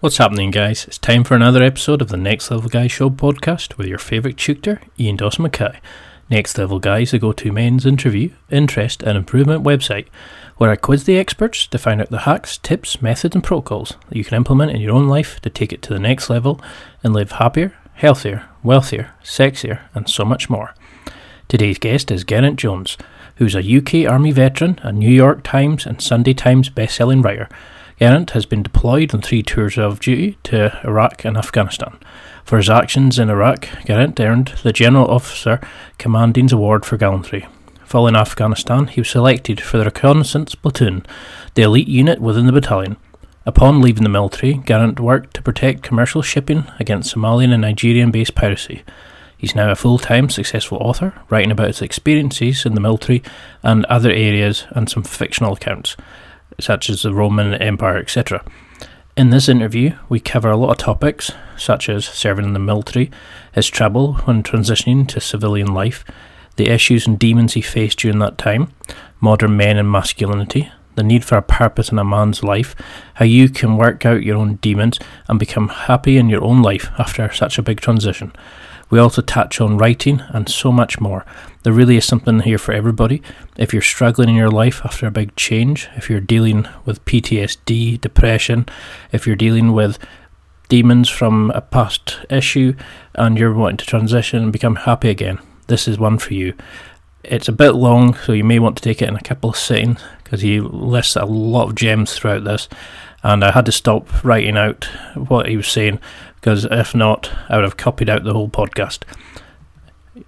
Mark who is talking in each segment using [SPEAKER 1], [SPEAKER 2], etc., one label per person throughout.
[SPEAKER 1] What's happening, guys? It's time for another episode of the Next Level Guys Show podcast with your favourite tutor, Ian Dawson Mackay. Next Level Guys, a go to men's interview, interest, and improvement website where I quiz the experts to find out the hacks, tips, methods, and protocols that you can implement in your own life to take it to the next level and live happier, healthier, wealthier, sexier, and so much more. Today's guest is Geraint Jones, who's a UK Army veteran, a New York Times and Sunday Times best-selling writer Geraint has been deployed on three tours of duty to Iraq and Afghanistan. For his actions in Iraq, Geraint earned the General Officer Commanding's Award for Gallantry. Following Afghanistan, he was selected for the Reconnaissance Platoon, the elite unit within the battalion. Upon leaving the military, Geraint worked to protect commercial shipping against Somalian and Nigerian based piracy. He's now a full time successful author, writing about his experiences in the military and other areas and some fictional accounts such as the Roman Empire, etc. In this interview, we cover a lot of topics, such as serving in the military, his trouble when transitioning to civilian life, the issues and demons he faced during that time, modern men and masculinity, the need for a purpose in a man's life, how you can work out your own demons and become happy in your own life after such a big transition. We also touch on writing and so much more. There really is something here for everybody. If you're struggling in your life after a big change, if you're dealing with PTSD, depression, if you're dealing with demons from a past issue and you're wanting to transition and become happy again, this is one for you. It's a bit long, so you may want to take it in a couple of sittings because he lists a lot of gems throughout this. And I had to stop writing out what he was saying because if not, I would have copied out the whole podcast.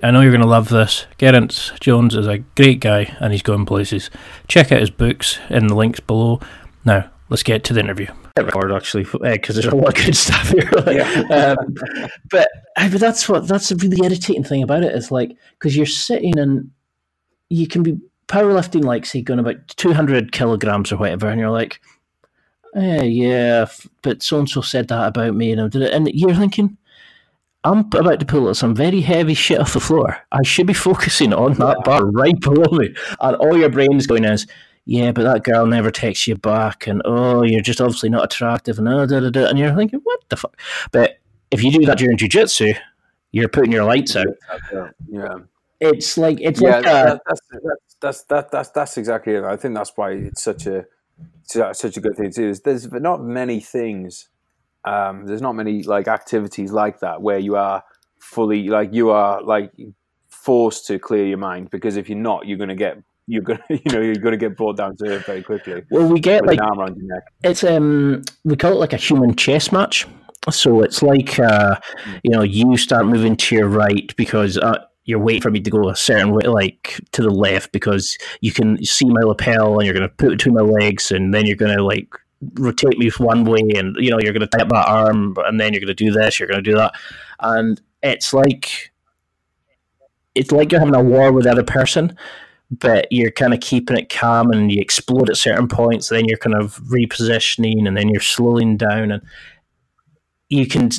[SPEAKER 1] I know you're going to love this. Geraint Jones is a great guy and he's going places. Check out his books in the links below. Now, let's get to the interview. Record actually because there's a lot of good stuff here. um, but but that's what that's a really irritating thing about it is like because you're sitting and you can be powerlifting like say going about 200 kilograms or whatever, and you're like, eh, yeah, but so and so said that about me, and I did it, and you're thinking. I'm about to pull some very heavy shit off the floor. I should be focusing on that bar right below me. And all your brain's going is, yeah, but that girl never texts you back, and oh, you're just obviously not attractive, and oh, da, da, da. and you're thinking, what the fuck? But if you do that during jujitsu, you're putting your lights out.
[SPEAKER 2] Yeah,
[SPEAKER 1] it's like it's
[SPEAKER 2] yeah,
[SPEAKER 1] like
[SPEAKER 2] that, that's, that's that's that's that's exactly it. I think that's why it's such a such a good thing too. There's not many things. Um, there's not many like activities like that where you are fully like you are like forced to clear your mind because if you're not, you're going to get you're gonna you know you're gonna get brought down to it very quickly.
[SPEAKER 1] Well, we get like arm around your neck. It's um we call it like a human chess match. So it's like uh, you know you start moving to your right because uh, you're waiting for me to go a certain way, like to the left, because you can see my lapel and you're going to put it between my legs, and then you're going to like rotate me one way, and you know you're going to tap my arm, and then you're going to do this, you're going to do that, and it's like it's like you're having a war with the other person, but you're kind of keeping it calm and you explode at certain points. Then you're kind of repositioning and then you're slowing down and you can.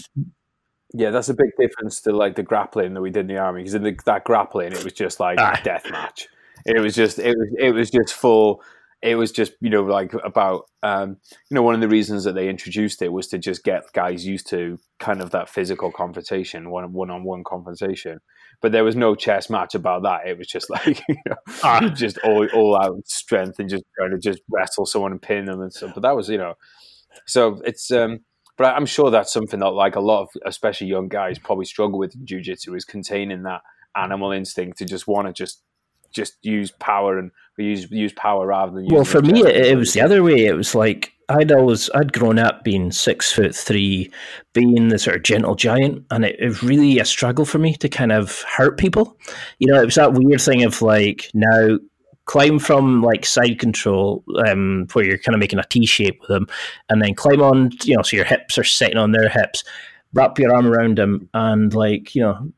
[SPEAKER 2] Yeah, that's a big difference to like the grappling that we did in the army because in the, that grappling it was just like ah. death match. It was just it was it was just full. It was just you know like about um, you know one of the reasons that they introduced it was to just get guys used to kind of that physical confrontation, one one on one confrontation but there was no chess match about that. It was just like you know, ah. just all all out strength and just trying to just wrestle someone and pin them and stuff. But that was you know, so it's um, but I'm sure that's something that like a lot of especially young guys probably struggle with in jujitsu is containing that animal instinct to just want to just just use power and use use power rather than
[SPEAKER 1] well for me it, it was the other way it was like I'd always I'd grown up being six foot three, being the sort of gentle giant, and it, it, was really a struggle for me to kind of hurt people. You know, it was that weird thing of like now climb from like side control, um, where you're kind of making a T shape with them, and then climb on, you know, so your hips are sitting on their hips. wrap your arm around them and like you know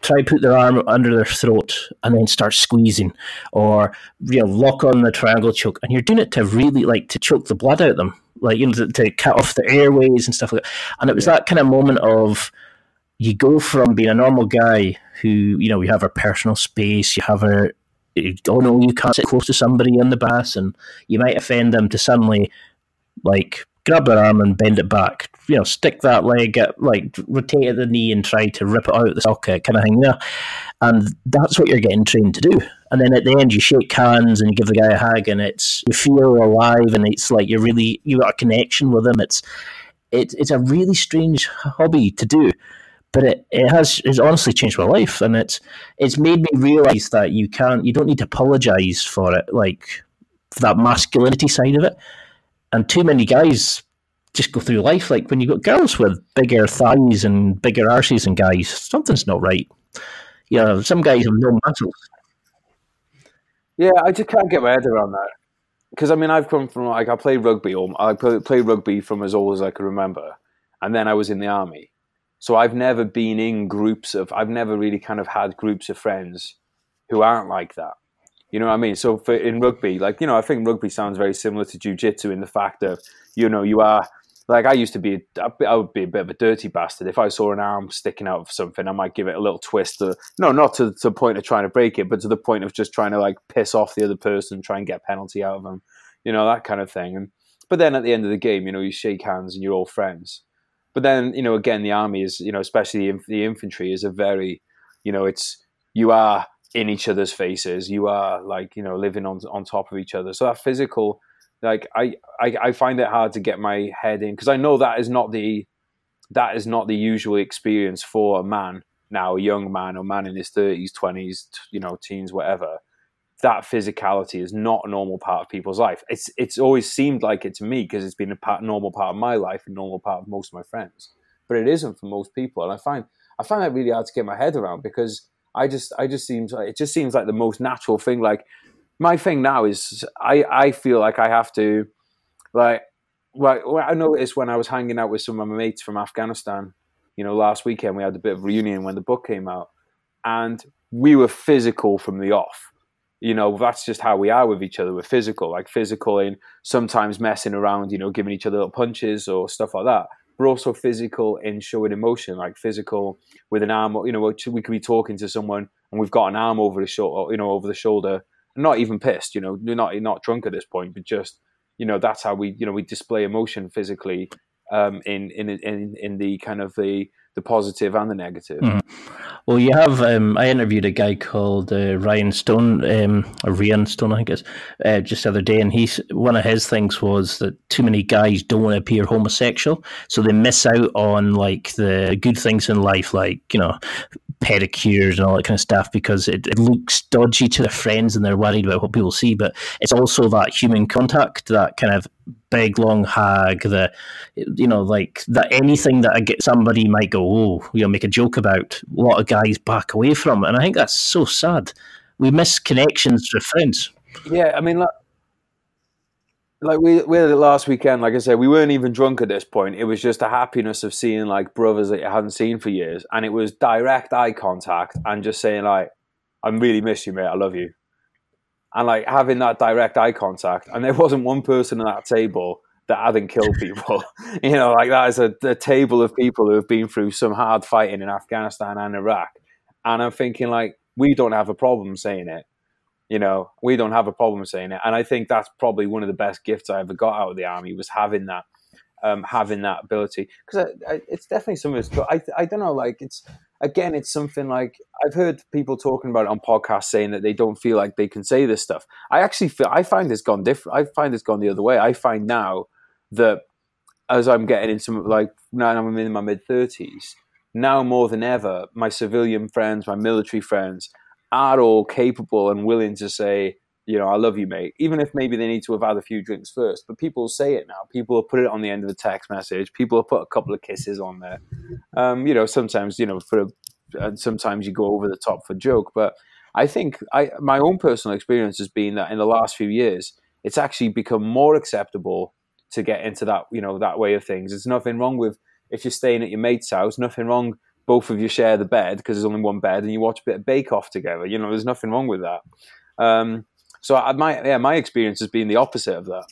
[SPEAKER 1] try put their arm under their throat and then start squeezing or you know lock on the triangle choke and you're doing it to really like to choke the blood out of them like you know to, to cut off the airways and stuff like that and it was yeah. that kind of moment of you go from being a normal guy who you know we have our personal space you have a oh no you can't sit close to somebody on the bus and you might offend them to suddenly like grab their arm and bend it back. You know, stick that leg at like rotate at the knee and try to rip it out the socket, kind of thing. there. and that's what you're getting trained to do. And then at the end, you shake hands and you give the guy a hug, and it's you feel alive, and it's like you're really you got a connection with him. It's it, it's a really strange hobby to do but it, it has it's honestly changed my life and it's it's made me realize that you can't you don't need to apologize for it like for that masculinity side of it and too many guys just go through life like when you've got girls with bigger thighs and bigger arses and guys, something's not right. You know, some guys have no muscles.
[SPEAKER 2] Yeah, I just can't get my head around that. Because I mean, I've come from like I played rugby. all I played rugby from as old as I can remember, and then I was in the army. So I've never been in groups of. I've never really kind of had groups of friends who aren't like that. You know what I mean? So for in rugby, like you know, I think rugby sounds very similar to jiu-jitsu in the fact of, you know you are like I used to be. I would be a bit of a dirty bastard if I saw an arm sticking out of something. I might give it a little twist. To, no, not to, to the point of trying to break it, but to the point of just trying to like piss off the other person, try and get penalty out of them. You know that kind of thing. And but then at the end of the game, you know, you shake hands and you're all friends. But then you know, again, the army is you know, especially the infantry is a very, you know, it's you are in each other's faces. You are like you know living on on top of each other. So that physical, like I I, I find it hard to get my head in because I know that is not the that is not the usual experience for a man now, a young man or man in his thirties, twenties, you know, teens, whatever. That physicality is not a normal part of people's life. It's it's always seemed like it to me because it's been a part, normal part of my life and normal part of most of my friends, but it isn't for most people. And I find I find that really hard to get my head around because I just I just seems like it just seems like the most natural thing. Like my thing now is I I feel like I have to like well I noticed when I was hanging out with some of my mates from Afghanistan. You know, last weekend we had a bit of reunion when the book came out, and we were physical from the off. You know, that's just how we are with each other. We're physical, like physical in sometimes messing around, you know, giving each other little punches or stuff like that but also physical in showing emotion, like physical with an arm. You know, we could be talking to someone and we've got an arm over the shoulder, you know, over the shoulder, not even pissed. You know, not not drunk at this point, but just you know, that's how we you know we display emotion physically um, in in in in the kind of the the positive and the negative. Mm.
[SPEAKER 1] Well, you have. Um, I interviewed a guy called uh, Ryan Stone, um, or Ryan Stone, I think it's uh, just the other day, and he's one of his things was that too many guys don't want to appear homosexual, so they miss out on like the good things in life, like you know pedicures and all that kind of stuff because it, it, looks dodgy to their friends and they're worried about what people see. But it's also that human contact, that kind of big long hag, the you know, like that anything that I get somebody might go, oh, you know, make a joke about. A lot of guys back away from, and I think that's so sad. We miss connections with friends.
[SPEAKER 2] Yeah, I mean, like, like we we had it last weekend. Like I said, we weren't even drunk at this point. It was just a happiness of seeing like brothers that you hadn't seen for years, and it was direct eye contact and just saying like, "I really miss you, mate. I love you," and like having that direct eye contact. And there wasn't one person at that table that hadn't killed people. you know, like that is a, a table of people who have been through some hard fighting in Afghanistan and Iraq, and I'm thinking like, we don't have a problem saying it you know, we don't have a problem saying it. And I think that's probably one of the best gifts I ever got out of the army was having that, um, having that ability. Because it's definitely something. I I don't know, like it's again, it's something like I've heard people talking about it on podcasts saying that they don't feel like they can say this stuff. I actually feel I find this gone different. I find this gone the other way. I find now that as I'm getting into like now I'm in my mid thirties. Now more than ever, my civilian friends, my military friends, are all capable and willing to say, you know, I love you, mate, even if maybe they need to have had a few drinks first. But people say it now. People will put it on the end of the text message. People will put a couple of kisses on there. Um, you know, sometimes, you know, for a, and sometimes you go over the top for joke. But I think I my own personal experience has been that in the last few years, it's actually become more acceptable to get into that, you know, that way of things. There's nothing wrong with if you're staying at your mate's house, nothing wrong. Both of you share the bed because there's only one bed, and you watch a bit of Bake Off together. You know, there's nothing wrong with that. Um, so I, my yeah, my experience has been the opposite of that.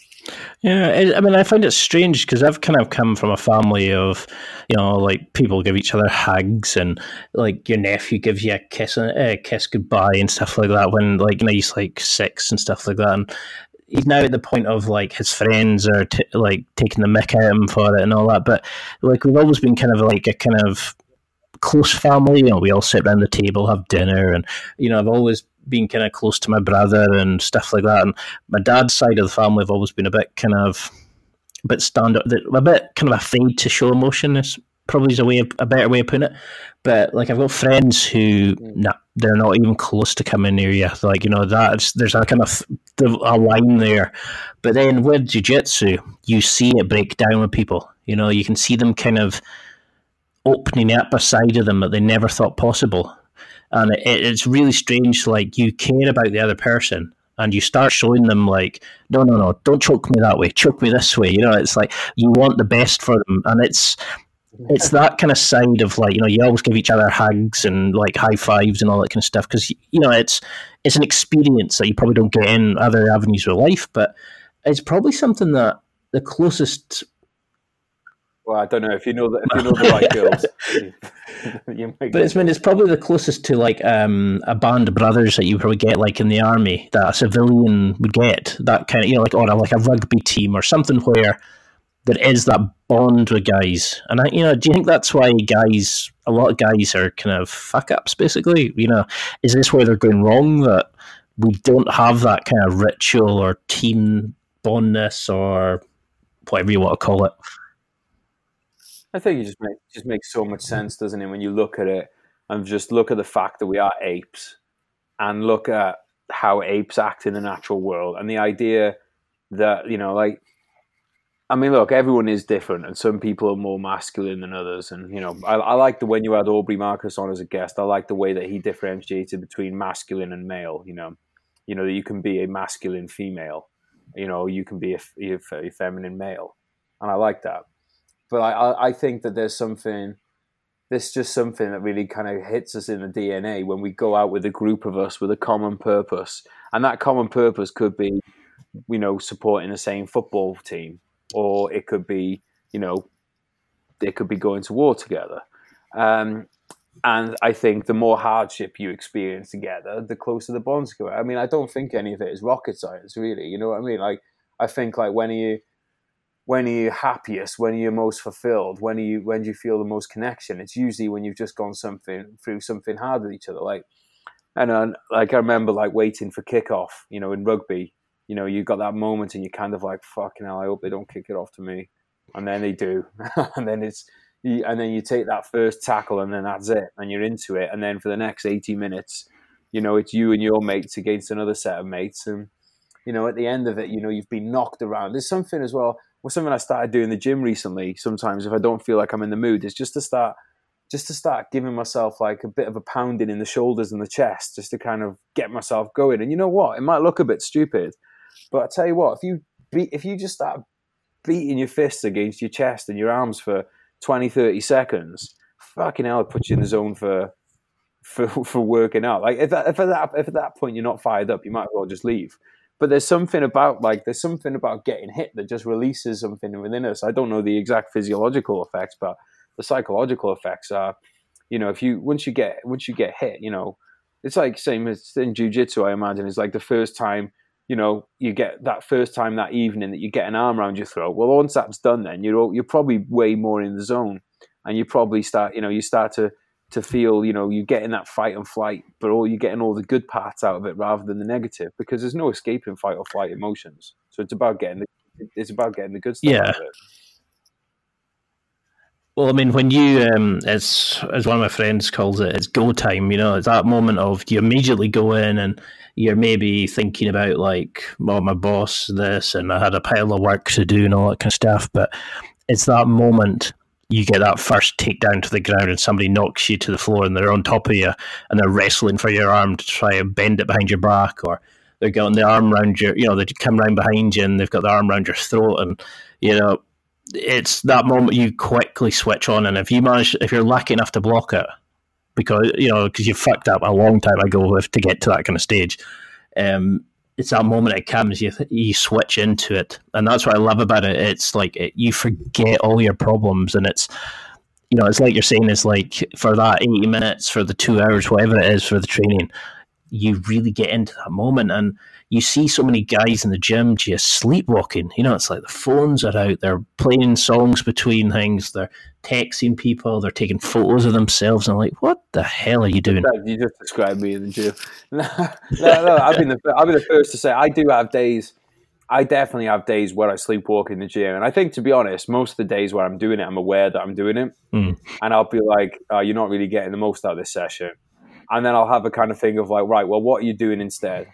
[SPEAKER 1] Yeah, I mean, I find it strange because I've kind of come from a family of, you know, like people give each other hugs and like your nephew gives you a kiss, a uh, kiss goodbye and stuff like that when like you know he's like six and stuff like that. And he's now at the point of like his friends are t- like taking the mick at him for it and all that. But like we've always been kind of like a kind of close family. You know, we all sit around the table, have dinner, and you know, I've always been kind of close to my brother and stuff like that. And my dad's side of the family have always been a bit kind of a bit stand up, a bit kind of afraid to show emotion. Is probably is a way, a better way of putting it. But like I've got friends who, mm. nah, they're not even close to coming near you. Like you know, that's there's a kind of a line there. But then with jiu-jitsu, you see it break down with people. You know, you can see them kind of opening up a side of them that they never thought possible and it, it's really strange. Like you care about the other person, and you start showing them like, no, no, no, don't choke me that way, choke me this way. You know, it's like you want the best for them, and it's it's that kind of side of like you know you always give each other hugs and like high fives and all that kind of stuff because you know it's it's an experience that you probably don't get in other avenues of life, but it's probably something that the closest
[SPEAKER 2] well, I don't know if you know the, if you know the right girls.
[SPEAKER 1] you but it's I mean it's probably the closest to like um, a band of brothers that you probably get like in the army that a civilian would get that kind of you know like or a, like a rugby team or something where there is that bond with guys. And I, you know, do you think that's why guys, a lot of guys are kind of fuck ups basically? You know, is this where they're going wrong that we don't have that kind of ritual or team bondness or whatever you want to call it?
[SPEAKER 2] I think it just makes just makes so much sense, doesn't it? When you look at it and just look at the fact that we are apes, and look at how apes act in the natural world, and the idea that you know, like, I mean, look, everyone is different, and some people are more masculine than others, and you know, I, I like the when you had Aubrey Marcus on as a guest, I like the way that he differentiated between masculine and male. You know, you know that you can be a masculine female, you know, you can be a, a feminine male, and I like that but I, I think that there's something there's just something that really kind of hits us in the DNA when we go out with a group of us with a common purpose, and that common purpose could be, you know, supporting the same football team, or it could be, you know, it could be going to war together. Um, and I think the more hardship you experience together, the closer the bonds go. I mean, I don't think any of it is rocket science, really. You know what I mean? Like, I think like when you when are you happiest when are you most fulfilled when are you when do you feel the most connection? It's usually when you've just gone something through something hard with each other like and uh, like i remember like waiting for kickoff you know in rugby you know you've got that moment and you're kind of like fucking hell i hope they don't kick it off to me. And then they do. And then it's and then you take that first tackle and then that's it and you're into it. And then for the next 80 minutes you know it's you and your mates against another set of mates. And you know at the end of it you know you've been knocked around. There's something as well well, something I started doing in the gym recently. Sometimes if I don't feel like I'm in the mood, is just to start, just to start giving myself like a bit of a pounding in the shoulders and the chest, just to kind of get myself going. And you know what? It might look a bit stupid, but I tell you what, if you beat, if you just start beating your fists against your chest and your arms for 20, 30 seconds, fucking hell, it puts you in the zone for for, for working out. Like if, if at that if at that point you're not fired up, you might as well just leave but there's something about like there's something about getting hit that just releases something within us. I don't know the exact physiological effects, but the psychological effects are, you know, if you once you get once you get hit, you know, it's like same as in jujitsu. I imagine is like the first time, you know, you get that first time that evening that you get an arm around your throat. Well, once that's done, then you're you're probably way more in the zone, and you probably start, you know, you start to to feel, you know, you're getting that fight and flight, but all you're getting all the good parts out of it rather than the negative, because there's no escaping fight or flight emotions. So it's about getting the it's about getting the good stuff yeah. out of it.
[SPEAKER 1] Well, I mean, when you, um, as as one of my friends calls it, it's go time. You know, it's that moment of you immediately go in and you're maybe thinking about like, well, my boss this, and I had a pile of work to do and all that kind of stuff. But it's that moment you get that first takedown to the ground and somebody knocks you to the floor and they're on top of you and they're wrestling for your arm to try and bend it behind your back or they're getting the arm around your you know they come around behind you and they've got the arm around your throat and you know it's that moment you quickly switch on, and if you manage, if you're lucky enough to block it, because you know because you fucked up a long time ago to get to that kind of stage. Um, it's that moment it comes, you you switch into it, and that's what I love about it. It's like it, you forget all your problems, and it's you know it's like you're saying it's like for that eighty minutes, for the two hours, whatever it is for the training, you really get into that moment and you see so many guys in the gym just sleepwalking. You know, it's like the phones are out, they're playing songs between things, they're texting people, they're taking photos of themselves. And I'm like, what the hell are you doing?
[SPEAKER 2] You just described me in the gym. no, no, no I've been the I've been the first to say I do have days. I definitely have days where I sleepwalk in the gym, and I think, to be honest, most of the days where I'm doing it, I'm aware that I'm doing it, mm. and I'll be like, oh, "You're not really getting the most out of this session," and then I'll have a kind of thing of like, "Right, well, what are you doing instead?"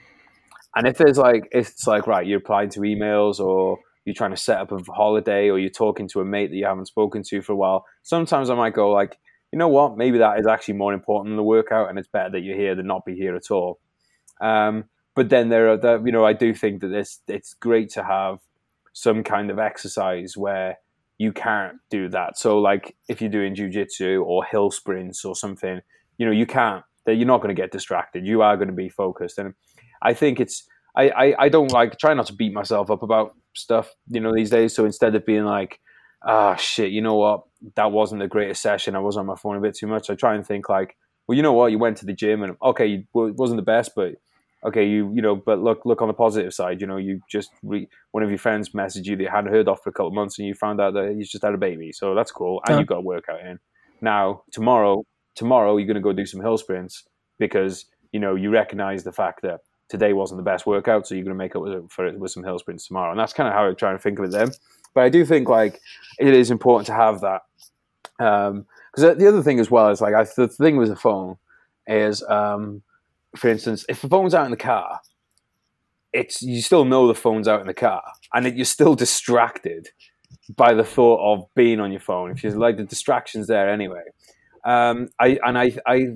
[SPEAKER 2] And if there's like, it's like, right, you're applying to emails or you're trying to set up a holiday or you're talking to a mate that you haven't spoken to for a while, sometimes I might go like, you know what, maybe that is actually more important than the workout and it's better that you're here than not be here at all. Um, but then there are the, you know, I do think that it's, it's great to have some kind of exercise where you can't do that. So like if you're doing jujitsu or hill sprints or something, you know, you can't, that you're not going to get distracted. You are going to be focused. And I think it's I, I, I don't like try not to beat myself up about stuff, you know, these days. So instead of being like, ah, shit, you know what, that wasn't the greatest session. I was on my phone a bit too much. I try and think like, well, you know what, you went to the gym and okay, it wasn't the best, but okay, you you know, but look look on the positive side. You know, you just re- one of your friends messaged you that you hadn't heard of for a couple of months, and you found out that he's just had a baby. So that's cool, and you got a workout in. Now tomorrow, tomorrow you're going to go do some hill sprints because you know you recognize the fact that today wasn't the best workout, so you're going to make up for it with some hill sprints tomorrow. And that's kind of how I try and think of it then. But I do think like it is important to have that. Because um, the other thing as well is like I, the thing with the phone is, um, for instance, if the phone's out in the car, it's you still know the phone's out in the car, and it, you're still distracted by the thought of being on your phone. If you're like the distractions there anyway. Um, I and I I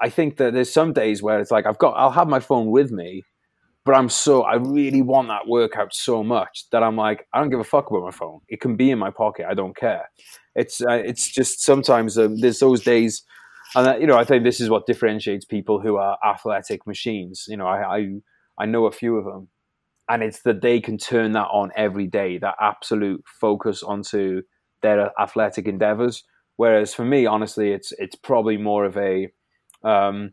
[SPEAKER 2] I think that there's some days where it's like I've got I'll have my phone with me, but I'm so I really want that workout so much that I'm like I don't give a fuck about my phone. It can be in my pocket. I don't care. It's uh, it's just sometimes um, there's those days, and uh, you know I think this is what differentiates people who are athletic machines. You know I I, I know a few of them, and it's that they can turn that on every day. That absolute focus onto their athletic endeavors. Whereas for me, honestly, it's it's probably more of a um,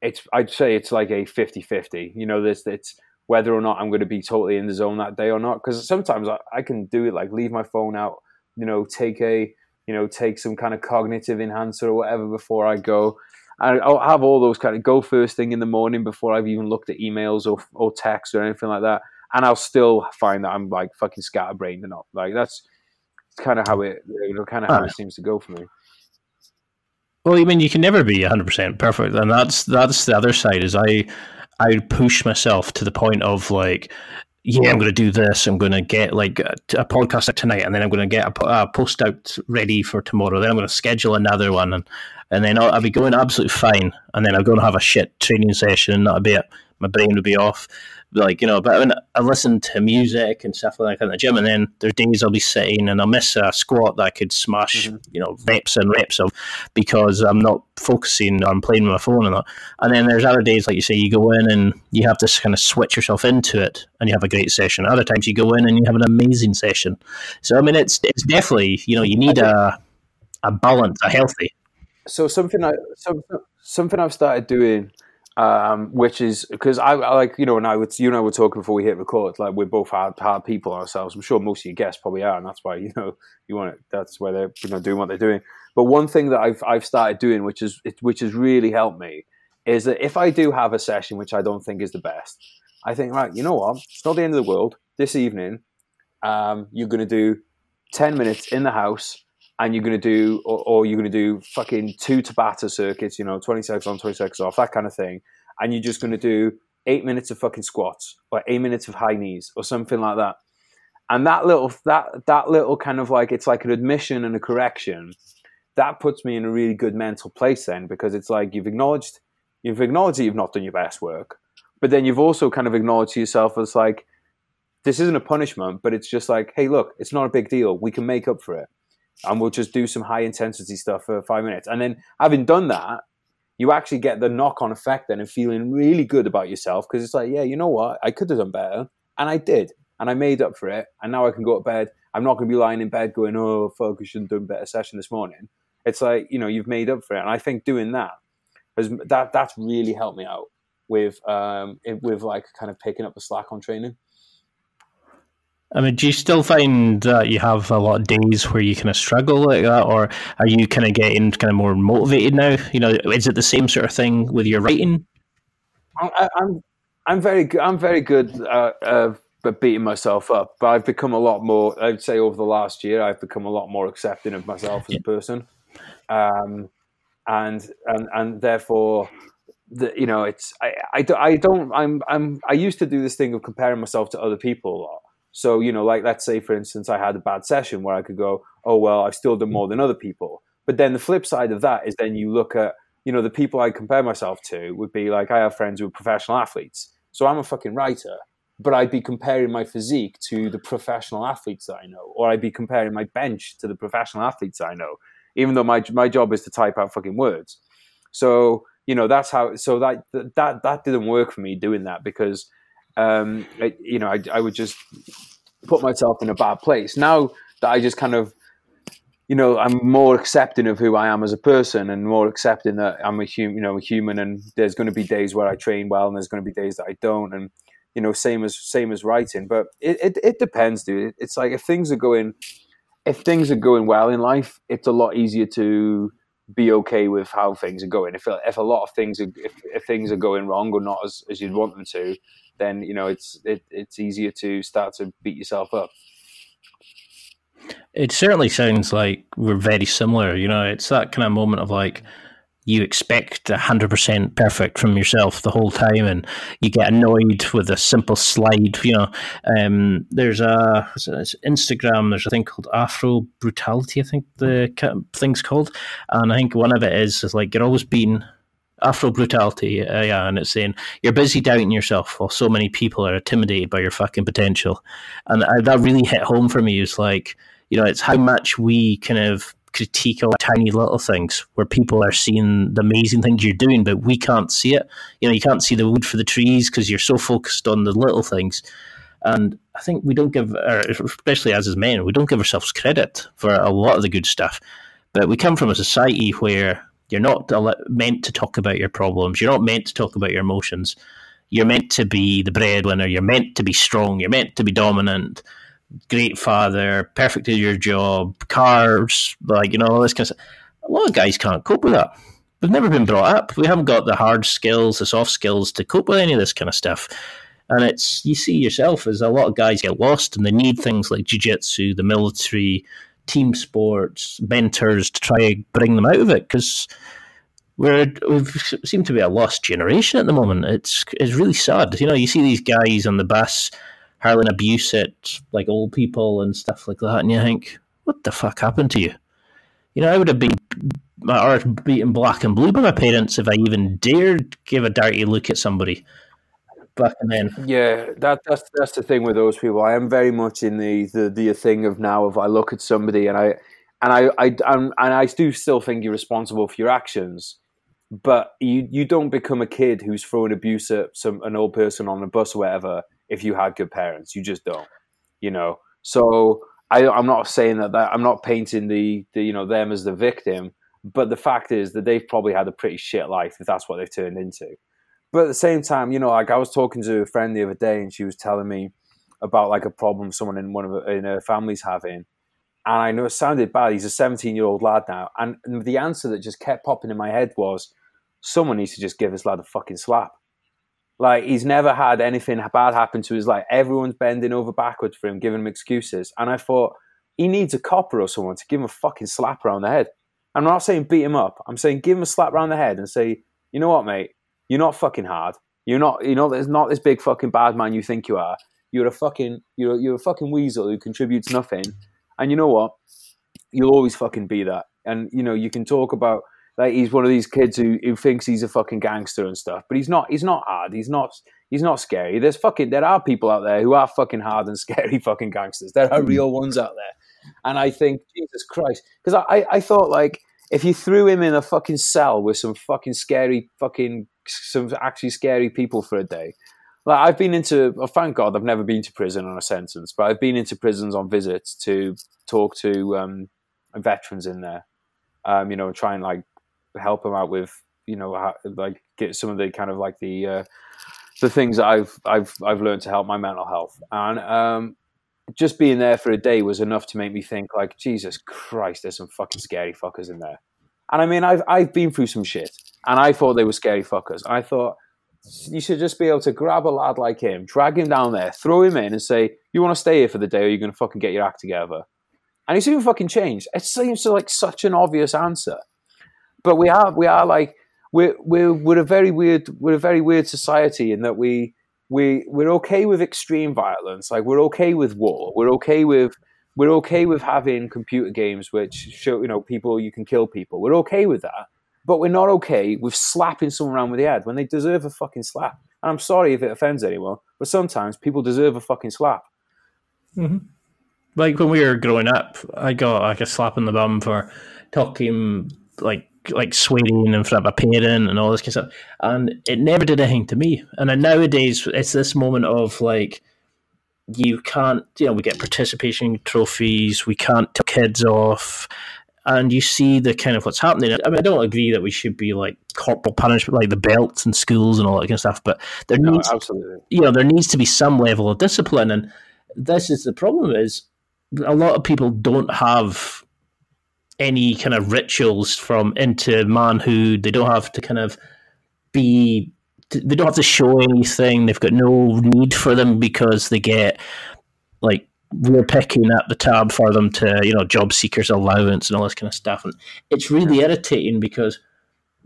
[SPEAKER 2] it's I'd say it's like a 50-50. You know, this it's whether or not I'm going to be totally in the zone that day or not. Because sometimes I, I can do it like leave my phone out, you know, take a you know take some kind of cognitive enhancer or whatever before I go. And I'll have all those kind of go first thing in the morning before I've even looked at emails or or texts or anything like that. And I'll still find that I'm like fucking scatterbrained and not like that's kind of how it you know, kind of how it seems to go for me.
[SPEAKER 1] Well, I mean, you can never be 100% perfect. And that's that's the other side is I I push myself to the point of like, yeah, I'm going to do this. I'm going to get like a, a podcast tonight, and then I'm going to get a, a, post out ready for tomorrow. Then I'm going to schedule another one, and and then I'll, I'll be going absolutely fine. And then I'm going to have a shit training session, and that'll be it. My brain will be off like you know, but I, mean, I listen to music and stuff like that in the gym, and then there's days I'll be sitting and I'll miss a squat that I could smash, mm-hmm. you know, reps and reps of because I'm not focusing on playing with my phone and that. And then there's other days, like you say, you go in and you have to kind of switch yourself into it, and you have a great session. Other times you go in and you have an amazing session. So I mean, it's it's definitely you know you need a a balance, a healthy.
[SPEAKER 2] So something I some, something I've started doing um, which is because I, I, like you know, and I would you and I were talking before we hit record. Like we're both hard, hard people ourselves. I'm sure most of your guests probably are, and that's why you know you want it. That's why they're you know doing what they're doing. But one thing that I've I've started doing, which is which has really helped me, is that if I do have a session which I don't think is the best, I think right, you know what, it's not the end of the world. This evening, um, you're going to do ten minutes in the house and you're going to do, or, or you're going to do fucking two Tabata circuits, you know, 20 seconds on, 20 seconds off, that kind of thing. And you're just going to do eight minutes of fucking squats or eight minutes of high knees or something like that. And that little, that, that little kind of like, it's like an admission and a correction. That puts me in a really good mental place then because it's like you've acknowledged, you've acknowledged that you've not done your best work, but then you've also kind of acknowledged to yourself as like, this isn't a punishment, but it's just like, hey, look, it's not a big deal. We can make up for it. And we'll just do some high intensity stuff for five minutes. And then having done that, you actually get the knock on effect then of feeling really good about yourself because it's like, yeah, you know what? I could have done better. And I did. And I made up for it. And now I can go to bed. I'm not going to be lying in bed going, oh, fuck, I shouldn't have done a better session this morning. It's like, you know, you've made up for it. And I think doing that has, that, that's really helped me out with, um, with like kind of picking up the slack on training.
[SPEAKER 1] I mean, do you still find that you have a lot of days where you kind of struggle like that, or are you kind of getting kind of more motivated now? You know, is it the same sort of thing with your writing?
[SPEAKER 2] I, I'm I'm very good. I'm very good uh, uh, at beating myself up, but I've become a lot more. I'd say over the last year, I've become a lot more accepting of myself as a person, um, and and and therefore, the, you know, it's I, I, I don't I'm I'm I used to do this thing of comparing myself to other people a lot so, you know, like let's say, for instance, I had a bad session where I could go, oh, well, I've still done mm. more than other people. But then the flip side of that is then you look at, you know, the people I compare myself to would be like, I have friends who are professional athletes. So I'm a fucking writer, but I'd be comparing my physique to the professional athletes that I know, or I'd be comparing my bench to the professional athletes I know, even though my, my job is to type out fucking words. So, you know, that's how, so that, that, that didn't work for me doing that because um, I, you know, I, I would just put myself in a bad place. Now that I just kind of, you know, I'm more accepting of who I am as a person and more accepting that I'm a human, you know, a human, and there's going to be days where I train well and there's going to be days that I don't, and you know, same as same as writing. But it, it, it depends, dude. It's like if things are going, if things are going well in life, it's a lot easier to be okay with how things are going. If if a lot of things are if, if things are going wrong or not as, as you'd want them to, then you know it's it, it's easier to start to beat yourself up.
[SPEAKER 1] It certainly sounds like we're very similar. You know, it's that kind of moment of like you expect 100% perfect from yourself the whole time and you get annoyed with a simple slide you know um, there's a instagram there's a thing called afro brutality i think the thing's called and i think one of it is, is like you're always being Afro brutality, uh, yeah, and it's saying you're busy doubting yourself while so many people are intimidated by your fucking potential, and I, that really hit home for me. It's like you know, it's how much we kind of critique all tiny little things where people are seeing the amazing things you're doing, but we can't see it. You know, you can't see the wood for the trees because you're so focused on the little things. And I think we don't give, especially as as men, we don't give ourselves credit for a lot of the good stuff. But we come from a society where you're not meant to talk about your problems. You're not meant to talk about your emotions. You're meant to be the breadwinner. You're meant to be strong. You're meant to be dominant. Great father, perfect at your job, cars, like, you know, all this kind of stuff. A lot of guys can't cope with that. We've never been brought up. We haven't got the hard skills, the soft skills to cope with any of this kind of stuff. And it's, you see yourself as a lot of guys get lost and they need things like jiu jitsu, the military, team sports, mentors to try and bring them out of it because we're we seem to be a lost generation at the moment. It's it's really sad. You know, you see these guys on the bus hurling abuse at like old people and stuff like that, and you think, what the fuck happened to you? You know, I would have been my or beaten black and blue by my parents if I even dared give a dirty look at somebody
[SPEAKER 2] Yeah, that, that's that's the thing with those people. I am very much in the the, the thing of now of I look at somebody and I and I I I'm, and I do still think you're responsible for your actions, but you you don't become a kid who's throwing abuse at some an old person on a bus or whatever if you had good parents. You just don't, you know. So I, I'm not saying that, that I'm not painting the, the you know them as the victim, but the fact is that they've probably had a pretty shit life if that's what they've turned into. But at the same time, you know, like I was talking to a friend the other day, and she was telling me about like a problem someone in one of in her family's having, and I know it sounded bad. He's a 17 year old lad now, and the answer that just kept popping in my head was, someone needs to just give this lad a fucking slap. Like he's never had anything bad happen to his life. Everyone's bending over backwards for him, giving him excuses, and I thought he needs a copper or someone to give him a fucking slap around the head. And I'm not saying beat him up. I'm saying give him a slap around the head and say, you know what, mate, you're not fucking hard. You're not. You know, there's not this big fucking bad man you think you are. You're a fucking. You're you're a fucking weasel who contributes nothing. And you know what? You'll always fucking be that. And you know, you can talk about like he's one of these kids who, who thinks he's a fucking gangster and stuff, but he's not. He's not hard. He's not. He's not scary. There's fucking there are people out there who are fucking hard and scary fucking gangsters. There are real ones out there, and I think Jesus Christ, because I, I thought like if you threw him in a fucking cell with some fucking scary fucking some actually scary people for a day. Like I've been into, oh, thank God, I've never been to prison on a sentence, but I've been into prisons on visits to talk to um, veterans in there. Um, you know, try and like help them out with, you know, like get some of the kind of like the uh, the things that I've I've I've learned to help my mental health, and um, just being there for a day was enough to make me think like Jesus Christ, there's some fucking scary fuckers in there. And I mean, I've I've been through some shit, and I thought they were scary fuckers. I thought you should just be able to grab a lad like him, drag him down there, throw him in, and say, "You want to stay here for the day, or you're going to fucking get your act together." And he's even fucking changed. It seems to like such an obvious answer, but we are we are like we're we're we're a very weird we're a very weird society in that we we we're okay with extreme violence, like we're okay with war, we're okay with we're okay with having computer games which show you know people you can kill people. We're okay with that, but we're not okay with slapping someone around with the head when they deserve a fucking slap. And I'm sorry if it offends anyone, but sometimes people deserve a fucking slap.
[SPEAKER 1] Mm-hmm. Like when we were growing up, I got like a slap in the bum for talking like like swearing in front of a parent and all this kind of stuff. And it never did anything to me. And then nowadays, it's this moment of like, you can't, you know, we get participation trophies, we can't tell kids off. And you see the kind of what's happening. I mean, I don't agree that we should be like corporal punishment, like the belts in schools and all that kind of stuff. But there no, needs, absolutely. you know, there needs to be some level of discipline. And this is the problem: is a lot of people don't have any kind of rituals from into manhood. They don't have to kind of be. They don't have to show anything. They've got no need for them because they get like we're picking at the tab for them to you know job seekers allowance and all this kind of stuff. And it's really irritating because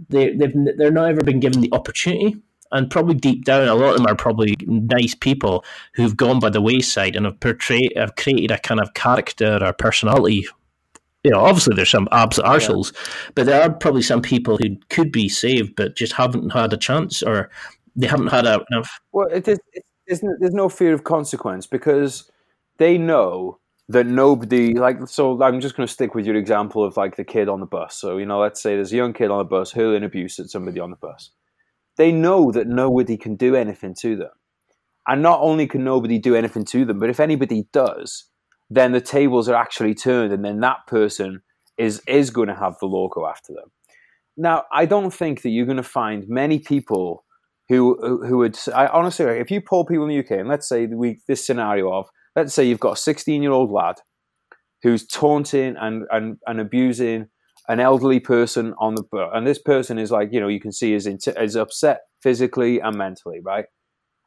[SPEAKER 1] they they've they're not ever been given the opportunity. And probably deep down, a lot of them are probably nice people who've gone by the wayside and have portrayed, have created a kind of character or personality you know, obviously there's some abs arseholes, yeah. but there are probably some people who could be saved, but just haven't had a chance or they haven't had a, enough.
[SPEAKER 2] Well, it is, isn't, there's no fear of consequence because they know that nobody like. So I'm just going to stick with your example of like the kid on the bus. So you know, let's say there's a young kid on the bus hurling abuse at somebody on the bus. They know that nobody can do anything to them, and not only can nobody do anything to them, but if anybody does, then the tables are actually turned, and then that person is is going to have the logo after them. Now, I don't think that you're going to find many people who who would. I honestly, if you poll people in the UK, and let's say we this scenario of let's say you've got a 16 year old lad who's taunting and, and, and abusing an elderly person on the and this person is like you know you can see is is upset physically and mentally right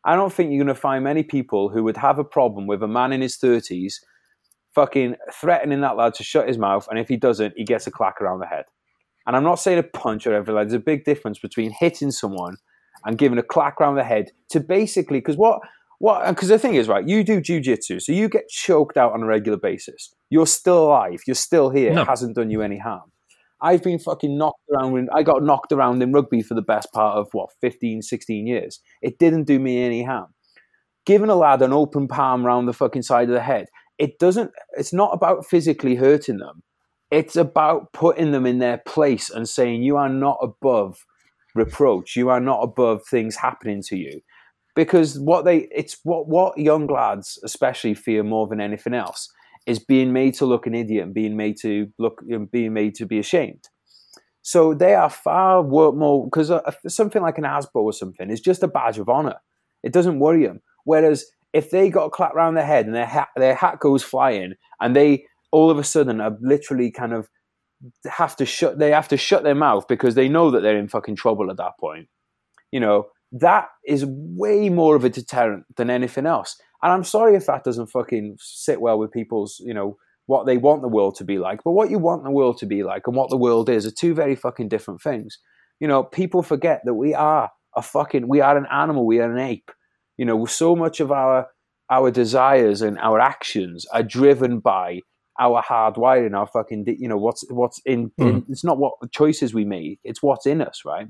[SPEAKER 2] i don't think you're going to find many people who would have a problem with a man in his 30s fucking threatening that lad to shut his mouth, and if he doesn't, he gets a clack around the head. And I'm not saying a punch or whatever. Like, there's a big difference between hitting someone and giving a clack around the head to basically because what what because the thing is right, you do jujitsu, so you get choked out on a regular basis. You're still alive. You're still here. No. It hasn't done you any harm. I've been fucking knocked around. In, I got knocked around in rugby for the best part of what 15, 16 years. It didn't do me any harm. Giving a lad an open palm round the fucking side of the head it doesn't it's not about physically hurting them. It's about putting them in their place and saying you are not above reproach. You are not above things happening to you. Because what they it's what what young lads especially fear more than anything else is being made to look an idiot and being made to look and being made to be ashamed. So they are far more because uh, something like an asbo or something is just a badge of honor. It doesn't worry them whereas if they got a clap round their head and their hat, their hat goes flying and they all of a sudden are literally kind of have to shut they have to shut their mouth because they know that they're in fucking trouble at that point. You know that is way more of a deterrent than anything else. And i'm sorry if that doesn't fucking sit well with people's you know what they want the world to be like but what you want the world to be like and what the world is are two very fucking different things. You know people forget that we are a fucking we are an animal we are an ape you know, so much of our our desires and our actions are driven by our hard wiring, our fucking, you know, what's what's in, mm. in. It's not what choices we make; it's what's in us, right?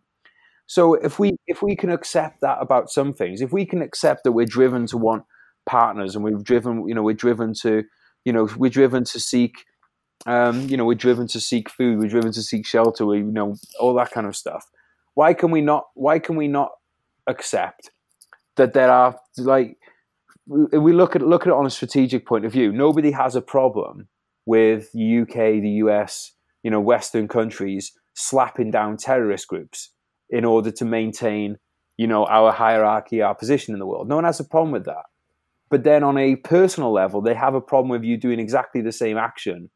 [SPEAKER 2] So if we if we can accept that about some things, if we can accept that we're driven to want partners and we're driven, you know, we're driven to, you know, we're driven to seek, um, you know, we're driven to seek food, we're driven to seek shelter, we, you know, all that kind of stuff. Why can we not? Why can we not accept that there are like we look at look at it on a strategic point of view. Nobody has a problem with UK, the US, you know, Western countries slapping down terrorist groups in order to maintain, you know, our hierarchy, our position in the world. No one has a problem with that. But then on a personal level, they have a problem with you doing exactly the same action,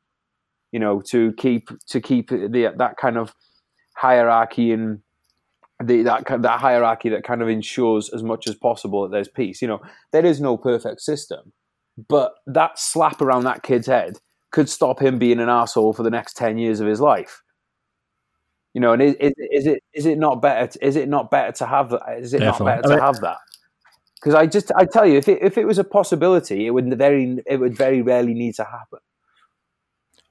[SPEAKER 2] you know, to keep to keep the, that kind of hierarchy and the, that that hierarchy that kind of ensures as much as possible that there's peace. You know, there is no perfect system, but that slap around that kid's head could stop him being an asshole for the next ten years of his life. You know, and is, is, is it is it not better? To, is it not better to have that? Is it Definitely. not better to have that? Because I just I tell you, if it if it was a possibility, it would very it would very rarely need to happen.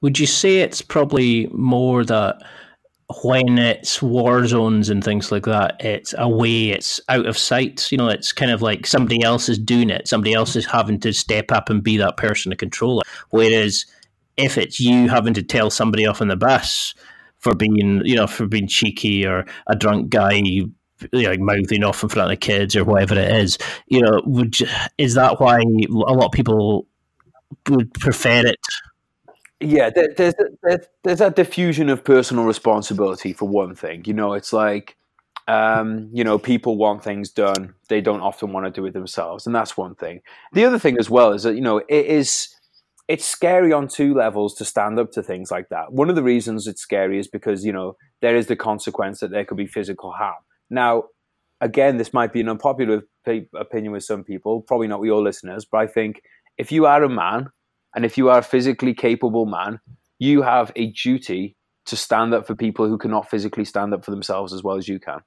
[SPEAKER 1] Would you say it's probably more that when it's war zones and things like that, it's away, it's out of sight. You know, it's kind of like somebody else is doing it, somebody else is having to step up and be that person to control it. Whereas if it's you having to tell somebody off on the bus for being, you know, for being cheeky or a drunk guy you know, mouthing off in front of the kids or whatever it is, you know, would you, is that why a lot of people would prefer it?
[SPEAKER 2] Yeah, there, there's there's there's a diffusion of personal responsibility for one thing. You know, it's like um, you know, people want things done. They don't often want to do it themselves, and that's one thing. The other thing as well is that you know it is it's scary on two levels to stand up to things like that. One of the reasons it's scary is because, you know, there is the consequence that there could be physical harm. Now, again, this might be an unpopular opinion with some people, probably not with your listeners, but I think if you are a man and if you are a physically capable man, you have a duty to stand up for people who cannot physically stand up for themselves as well as you can.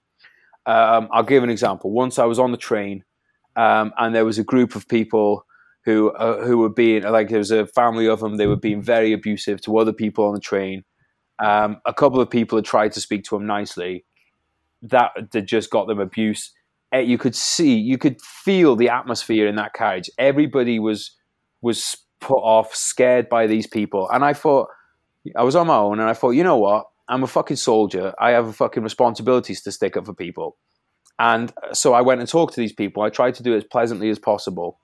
[SPEAKER 2] Um, I'll give an example. Once I was on the train um, and there was a group of people who uh, who were being like there was a family of them. They were being very abusive to other people on the train. Um, a couple of people had tried to speak to him nicely. That that just got them abuse. Uh, you could see, you could feel the atmosphere in that carriage. Everybody was was put off, scared by these people. And I thought, I was on my own, and I thought, you know what? I'm a fucking soldier. I have fucking responsibilities to stick up for people. And so I went and talked to these people. I tried to do it as pleasantly as possible.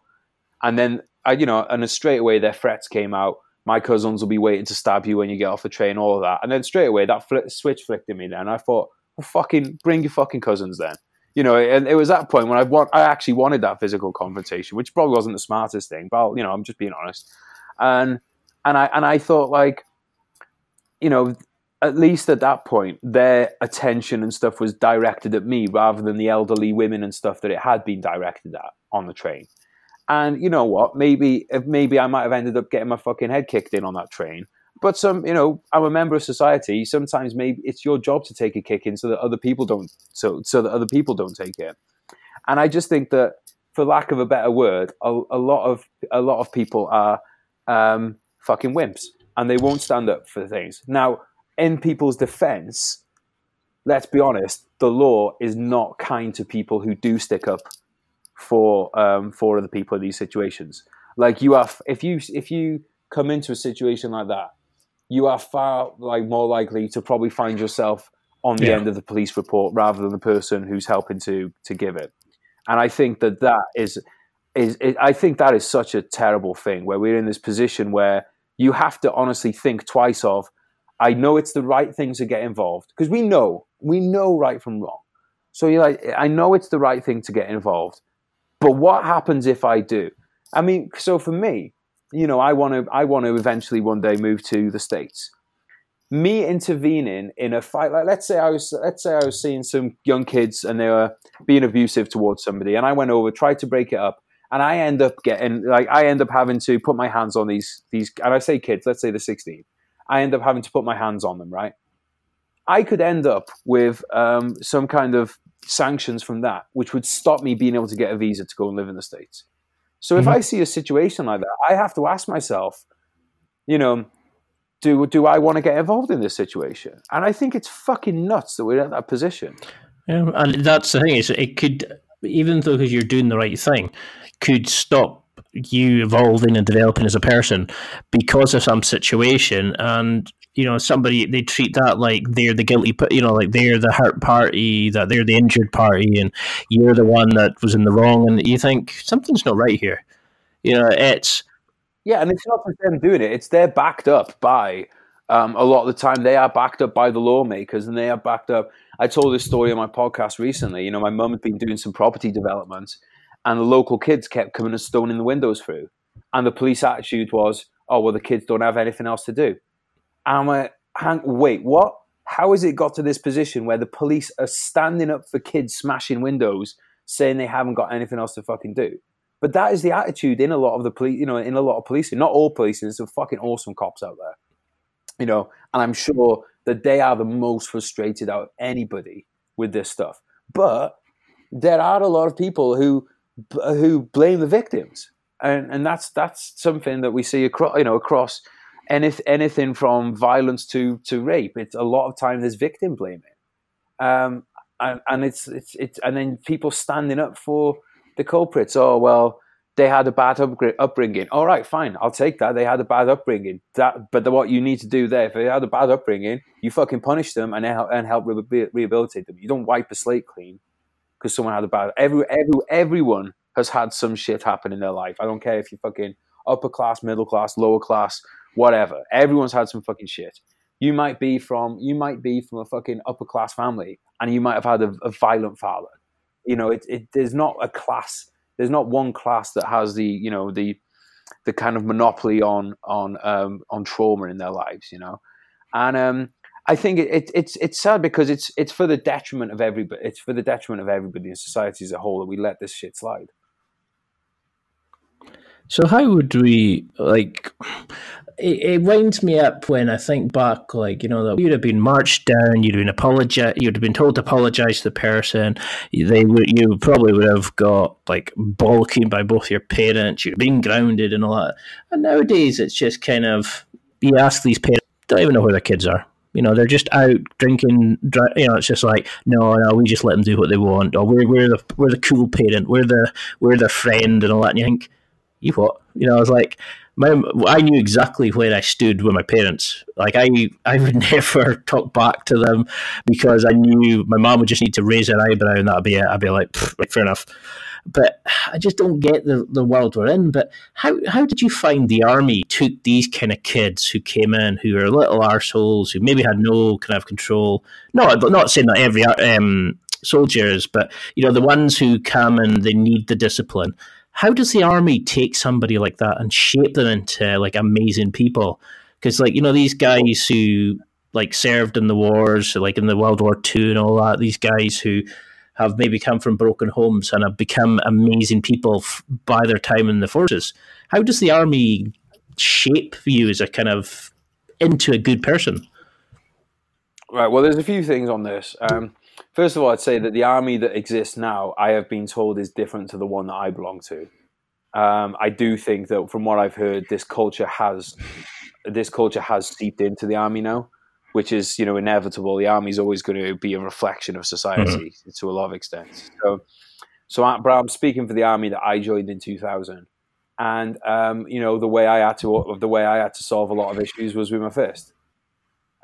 [SPEAKER 2] And then, I, you know, and straight away their threats came out. My cousins will be waiting to stab you when you get off the train, all of that. And then straight away that fl- switch flicked in me then. I thought, well, fucking bring your fucking cousins then. You know, and it was that point when I want, I actually wanted that physical confrontation, which probably wasn't the smartest thing, but you know, I'm just being honest. And and I and I thought like, you know, at least at that point, their attention and stuff was directed at me rather than the elderly women and stuff that it had been directed at on the train. And you know what? Maybe maybe I might have ended up getting my fucking head kicked in on that train. But some, you know, I'm a member of society. Sometimes maybe it's your job to take a kick in so that other people don't, so so that other people don't take it. And I just think that, for lack of a better word, a, a lot of a lot of people are um, fucking wimps, and they won't stand up for things. Now, in people's defense, let's be honest, the law is not kind to people who do stick up for um, for other people in these situations. Like you are, if you if you come into a situation like that, you are far like more likely to probably find yourself on the yeah. end of the police report rather than the person who's helping to to give it. And I think that that is is, is I think that is such a terrible thing where we're in this position where you have to honestly think twice of I know it's the right thing to get involved because we know we know right from wrong. So you're like, I know it's the right thing to get involved, but what happens if I do? I mean, so for me, you know, I want to, I want to eventually one day move to the states. Me intervening in a fight, like let's say I was, let's say I was seeing some young kids and they were being abusive towards somebody, and I went over, tried to break it up, and I end up getting, like, I end up having to put my hands on these, these, and I say kids, let's say they're sixteen, I end up having to put my hands on them, right? I could end up with um, some kind of sanctions from that, which would stop me being able to get a visa to go and live in the States. So mm-hmm. if I see a situation like that, I have to ask myself, you know, do do I want to get involved in this situation? And I think it's fucking nuts that we're in that position.
[SPEAKER 1] Yeah, and that's the thing is it could even though because you're doing the right thing, could stop you evolving and developing as a person because of some situation and you know somebody they treat that like they're the guilty you know like they're the hurt party that they're the injured party and you're the one that was in the wrong and you think something's not right here. You know it's
[SPEAKER 2] yeah and it's not just them doing it it's they're backed up by um, a lot of the time they are backed up by the lawmakers and they are backed up i told this story on my podcast recently you know my mum had been doing some property development and the local kids kept coming and stoning the windows through and the police attitude was oh well the kids don't have anything else to do and I'm like, hang, wait, what? How has it got to this position where the police are standing up for kids smashing windows, saying they haven't got anything else to fucking do? But that is the attitude in a lot of the police, you know, in a lot of policing. Not all policing, there's some fucking awesome cops out there, you know, and I'm sure that they are the most frustrated out of anybody with this stuff. But there are a lot of people who who blame the victims, and and that's that's something that we see across, you know, across anything, anything from violence to to rape. It's a lot of time there's victim blaming, um, and, and it's it's it's and then people standing up for the culprits. Oh well, they had a bad upbringing. All right, fine, I'll take that. They had a bad upbringing. That, but the, what you need to do there, if they had a bad upbringing, you fucking punish them and help, and help rehabilitate them. You don't wipe the slate clean because someone had a bad. Every, every everyone has had some shit happen in their life. I don't care if you fucking upper class, middle class, lower class, whatever. Everyone's had some fucking shit. You might be from you might be from a fucking upper class family, and you might have had a, a violent father. You know, it, it there's not a class. There's not one class that has the you know the the kind of monopoly on on um, on trauma in their lives. You know, and um, I think it, it, it's it's sad because it's it's for the detriment of everybody. It's for the detriment of everybody in society as a whole that we let this shit slide.
[SPEAKER 1] So how would we like? It, it, winds me up when I think back, like you know, that you'd have been marched down, you'd have been apologize, you'd have been told to apologize to the person. They would, you probably would have got like bollocking by both your parents. You'd have been grounded and all that. And nowadays, it's just kind of you ask these parents, don't even know where their kids are. You know, they're just out drinking. You know, it's just like no, no, we just let them do what they want. Or we're we're the we're the cool parent. We're the we're the friend and all that. And you think you what? You know, I was like, my, I knew exactly where I stood with my parents. Like I, I would never talk back to them because I knew my mom would just need to raise her eyebrow and that'd be it. I'd be like, fair enough. But I just don't get the, the world we're in. But how how did you find the army took these kind of kids who came in who are little arseholes who maybe had no kind of control? Not not saying that every um, soldier is, but you know the ones who come and they need the discipline how does the army take somebody like that and shape them into like amazing people? Because like you know these guys who like served in the wars, like in the World War Two and all that. These guys who have maybe come from broken homes and have become amazing people f- by their time in the forces. How does the army shape you as a kind of into a good person?
[SPEAKER 2] Right. Well, there's a few things on this. Um, First of all, I'd say that the army that exists now, I have been told, is different to the one that I belong to. Um, I do think that, from what I've heard, this culture has this culture has seeped into the army now, which is you know inevitable. The army is always going to be a reflection of society mm-hmm. to a lot of extent. So, so I, but I'm speaking for the army that I joined in 2000, and um, you know the way I had to the way I had to solve a lot of issues was with my fist.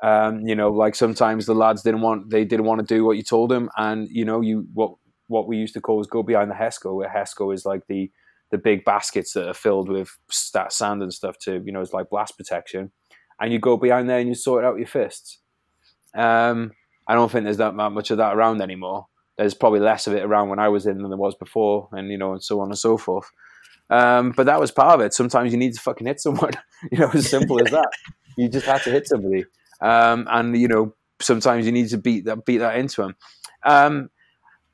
[SPEAKER 2] Um, you know, like sometimes the lads didn't want they didn't want to do what you told them, and you know, you what what we used to call was go behind the HESCO, where HESCO is like the the big baskets that are filled with sand and stuff to you know it's like blast protection, and you go behind there and you sort out your fists. Um, I don't think there's that much of that around anymore. There's probably less of it around when I was in than there was before, and you know, and so on and so forth. Um, but that was part of it. Sometimes you need to fucking hit someone. you know, as simple as that. You just had to hit somebody um, and you know sometimes you need to beat that beat that into them. Um,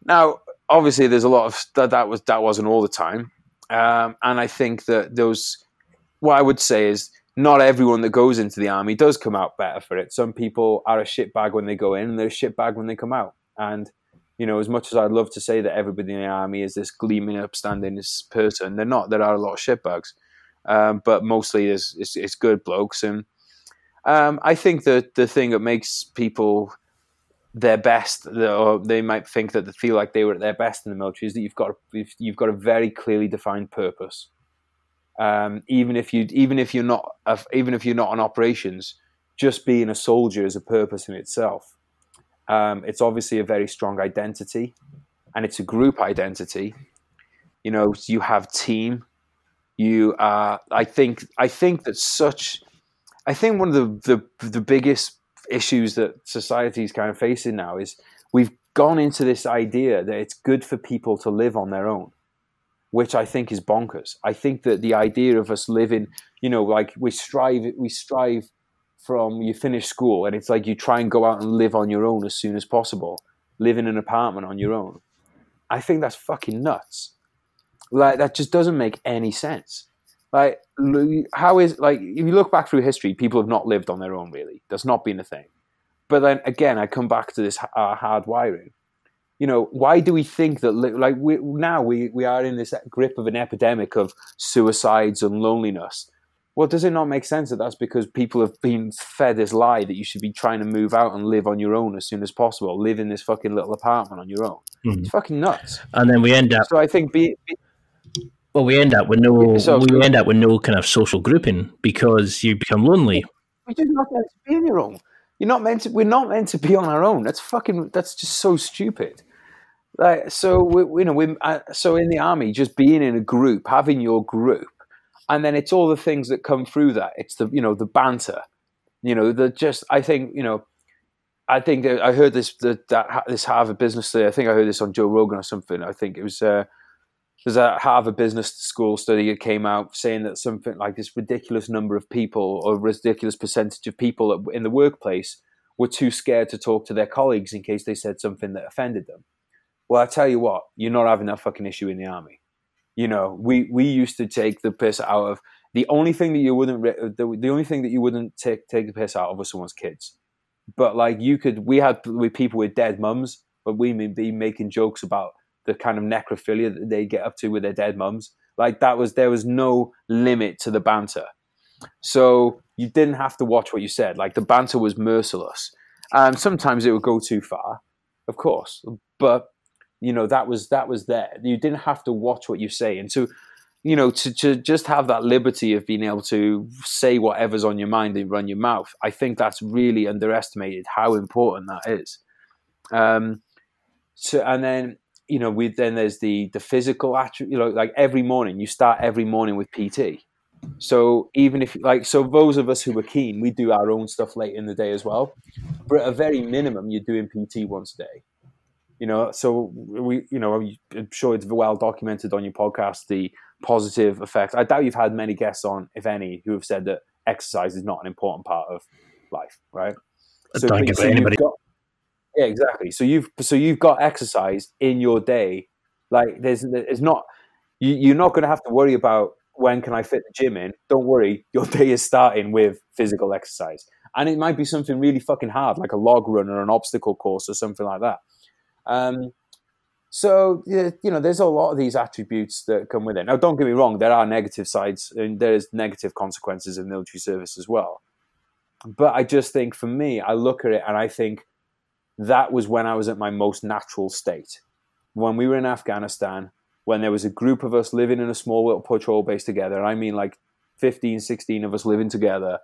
[SPEAKER 2] now, obviously, there's a lot of that. That was that wasn't all the time, um, and I think that those. What I would say is not everyone that goes into the army does come out better for it. Some people are a shitbag when they go in, and they're a shitbag when they come out. And you know, as much as I'd love to say that everybody in the army is this gleaming, upstanding person, they're not. There are a lot of shitbags, um, but mostly it's, it's, it's good blokes and um, I think that the thing that makes people their best, or they might think that they feel like they were at their best in the military, is that you've got you've got a very clearly defined purpose. Um, even if you even if you're not even if you're not on operations, just being a soldier is a purpose in itself. Um, it's obviously a very strong identity, and it's a group identity. You know, you have team. You, uh, I think, I think that such, I think one of the the, the biggest issues that society is kind of facing now is we've gone into this idea that it's good for people to live on their own, which I think is bonkers. I think that the idea of us living, you know, like we strive, we strive from you finish school and it's like you try and go out and live on your own as soon as possible, live in an apartment on your own. I think that's fucking nuts. Like that just doesn't make any sense. Like, how is like if you look back through history, people have not lived on their own. Really, that's not been a thing. But then again, I come back to this uh, hard wiring. You know, why do we think that like we, now we we are in this grip of an epidemic of suicides and loneliness? Well, does it not make sense that that's because people have been fed this lie that you should be trying to move out and live on your own as soon as possible, live in this fucking little apartment on your own? Mm-hmm. It's fucking nuts.
[SPEAKER 1] And then we end up.
[SPEAKER 2] So I think be, be
[SPEAKER 1] well, we end up with no. So, we end up with no kind of social grouping because you become lonely.
[SPEAKER 2] You're not meant to be on your own. You're not meant to. We're not meant to be on our own. That's fucking. That's just so stupid. Like so, we, you know, we. Uh, so in the army, just being in a group, having your group, and then it's all the things that come through that. It's the you know the banter, you know the just. I think you know. I think I heard this the, that this Harvard Business Day. I think I heard this on Joe Rogan or something. I think it was. Uh, there's a Harvard Business School study that came out saying that something like this ridiculous number of people or ridiculous percentage of people in the workplace were too scared to talk to their colleagues in case they said something that offended them. Well, I tell you what, you're not having that fucking issue in the army. You know, we we used to take the piss out of the only thing that you wouldn't the, the only thing that you wouldn't take take the piss out of was someone's kids. But like you could, we had with people with dead mums, but we would be making jokes about the kind of necrophilia that they get up to with their dead mums. Like that was there was no limit to the banter. So you didn't have to watch what you said. Like the banter was merciless. And sometimes it would go too far, of course. But you know, that was that was there. You didn't have to watch what you say. And so, you know, to, to just have that liberty of being able to say whatever's on your mind and run your mouth, I think that's really underestimated how important that is. Um, so, and then you know, we then there's the the physical attribute. You know, like every morning, you start every morning with PT. So even if like so, those of us who are keen, we do our own stuff late in the day as well. But at a very minimum, you're doing PT once a day. You know, so we, you know, I'm sure it's well documented on your podcast the positive effects. I doubt you've had many guests on, if any, who have said that exercise is not an important part of life, right?
[SPEAKER 1] So, don't think so anybody. Got,
[SPEAKER 2] yeah, exactly. So you've so you've got exercise in your day. Like there's it's not you, you're not going to have to worry about when can I fit the gym in. Don't worry, your day is starting with physical exercise, and it might be something really fucking hard, like a log run or an obstacle course or something like that. Um, so you know, there's a lot of these attributes that come with it. Now, don't get me wrong; there are negative sides, and there's negative consequences of military service as well. But I just think, for me, I look at it and I think that was when I was at my most natural state. When we were in Afghanistan, when there was a group of us living in a small little patrol base together, I mean like 15, 16 of us living together,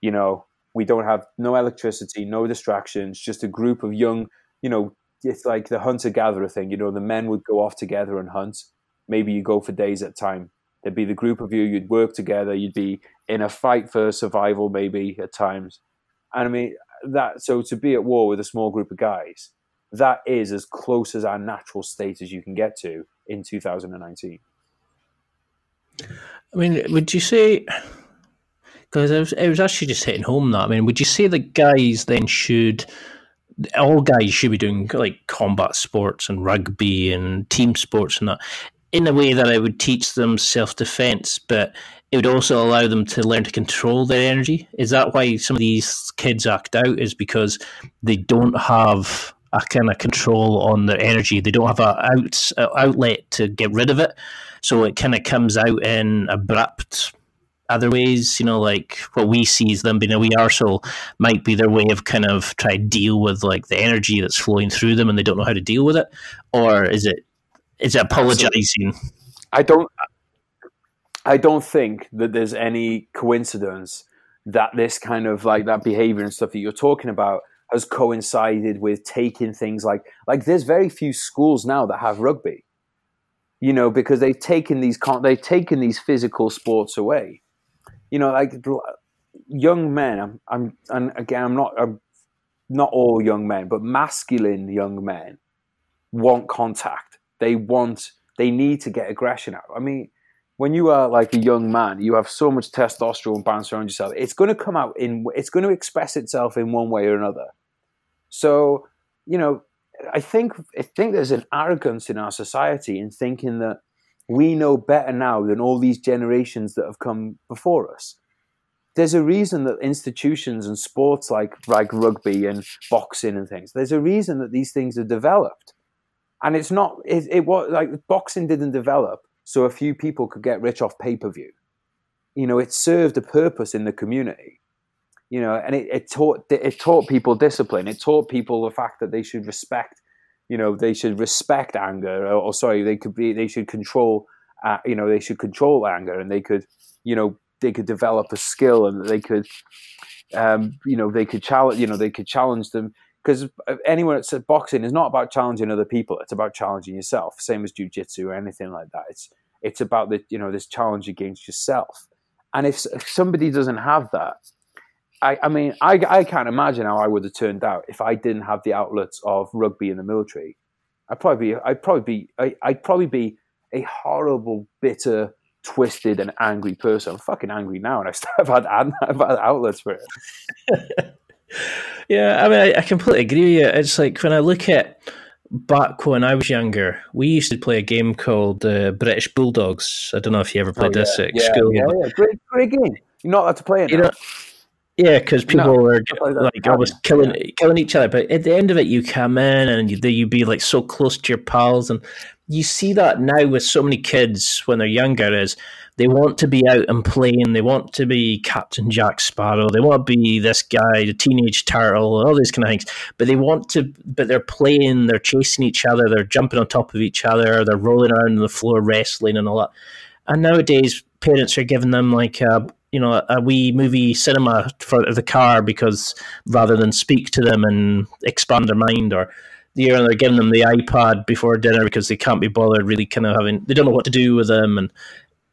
[SPEAKER 2] you know, we don't have no electricity, no distractions, just a group of young, you know, it's like the hunter gatherer thing. You know, the men would go off together and hunt. Maybe you go for days at a time. There'd be the group of you, you'd work together, you'd be in a fight for survival, maybe at times. And I mean, that so to be at war with a small group of guys, that is as close as our natural state as you can get to in 2019. I
[SPEAKER 1] mean, would you say? Because it was, it was actually just hitting home that. I mean, would you say that guys then should all guys should be doing like combat sports and rugby and team sports and that in a way that I would teach them self defense, but it would also allow them to learn to control their energy. Is that why some of these kids act out? Is because they don't have a kind of control on their energy. They don't have a out, a outlet to get rid of it, so it kind of comes out in abrupt other ways? You know, like what we see as them being a wee arsehole might be their way of kind of try to deal with like the energy that's flowing through them and they don't know how to deal with it? Or is it is it apologizing?
[SPEAKER 2] I don't I don't think that there's any coincidence that this kind of like that behavior and stuff that you're talking about has coincided with taking things like like there's very few schools now that have rugby you know because they've taken these they've taken these physical sports away. You know like young men i'm, I'm and again i'm not I'm not all young men but masculine young men want contact. They want they need to get aggression out. I mean when you are like a young man, you have so much testosterone bouncing around yourself. It's going to come out in, it's going to express itself in one way or another. So, you know, I think I think there's an arrogance in our society in thinking that we know better now than all these generations that have come before us. There's a reason that institutions and sports like like rugby and boxing and things. There's a reason that these things are developed, and it's not. It, it was like boxing didn't develop so a few people could get rich off pay per view. You know, it served a purpose in the community. You know, and it, it taught it taught people discipline. It taught people the fact that they should respect. You know, they should respect anger, or, or sorry, they could be they should control. Uh, you know, they should control anger, and they could, you know, they could develop a skill, and they could, um, you know, they could challenge. You know, they could challenge them because uh, anyone that says uh, boxing is not about challenging other people; it's about challenging yourself. Same as jujitsu or anything like that. It's it's about the you know this challenge against yourself. And if, if somebody doesn't have that, I, I mean, I, I can't imagine how I would have turned out if I didn't have the outlets of rugby in the military. I'd probably be, I'd probably be, I, I'd probably be a horrible, bitter, twisted, and angry person. I'm fucking angry now, and I've had, I've had outlets for it.
[SPEAKER 1] yeah, I mean, I, I, completely agree with you. It's like when I look at back when I was younger, we used to play a game called uh, British Bulldogs. I don't know if you ever played oh, yeah. this at
[SPEAKER 2] yeah,
[SPEAKER 1] school.
[SPEAKER 2] Yeah, yeah, great, great game. You're not allowed to play it. You know,
[SPEAKER 1] yeah, because people no, were like always killing yeah. killing each other. But at the end of it, you come in and you you be like so close to your pals, and you see that now with so many kids when they're younger. Is they want to be out and playing. They want to be Captain Jack Sparrow. They want to be this guy, the teenage turtle, all these kind of things. But they want to, but they're playing, they're chasing each other, they're jumping on top of each other, they're rolling around on the floor, wrestling and all that. And nowadays, parents are giving them like a, you know, a wee movie cinema for the car because rather than speak to them and expand their mind or you know, they're giving them the iPad before dinner because they can't be bothered really kind of having they don't know what to do with them and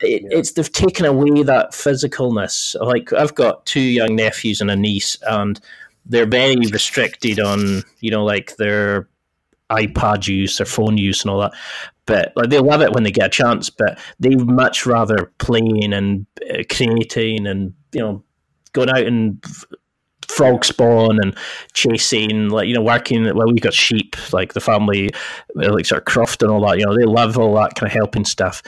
[SPEAKER 1] it, yeah. it's they've taken away that physicalness. Like I've got two young nephews and a niece, and they're very restricted on you know like their iPad use, their phone use, and all that. But like they love it when they get a chance, but they much rather playing and uh, creating and you know going out and frog spawn and chasing like you know working well we've got sheep like the family like sort of croft and all that you know they love all that kind of helping stuff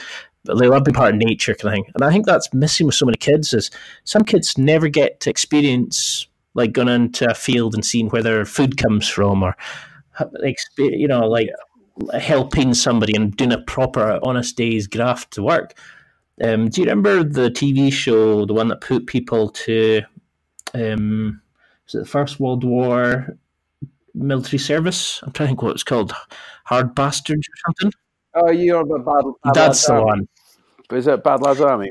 [SPEAKER 1] they love being part of nature kind of thing. And I think that's missing with so many kids is some kids never get to experience like going into a field and seeing where their food comes from or you know like helping somebody and doing a proper honest day's graft to work. Um, do you remember the TV show, the one that put people to um, was it the First World War military service? I'm trying to think what it's called, Hard Bastards or something.
[SPEAKER 2] Oh, you're about bad.
[SPEAKER 1] bad That's the one.
[SPEAKER 2] Is that Bad Lads Army?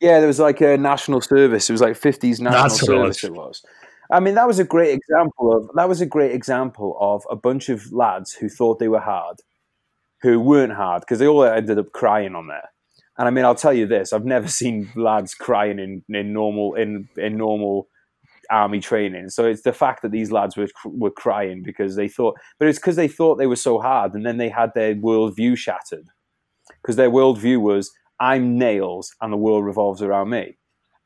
[SPEAKER 2] Yeah, there was like a national service. It was like fifties national That's service. It was. I mean, that was a great example of that was a great example of a bunch of lads who thought they were hard, who weren't hard because they all ended up crying on there. And I mean, I'll tell you this: I've never seen lads crying in, in normal in in normal army training. So it's the fact that these lads were were crying because they thought, but it's because they thought they were so hard, and then they had their worldview shattered because their worldview was I'm nails and the world revolves around me.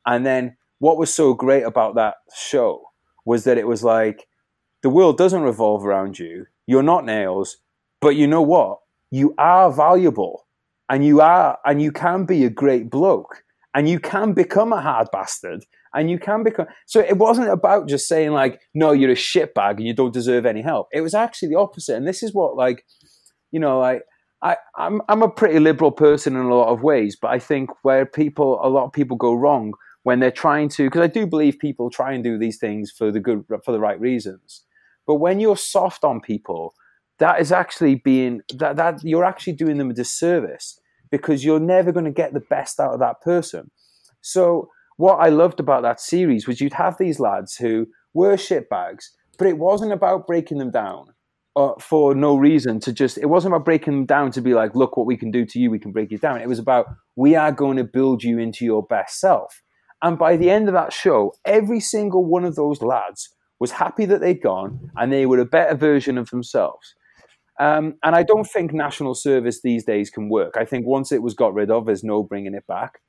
[SPEAKER 2] And then what was so great about that show was that it was like the world doesn't revolve around you. You're not nails, but you know what? You are valuable and you are and you can be a great bloke and you can become a hard bastard and you can become so it wasn't about just saying like no you're a shitbag and you don't deserve any help it was actually the opposite and this is what like you know like I, I'm I'm a pretty liberal person in a lot of ways, but I think where people a lot of people go wrong when they're trying to because I do believe people try and do these things for the good for the right reasons. But when you're soft on people, that is actually being that that you're actually doing them a disservice because you're never going to get the best out of that person. So what I loved about that series was you'd have these lads who were shitbags, but it wasn't about breaking them down uh, for no reason to just it wasn't about breaking them down to be like look what we can do to you we can break you down. It was about we are going to build you into your best self. And by the end of that show every single one of those lads was happy that they'd gone and they were a better version of themselves. Um, and i don't think national service these days can work. I think once it was got rid of there's no bringing it back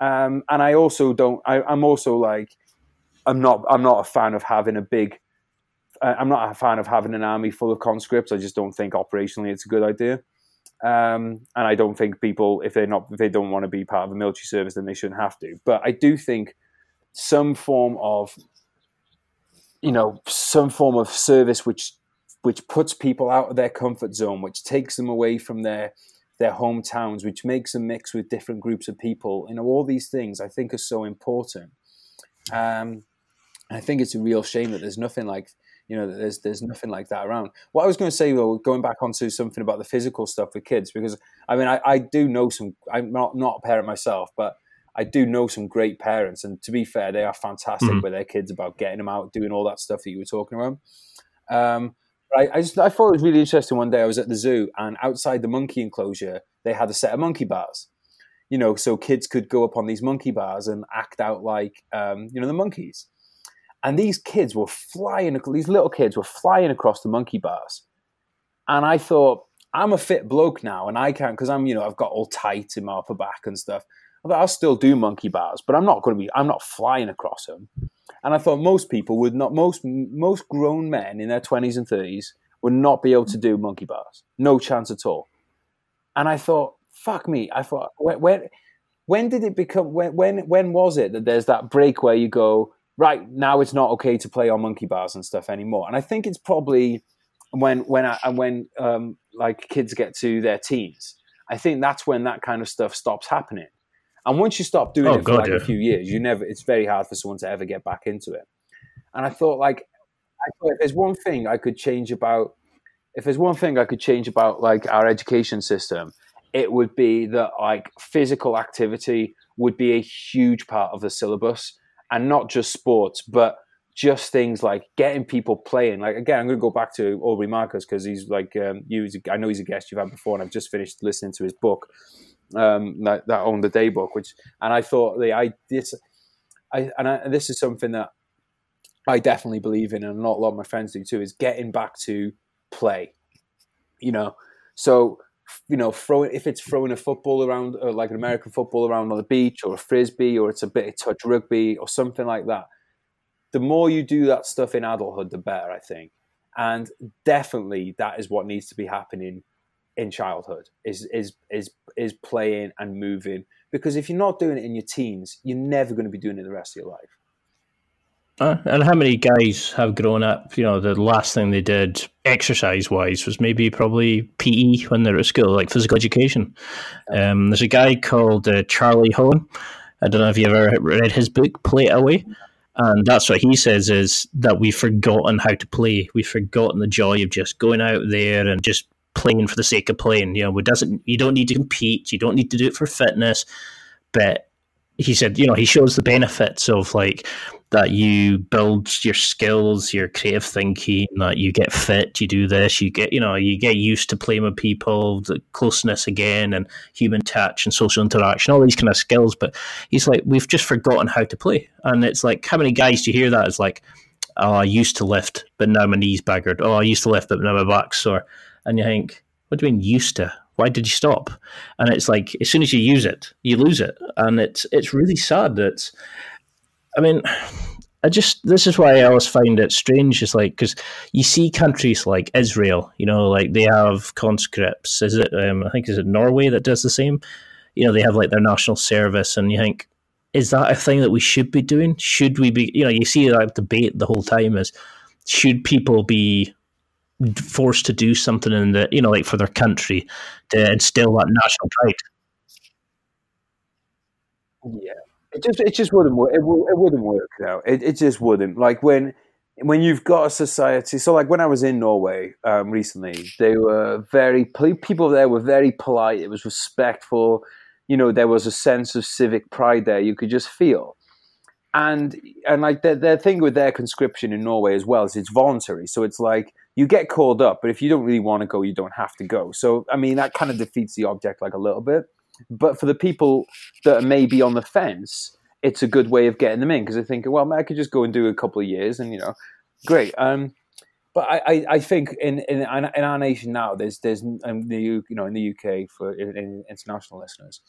[SPEAKER 2] um, and i also don't I, i'm also like i'm not i'm not a fan of having a big I'm not a fan of having an army full of conscripts. I just don't think operationally it's a good idea. Um, and I don't think people, if they're not, if they don't want to be part of a military service, then they shouldn't have to. But I do think some form of, you know, some form of service which which puts people out of their comfort zone, which takes them away from their their hometowns, which makes them mix with different groups of people. You know, all these things I think are so important. Um, I think it's a real shame that there's nothing like you know there's there's nothing like that around what i was going to say though going back onto something about the physical stuff with kids because i mean i, I do know some i'm not not a parent myself but i do know some great parents and to be fair they are fantastic mm-hmm. with their kids about getting them out doing all that stuff that you were talking about um, I, I just i thought it was really interesting one day i was at the zoo and outside the monkey enclosure they had a set of monkey bars you know so kids could go up on these monkey bars and act out like um, you know the monkeys and these kids were flying, these little kids were flying across the monkey bars. And I thought, I'm a fit bloke now, and I can't, because I'm, you know, I've got all tight in my upper back and stuff. I'll still do monkey bars, but I'm not going to be, I'm not flying across them. And I thought most people would not, most, most grown men in their 20s and 30s would not be able to do monkey bars. No chance at all. And I thought, fuck me. I thought, when, when, when did it become, when, when, when was it that there's that break where you go, right now it's not okay to play on monkey bars and stuff anymore. And I think it's probably when when I, when um, like kids get to their teens, I think that's when that kind of stuff stops happening. And once you stop doing oh, it for God, like yeah. a few years, you never. It's very hard for someone to ever get back into it. And I thought, like, I thought if there's one thing I could change about, if there's one thing I could change about like our education system, it would be that like physical activity would be a huge part of the syllabus and not just sports, but just things like getting people playing. Like again, I'm going to go back to Aubrey Marcus because he's like um, you. I know he's a guest you've had before, and I've just finished listening to his book, um, that, that Own the Day book. Which and I thought the I this, I and, I, this is something that I definitely believe in, and a lot of my friends do too. Is getting back to play. You know, so you know, throwing if it's throwing a football around, uh, like an American football around on the beach, or a frisbee, or it's a bit of touch rugby, or something like that. The more you do that stuff in adulthood, the better, I think. And definitely, that is what needs to be happening in childhood is is is is playing and moving. Because if you're not doing it in your teens, you're never going to be doing it the rest of your life.
[SPEAKER 1] Uh, and how many guys have grown up? You know, the last thing they did exercise wise was maybe probably PE when they were at school, like physical education. Um, there's a guy called uh, Charlie Hoehn. I don't know if you ever read his book, Play It Away. And that's what he says is that we've forgotten how to play. We've forgotten the joy of just going out there and just playing for the sake of playing. You know, doesn't you don't need to compete, you don't need to do it for fitness, but he said, you know, he shows the benefits of like that you build your skills, your creative thinking, that you get fit, you do this, you get, you know, you get used to playing with people, the closeness again, and human touch and social interaction, all these kind of skills. But he's like, we've just forgotten how to play. And it's like, how many guys do you hear that? It's like, oh, I used to lift, but now my knee's baggered. Oh, I used to lift, but now my back's sore. And you think, what do you mean used to? Why did you stop? And it's like as soon as you use it, you lose it, and it's it's really sad that. I mean, I just this is why I always find it strange. Is like because you see countries like Israel, you know, like they have conscripts. Is it? Um, I think is it Norway that does the same. You know, they have like their national service, and you think, is that a thing that we should be doing? Should we be? You know, you see that debate the whole time is should people be forced to do something in the you know like for their country to instill that national pride.
[SPEAKER 2] Yeah, it just it just wouldn't work. It, it wouldn't work now. It it just wouldn't. Like when when you've got a society. So like when I was in Norway um, recently, they were very people there were very polite. It was respectful. You know, there was a sense of civic pride there. You could just feel. And and like the, the thing with their conscription in Norway as well is it's voluntary. So it's like you get called up, but if you don't really want to go, you don't have to go. So I mean that kind of defeats the object like a little bit. But for the people that are maybe on the fence, it's a good way of getting them in because they're thinking, well, I could just go and do a couple of years, and you know, great. Um, but I, I, I, think in, in in our nation now, there's there's um, the you know in the UK for in, in international listeners,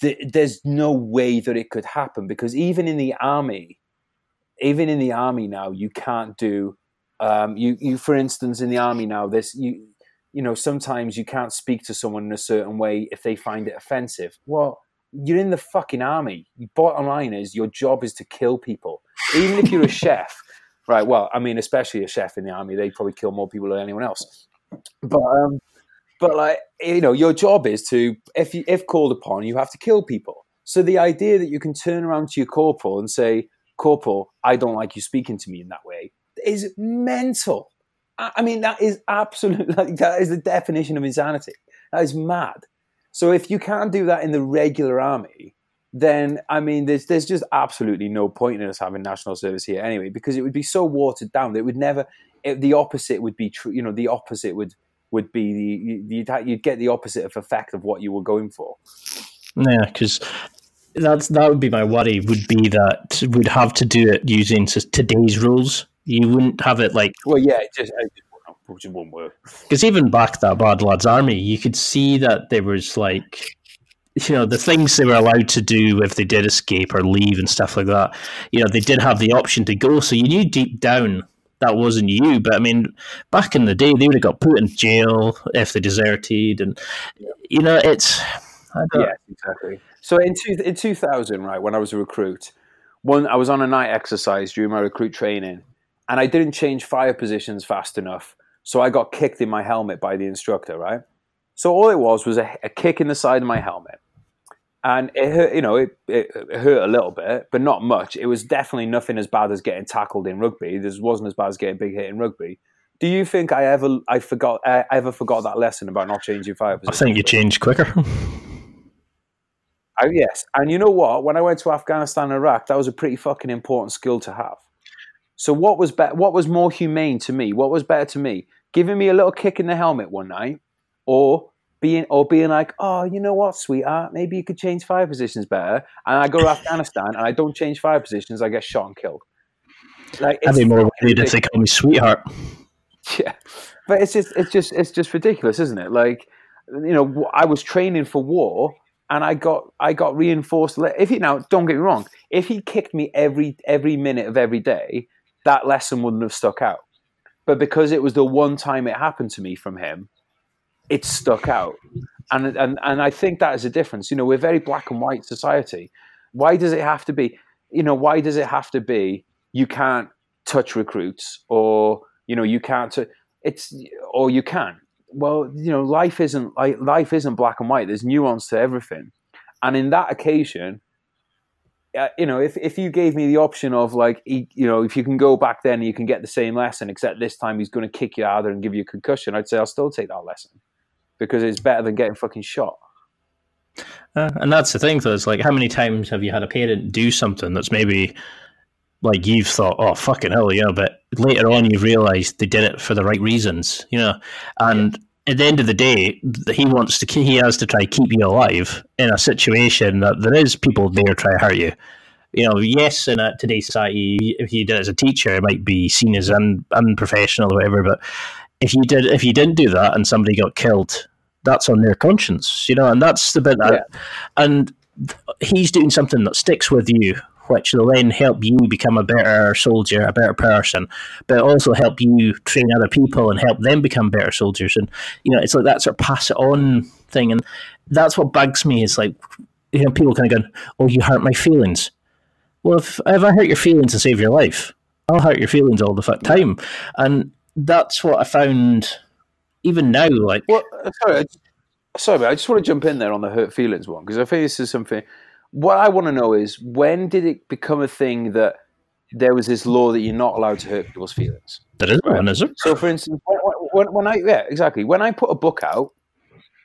[SPEAKER 2] th- there's no way that it could happen because even in the army, even in the army now, you can't do. Um, you you for instance in the army now, this you, you know sometimes you can't speak to someone in a certain way if they find it offensive. Well, you're in the fucking army. Bottom line is your job is to kill people. Even if you're a chef, right? Well, I mean, especially a chef in the army, they probably kill more people than anyone else. But um, but like you know, your job is to if you, if called upon, you have to kill people. So the idea that you can turn around to your corporal and say, "Corporal, I don't like you speaking to me in that way," is mental. I mean, that is absolutely like, that is the definition of insanity. That is mad. So if you can't do that in the regular army, then I mean, there's there's just absolutely no point in us having national service here anyway, because it would be so watered down. that It would never. It, the opposite would be true. You know, the opposite would would be the you'd, you'd get the opposite of effect of what you were going for.
[SPEAKER 1] Yeah, because that's that would be my worry. Would be that we'd have to do it using today's rules. You wouldn't have it like
[SPEAKER 2] well, yeah, it just, it just won't work.
[SPEAKER 1] Because even back that bad lads army, you could see that there was like you know the things they were allowed to do if they did escape or leave and stuff like that. You know they did have the option to go so you knew deep down that wasn't you. But i mean back in the day they would have got put in jail if they deserted and you know it's
[SPEAKER 2] yeah exactly. So in, two, in 2000 right when i was a recruit one i was on a night exercise during my recruit training and i didn't change fire positions fast enough so i got kicked in my helmet by the instructor right so all it was was a, a kick in the side of my helmet and it hurt. You know, it, it, hurt a little bit, but not much. It was definitely nothing as bad as getting tackled in rugby. This wasn't as bad as getting big hit in rugby. Do you think I ever I forgot I ever forgot that lesson about not changing fire
[SPEAKER 1] position? I think you changed quicker.
[SPEAKER 2] Oh, yes, and you know what? When I went to Afghanistan and Iraq, that was a pretty fucking important skill to have. So what was be- What was more humane to me? What was better to me? Giving me a little kick in the helmet one night, or being or being like, oh, you know what, sweetheart, maybe you could change fire positions better. And I go to Afghanistan and I don't change fire positions, I get shot and killed.
[SPEAKER 1] Like, I'd be more worried if they call me sweetheart.
[SPEAKER 2] Yeah, but it's just it's just it's just ridiculous, isn't it? Like, you know, I was training for war. And I got I got reinforced. If he now don't get me wrong, if he kicked me every every minute of every day, that lesson wouldn't have stuck out. But because it was the one time it happened to me from him, it stuck out. And, and, and I think that is a difference. You know, we're very black and white society. Why does it have to be, you know, why does it have to be you can't touch recruits or, you know, you can't, t- it's, or you can. Well, you know, life isn't like life isn't black and white. There's nuance to everything. And in that occasion, uh, you know, if, if you gave me the option of like, you know, if you can go back then you can get the same lesson, except this time he's going to kick you out and give you a concussion, I'd say I'll still take that lesson because it's better than getting fucking shot.
[SPEAKER 1] Uh, and that's the thing, though. It's like, how many times have you had a parent do something that's maybe like you've thought, oh, fucking hell, yeah, but later on you've realised they did it for the right reasons, you know? And yeah. At the end of the day, he wants to, he has to try keep you alive in a situation that there is people there try to hurt you. You know, yes, in a, today's society, if you did it as a teacher, it might be seen as un, unprofessional or whatever, but if you did if you didn't do that and somebody got killed, that's on their conscience, you know, and that's the bit that, yeah. and he's doing something that sticks with you, which will then help you become a better soldier, a better person, but also help you train other people and help them become better soldiers. And you know, it's like that sort of pass it on thing, and that's what bugs me. Is like you know, people kind of going, "Oh, you hurt my feelings." Well, if, if I hurt your feelings to save your life, I'll hurt your feelings all the time. And that's what I found. Even now, like,
[SPEAKER 2] well, sorry, I, sorry, I just want to jump in there on the hurt feelings one because I think this is something. What I want to know is when did it become a thing that there was this law that you're not allowed to hurt people's feelings?
[SPEAKER 1] There is right? one, is there?
[SPEAKER 2] So, for instance, when, when, when I yeah, exactly, when I put a book out,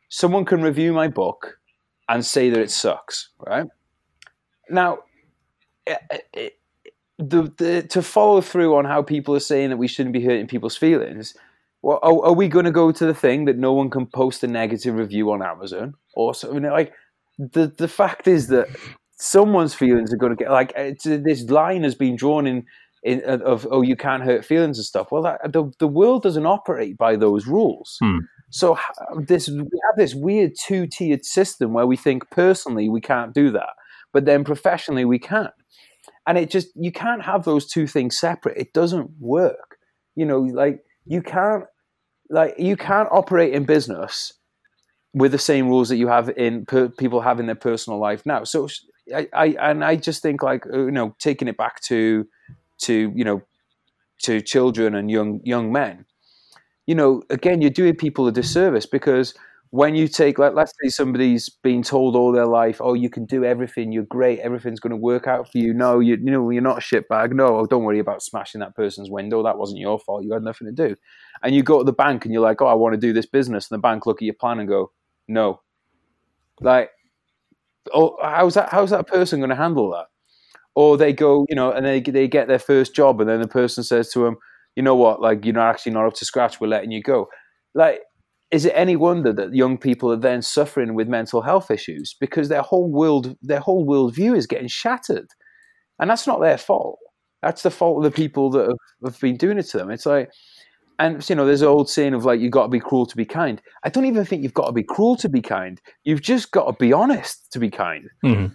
[SPEAKER 2] someone can review my book and say that it sucks, right? Now, it, it, the, the, to follow through on how people are saying that we shouldn't be hurting people's feelings, well, are, are we going to go to the thing that no one can post a negative review on Amazon or something like? The the fact is that someone's feelings are going to get like this line has been drawn in in, of oh you can't hurt feelings and stuff. Well, that, the the world doesn't operate by those rules.
[SPEAKER 1] Hmm.
[SPEAKER 2] So this we have this weird two tiered system where we think personally we can't do that, but then professionally we can, and it just you can't have those two things separate. It doesn't work. You know, like you can't like you can't operate in business with the same rules that you have in per, people have in their personal life now. So I, I and I just think like uh, you know taking it back to to you know to children and young young men you know again you're doing people a disservice because when you take like let's say somebody's been told all their life oh you can do everything. You're great. Everything's going to work out for you. No you, you know you're not a shitbag. No don't worry about smashing that person's window. That wasn't your fault. You had nothing to do. And you go to the bank and you're like oh i want to do this business. And the bank look at your plan and go no like oh how's that how's that person going to handle that or they go, you know, and they they get their first job, and then the person says to them, you know what, like you're not actually not up to scratch. We're letting you go. Like, is it any wonder that young people are then suffering with mental health issues because their whole world, their whole worldview is getting shattered, and that's not their fault. That's the fault of the people that have, have been doing it to them. It's like, and you know, there's an old saying of like, you've got to be cruel to be kind. I don't even think you've got to be cruel to be kind. You've just got to be honest to be kind.
[SPEAKER 1] Mm-hmm.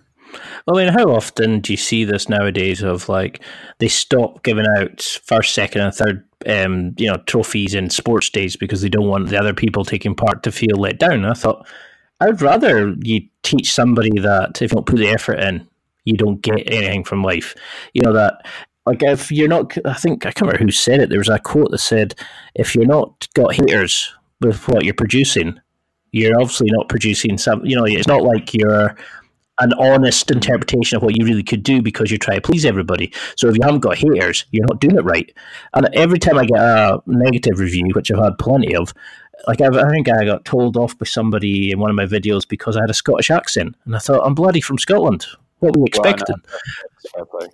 [SPEAKER 1] I mean, how often do you see this nowadays? Of like they stop giving out first, second, and third, um, you know, trophies in sports days because they don't want the other people taking part to feel let down. I thought I'd rather you teach somebody that if you don't put the effort in, you don't get anything from life. You know that like if you're not i think i can't remember who said it there was a quote that said if you're not got haters with what you're producing you're obviously not producing some you know it's not like you're an honest interpretation of what you really could do because you try to please everybody. So if you haven't got haters, you're not doing it right. And every time I get a negative review, which I've had plenty of, like I, I think I got told off by somebody in one of my videos because I had a Scottish accent, and I thought I'm bloody from Scotland. What were you expecting? Well,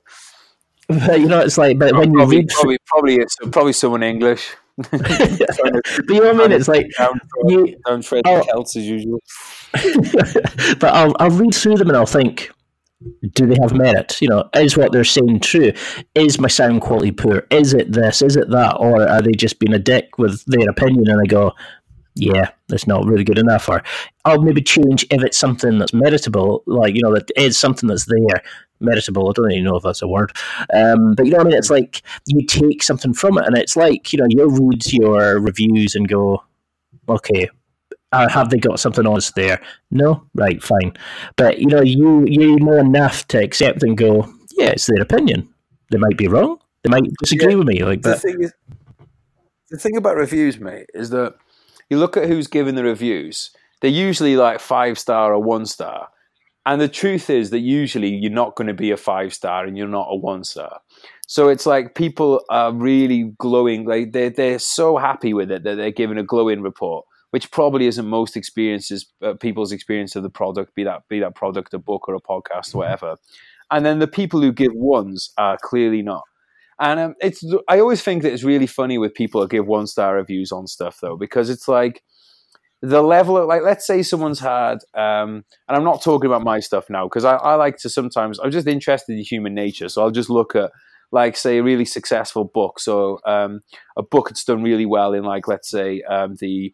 [SPEAKER 1] but you know, it's like, but when
[SPEAKER 2] probably,
[SPEAKER 1] you read,
[SPEAKER 2] probably, probably it's probably someone English.
[SPEAKER 1] but you know what I mean? It's like down,
[SPEAKER 2] you, down Fred as usual.
[SPEAKER 1] but I'll I'll read through them and I'll think, do they have merit? You know, is what they're saying true? Is my sound quality poor? Is it this? Is it that? Or are they just being a dick with their opinion? And I go, yeah, that's not really good enough. Or I'll maybe change if it's something that's meritable, like you know, that is something that's there meritable. I don't even know if that's a word. Um, but you know what I mean? It's like you take something from it, and it's like, you know, you'll read your reviews and go, okay, uh, have they got something honest there? No? Right, fine. But, you know, you, you know enough to accept and go, yeah, it's their opinion. They might be wrong. They might disagree yeah, with me. Like,
[SPEAKER 2] the thing is, the thing about reviews, mate, is that you look at who's giving the reviews. They're usually like five star or one star, and the truth is that usually you're not going to be a five star and you're not a one star. So it's like people are really glowing, like they're, they're so happy with it that they're giving a glowing report, which probably isn't most experiences, uh, people's experience of the product, be that, be that product, a book or a podcast or whatever. And then the people who give ones are clearly not. And um, it's, I always think that it's really funny with people who give one star reviews on stuff though, because it's like, the level of like let's say someone's had um, and i'm not talking about my stuff now because I, I, like to sometimes i'm just interested in human nature so i'll just look at like say a really successful book. So um, a book that's done really well in like let's say um, the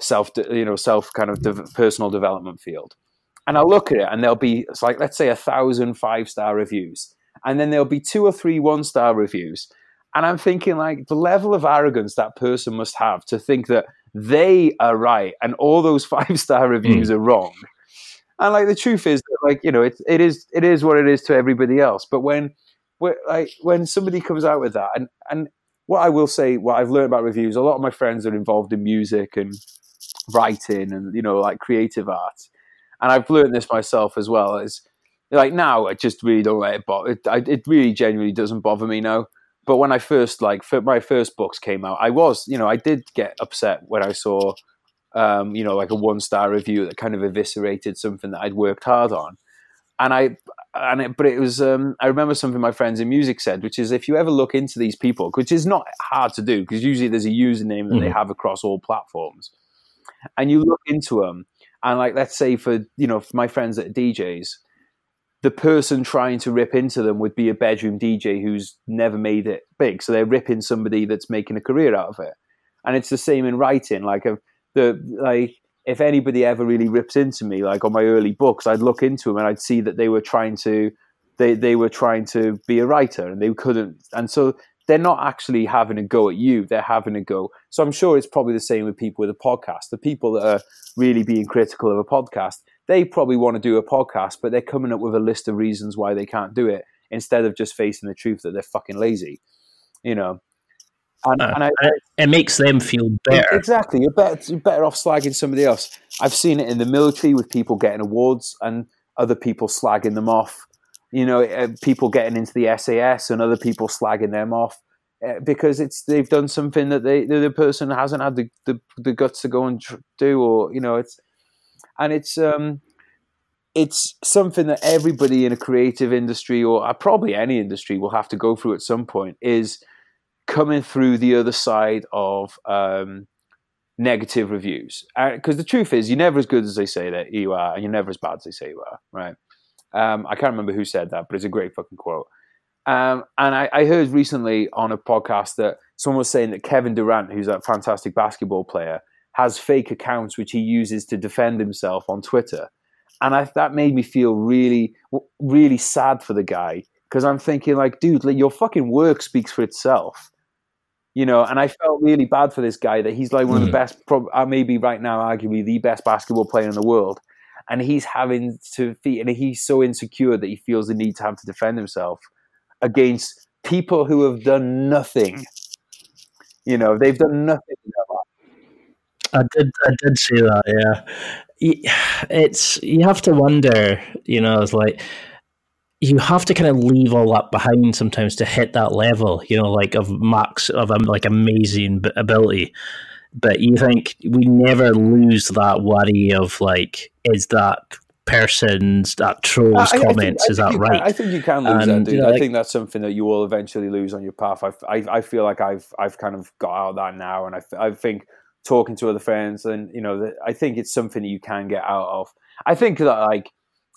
[SPEAKER 2] self you know self kind of de- personal development field. And i'll look at it and there'll be it's like let's say a thousand five star reviews and then there'll be two or three one star reviews and i'm thinking like the level of arrogance that person must have to think that they are right and all those five star reviews mm. are wrong. And like the truth is that like, you know, it, it is it is what it is to everybody else. But when like when somebody comes out with that and and what I will say, what I've learned about reviews, a lot of my friends are involved in music and writing and you know like creative art, and I've learned this myself as well. Is like now I just really don't let it bother. It, I, it really genuinely doesn't bother me now. But when I first like my first books came out, I was you know I did get upset when I saw um, you know like a one star review that kind of eviscerated something that I'd worked hard on, and I and it, but it was um, I remember something my friends in music said, which is if you ever look into these people, which is not hard to do because usually there's a username that mm-hmm. they have across all platforms, and you look into them, and like let's say for you know for my friends at DJs, the person trying to rip into them would be a bedroom DJ who's never made it big, so they're ripping somebody that's making a career out of it, and it's the same in writing, like the like if anybody ever really rips into me, like on my early books, I'd look into them and I'd see that they were trying to they they were trying to be a writer and they couldn't, and so they're not actually having a go at you; they're having a go. So I'm sure it's probably the same with people with a podcast. The people that are really being critical of a podcast, they probably want to do a podcast, but they're coming up with a list of reasons why they can't do it instead of just facing the truth that they're fucking lazy. You know,
[SPEAKER 1] and, uh, and I, it makes them feel better.
[SPEAKER 2] Exactly. You're better, you're better off slagging somebody else. I've seen it in the military with people getting awards and other people slagging them off. You know, uh, people getting into the SAS and other people slagging them off uh, because it's they've done something that they the, the person hasn't had the, the, the guts to go and do, or you know, it's and it's um it's something that everybody in a creative industry or uh, probably any industry will have to go through at some point is coming through the other side of um, negative reviews. Because uh, the truth is, you're never as good as they say that you are, and you're never as bad as they say you are, right? Um, I can't remember who said that, but it's a great fucking quote. Um, and I, I, heard recently on a podcast that someone was saying that Kevin Durant, who's a fantastic basketball player, has fake accounts which he uses to defend himself on Twitter. And I, that made me feel really, really sad for the guy because I'm thinking, like, dude, like, your fucking work speaks for itself you know, and I felt really bad for this guy that he's like one mm. of the hmm. best, maybe right now, arguably the best basketball player in the world. And he's having to, and he's so insecure that he feels the need to have to defend himself against people who have done nothing. You know, they've done nothing.
[SPEAKER 1] I did, I did see that. Yeah, it's you have to wonder. You know, it's like you have to kind of leave all that behind sometimes to hit that level, you know, like of max of um, like amazing ability. But you think we never lose that worry of like, is that person's that trolls I, comments? I think, is that right?
[SPEAKER 2] I think you can lose and, that, dude. Like, I think that's something that you will eventually lose on your path. I, I, I, feel like I've I've kind of got out of that now, and I, I think talking to other friends and you know, I think it's something that you can get out of. I think that like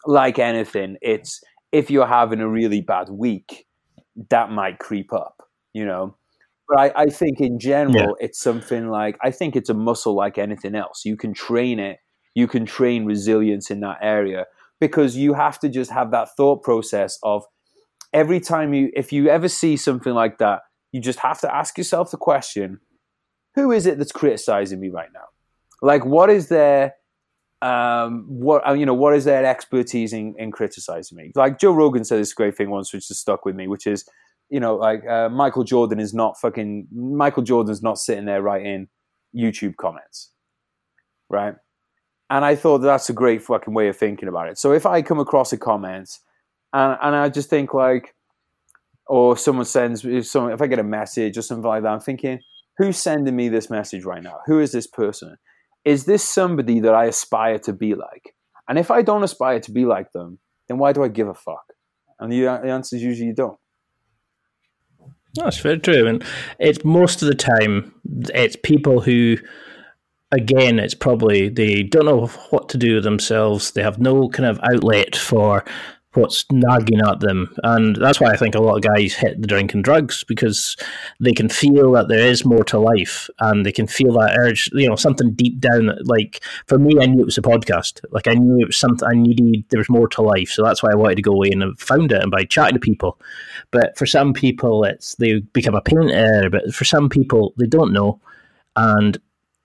[SPEAKER 2] like anything, it's if you're having a really bad week, that might creep up, you know. But I, I think in general, yeah. it's something like I think it's a muscle like anything else. You can train it, you can train resilience in that area because you have to just have that thought process of every time you, if you ever see something like that, you just have to ask yourself the question who is it that's criticizing me right now? Like, what is their um, what uh, you know, what is their expertise in, in criticizing me? Like Joe Rogan said this great thing once, which has stuck with me, which is, you know, like uh, Michael Jordan is not fucking Michael Jordan's not sitting there writing YouTube comments, right? And I thought that's a great fucking way of thinking about it. So if I come across a comment and, and I just think like, or someone sends, if someone, if I get a message or something like that, I'm thinking, who's sending me this message right now? Who is this person? is this somebody that I aspire to be like? And if I don't aspire to be like them, then why do I give a fuck? And the, uh, the answer is usually you don't.
[SPEAKER 1] That's very true. And it's most of the time, it's people who, again, it's probably they don't know what to do themselves. They have no kind of outlet for what's nagging at them. And that's why I think a lot of guys hit the drink and drugs because they can feel that there is more to life and they can feel that urge, you know, something deep down. Like for me, I knew it was a podcast. Like I knew it was something I needed, there was more to life. So that's why I wanted to go away and found it and by chatting to people. But for some people, it's they become a painter. But for some people, they don't know. And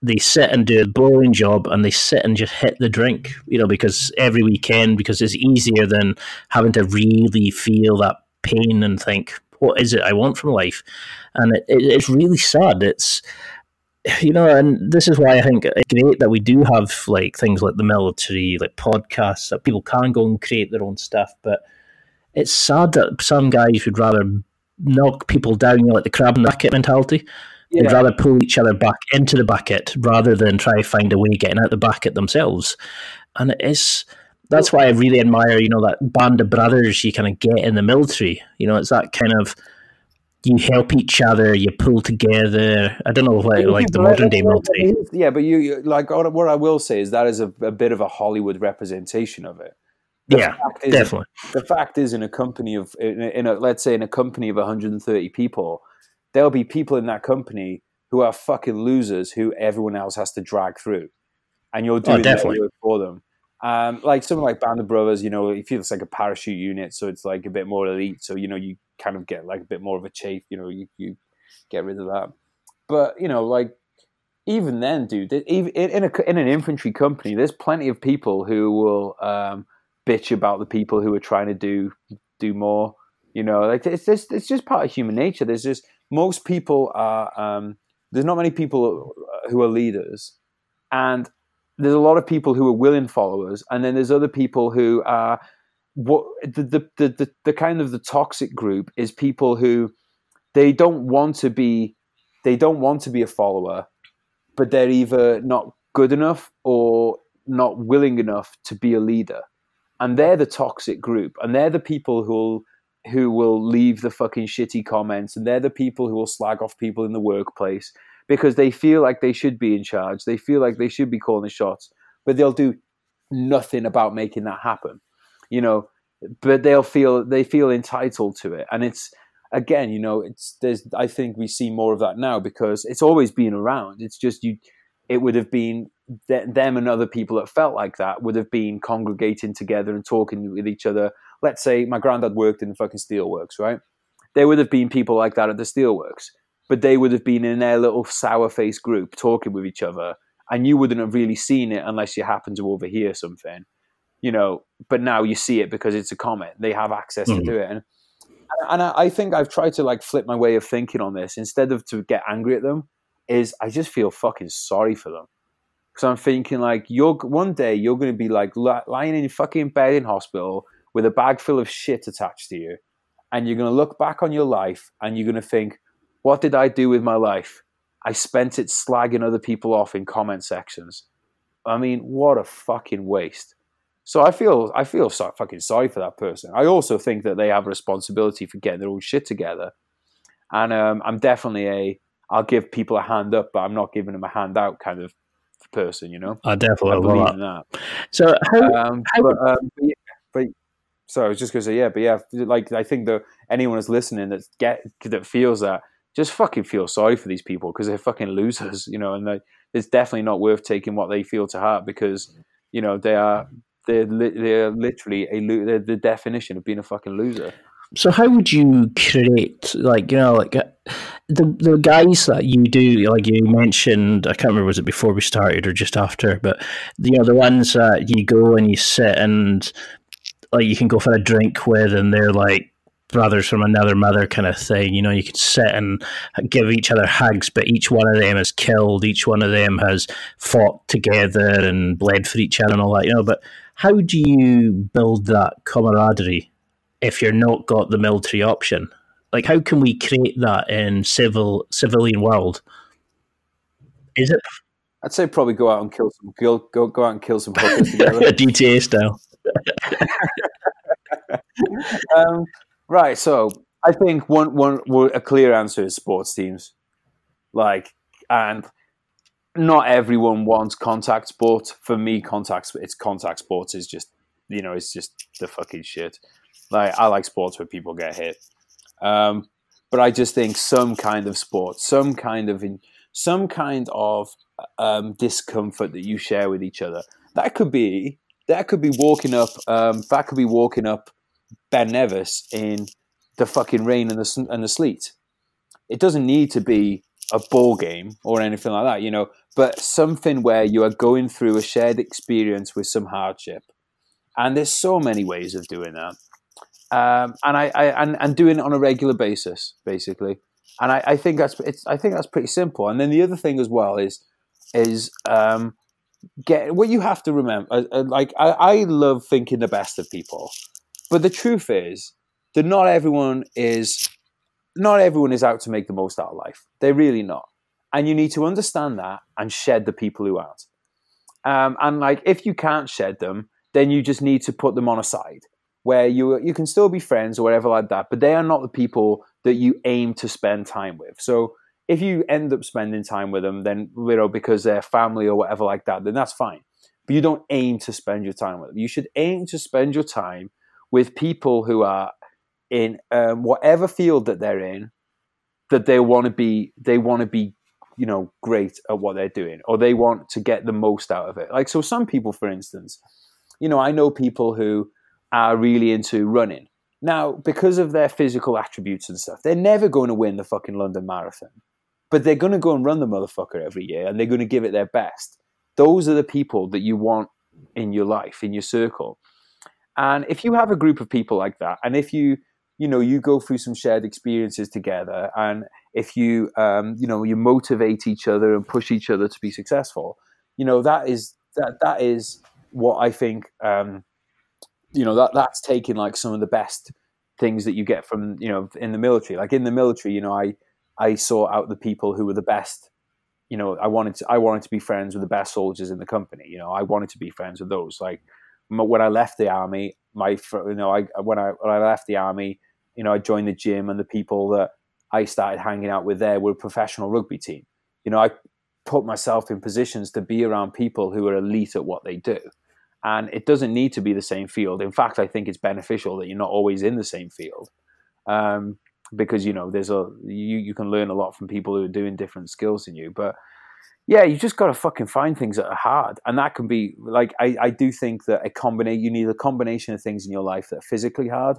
[SPEAKER 1] they sit and do a boring job and they sit and just hit the drink, you know, because every weekend, because it's easier than having to really feel that pain and think, what is it I want from life, and it, it, it's really sad. It's you know, and this is why I think it's great that we do have like things like the military, like podcasts that people can go and create their own stuff. But it's sad that some guys would rather knock people down, you know, like the crab in the mentality. Yeah. They'd rather pull each other back into the bucket rather than try to find a way getting out the bucket themselves. And it is that's why I really admire, you know, that band of brothers you kind of get in the military. You know, it's that kind of you help each other, you pull together. I don't know, like, like the modern day military.
[SPEAKER 2] Yeah, but you, you like what I will say is that is a, a bit of a Hollywood representation of it.
[SPEAKER 1] The yeah, is, definitely.
[SPEAKER 2] The fact is, in a company of, in a, in a, let's say, in a company of 130 people, there'll be people in that company who are fucking losers who everyone else has to drag through, and you're oh, doing oh, definitely. work for them. Um, like something like Band of Brothers, you know, it feels like a parachute unit, so it's like a bit more elite. So you know, you kind of get like a bit more of a chafe. You know, you you get rid of that. But you know, like even then, dude, even in a in an infantry company, there's plenty of people who will um, bitch about the people who are trying to do do more. You know, like it's just it's just part of human nature. There's just most people are um, there's not many people who are leaders, and there's a lot of people who are willing followers, and then there's other people who are what the the, the, the, the kind of the toxic group is people who they don't want to be they don't want to be a follower, but they're either not good enough or not willing enough to be a leader. And they're the toxic group. And they're the people who'll who will leave the fucking shitty comments and they're the people who will slag off people in the workplace because they feel like they should be in charge. They feel like they should be calling the shots, but they'll do nothing about making that happen. You know, but they'll feel they feel entitled to it, and it's again, you know, it's there's. I think we see more of that now because it's always been around. It's just you. It would have been th- them and other people that felt like that would have been congregating together and talking with each other. Let's say my granddad worked in the fucking steelworks, right? There would have been people like that at the steelworks but they would have been in their little sour face group talking with each other and you wouldn't have really seen it unless you happened to overhear something you know but now you see it because it's a comment they have access mm-hmm. to do it and, and I think I've tried to like flip my way of thinking on this instead of to get angry at them is I just feel fucking sorry for them because I'm thinking like you're one day you're going to be like lying in your fucking bed in hospital with a bag full of shit attached to you and you're going to look back on your life and you're going to think what did I do with my life? I spent it slagging other people off in comment sections. I mean, what a fucking waste. So I feel I feel so fucking sorry for that person. I also think that they have a responsibility for getting their own shit together. And um, I'm definitely a I'll give people a hand up, but I'm not giving them a hand out kind of person. You know,
[SPEAKER 1] I definitely I believe in that.
[SPEAKER 2] So how, um, how but, um, but, yeah, but so I was just gonna say yeah, but yeah, like I think that anyone is listening that get that feels that just fucking feel sorry for these people because they're fucking losers, you know, and they, it's definitely not worth taking what they feel to heart because, you know, they are they're li- they're literally a lo- they're the definition of being a fucking loser.
[SPEAKER 1] So how would you create like you know like uh, the the guys that you do like you mentioned I can't remember was it before we started or just after but you know the ones that you go and you sit and like you can go for a drink with and they're like brothers from another mother kind of thing. You know, you could sit and give each other hugs, but each one of them has killed. Each one of them has fought together and bled for each other and all that. You know, but how do you build that camaraderie if you're not got the military option? Like, how can we create that in civil civilian world? Is it?
[SPEAKER 2] I'd say probably go out and kill some go go, go out and kill some hookers together.
[SPEAKER 1] GTA style.
[SPEAKER 2] um, Right. So I think one one a clear answer is sports teams, like and not everyone wants contact sport. For me, contact it's contact sports is just you know it's just the fucking shit. Like I like sports where people get hit, um, but I just think some kind of sport, some kind of some kind of um, discomfort that you share with each other. That could be that could be walking up. Um, that could be walking up Ben Nevis in the fucking rain and the and the sleet. It doesn't need to be a ball game or anything like that, you know, but something where you are going through a shared experience with some hardship. And there's so many ways of doing that. Um, and I, I and, and doing it on a regular basis, basically. And I, I think that's it's I think that's pretty simple. And then the other thing as well is is um, get what you have to remember. Uh, uh, like I, I love thinking the best of people, but the truth is that not everyone is not everyone is out to make the most out of life. They're really not, and you need to understand that and shed the people who aren't. Um, and like if you can't shed them, then you just need to put them on a side where you you can still be friends or whatever like that, but they are not the people that you aim to spend time with. So if you end up spending time with them, then you know because they're family or whatever like that, then that's fine. But you don't aim to spend your time with them. You should aim to spend your time with people who are in um, whatever field that they're in, that they want to be. They want to be, you know, great at what they're doing, or they want to get the most out of it. Like so, some people, for instance, you know, I know people who are really into running. Now, because of their physical attributes and stuff, they're never going to win the fucking London Marathon but they're going to go and run the motherfucker every year and they're going to give it their best. Those are the people that you want in your life, in your circle. And if you have a group of people like that, and if you, you know, you go through some shared experiences together, and if you, um, you know, you motivate each other and push each other to be successful, you know, that is that that is what I think. Um, you know, that that's taking like some of the best things that you get from you know in the military. Like in the military, you know, I I sought out the people who were the best. You know, I wanted to I wanted to be friends with the best soldiers in the company. You know, I wanted to be friends with those. Like when I left the army, my you know, I when I when I left the army, you know, I joined the gym, and the people that I started hanging out with there were a professional rugby team. You know, I put myself in positions to be around people who are elite at what they do. And it doesn't need to be the same field. In fact, I think it's beneficial that you're not always in the same field. Um, because you know there's a you you can learn a lot from people who are doing different skills than you but yeah you just got to fucking find things that are hard and that can be like I, I do think that a combination you need a combination of things in your life that are physically hard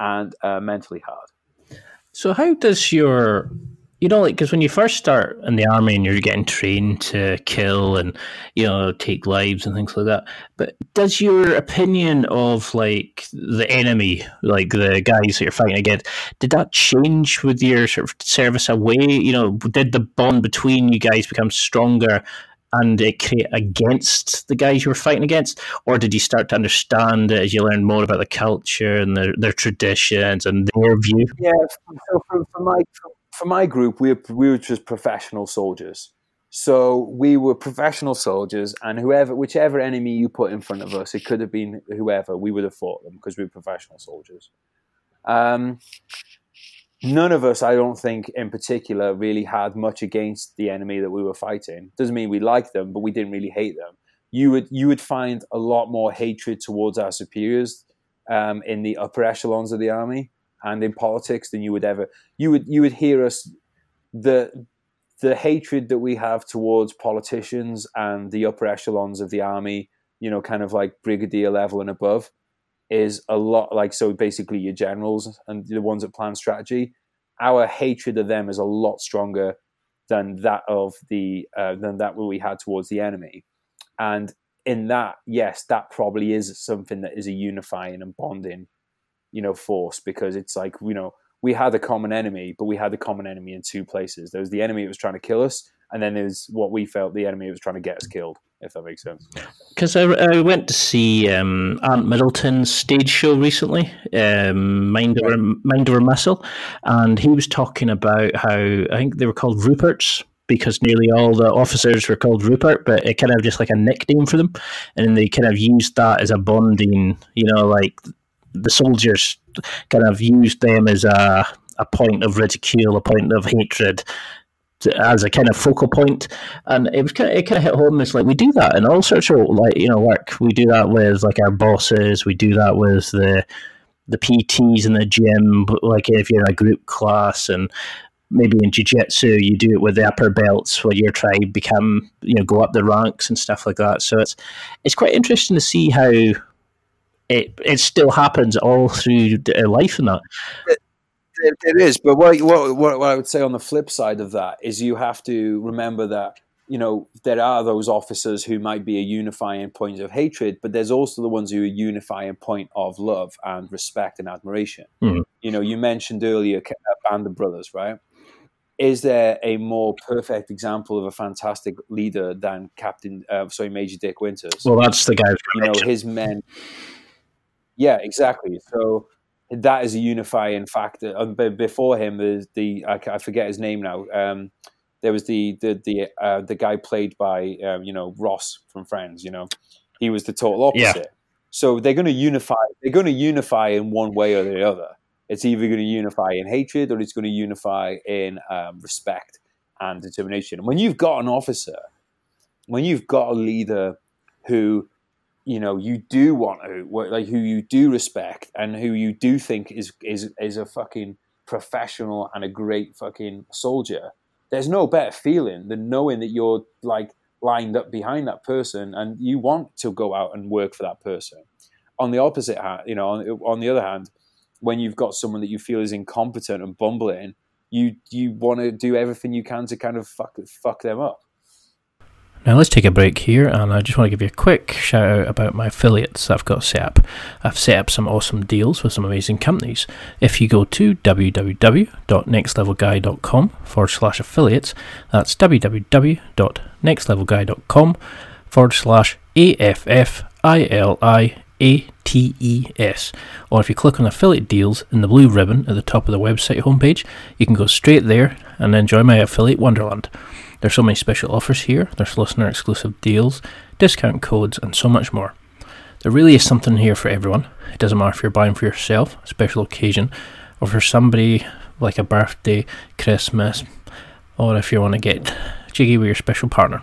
[SPEAKER 2] and uh, mentally hard
[SPEAKER 1] so how does your you know, like because when you first start in the army and you're getting trained to kill and you know take lives and things like that, but does your opinion of like the enemy, like the guys that you're fighting against, did that change with your sort of service away? You know, did the bond between you guys become stronger and create against the guys you were fighting against, or did you start to understand it as you learned more about the culture and their, their traditions and their view?
[SPEAKER 2] Yeah, so from, from my for my group, we were, we were just professional soldiers. So we were professional soldiers, and whoever, whichever enemy you put in front of us, it could have been whoever, we would have fought them because we were professional soldiers. Um, none of us, I don't think, in particular, really had much against the enemy that we were fighting. Doesn't mean we liked them, but we didn't really hate them. You would you would find a lot more hatred towards our superiors um, in the upper echelons of the army and in politics than you would ever you would you would hear us the the hatred that we have towards politicians and the upper echelons of the army you know kind of like brigadier level and above is a lot like so basically your generals and the ones that plan strategy our hatred of them is a lot stronger than that of the uh, than that we had towards the enemy. And in that yes that probably is something that is a unifying and bonding you know force because it's like you know we had a common enemy, but we had the common enemy in two places. There was the enemy that was trying to kill us, and then there's what we felt the enemy was trying to get us killed. If that makes sense.
[SPEAKER 1] Because I, I, went to see um, Ant Middleton's stage show recently, um, Mind Over Mind Over Muscle, and he was talking about how I think they were called Ruperts because nearly all the officers were called Rupert, but it kind of just like a nickname for them, and they kind of used that as a bonding, you know, like the soldiers kind of used them as a, a point of ridicule, a point of hatred, as a kind of focal point. And it was kind of, it kind of hit home. It's like we do that in all sorts of like you know work. We do that with like our bosses. We do that with the the PTs in the gym. Like if you're in a group class and maybe in jiu-jitsu you do it with the upper belts where you're trying to become you know go up the ranks and stuff like that so it's it's quite interesting to see how it it still happens all through life and that.
[SPEAKER 2] It, it, is, but what, what what I would say on the flip side of that is you have to remember that you know, there are those officers who might be a unifying point of hatred, but there's also the ones who are a unifying point of love and respect and admiration.
[SPEAKER 1] Mm.
[SPEAKER 2] You know, you mentioned earlier Band of Brothers, right? Is there a more perfect example of a fantastic leader than Captain, uh, sorry, Major Dick Winters?
[SPEAKER 1] Well, that's the guy.
[SPEAKER 2] You know, his men. Yeah, exactly. So that is a unifying factor. Before him, there's the I, I forget his name now. Um, there was the the the uh, the guy played by um, you know Ross from Friends. You know, he was the total opposite. Yeah. So they're going to unify. They're going to unify in one way or the other. It's either going to unify in hatred or it's going to unify in um, respect and determination. And when you've got an officer, when you've got a leader who you know you do want to like who you do respect and who you do think is is is a fucking professional and a great fucking soldier there's no better feeling than knowing that you're like lined up behind that person and you want to go out and work for that person. On the opposite hand, you know, on, on the other hand, when you've got someone that you feel is incompetent and bumbling, you you want to do everything you can to kind of fuck fuck them up.
[SPEAKER 1] Now let's take a break here, and I just want to give you a quick shout out about my affiliates I've got set up. I've set up some awesome deals with some amazing companies. If you go to www.nextlevelguy.com forward slash affiliates, that's www.nextlevelguy.com forward slash A-F-F-I-L-I-A-T-E-S. Or if you click on affiliate deals in the blue ribbon at the top of the website homepage, you can go straight there and enjoy my affiliate wonderland. There's so many special offers here, there's listener exclusive deals, discount codes, and so much more. There really is something here for everyone. It doesn't matter if you're buying for yourself, a special occasion, or for somebody like a birthday, Christmas, or if you want to get jiggy with your special partner.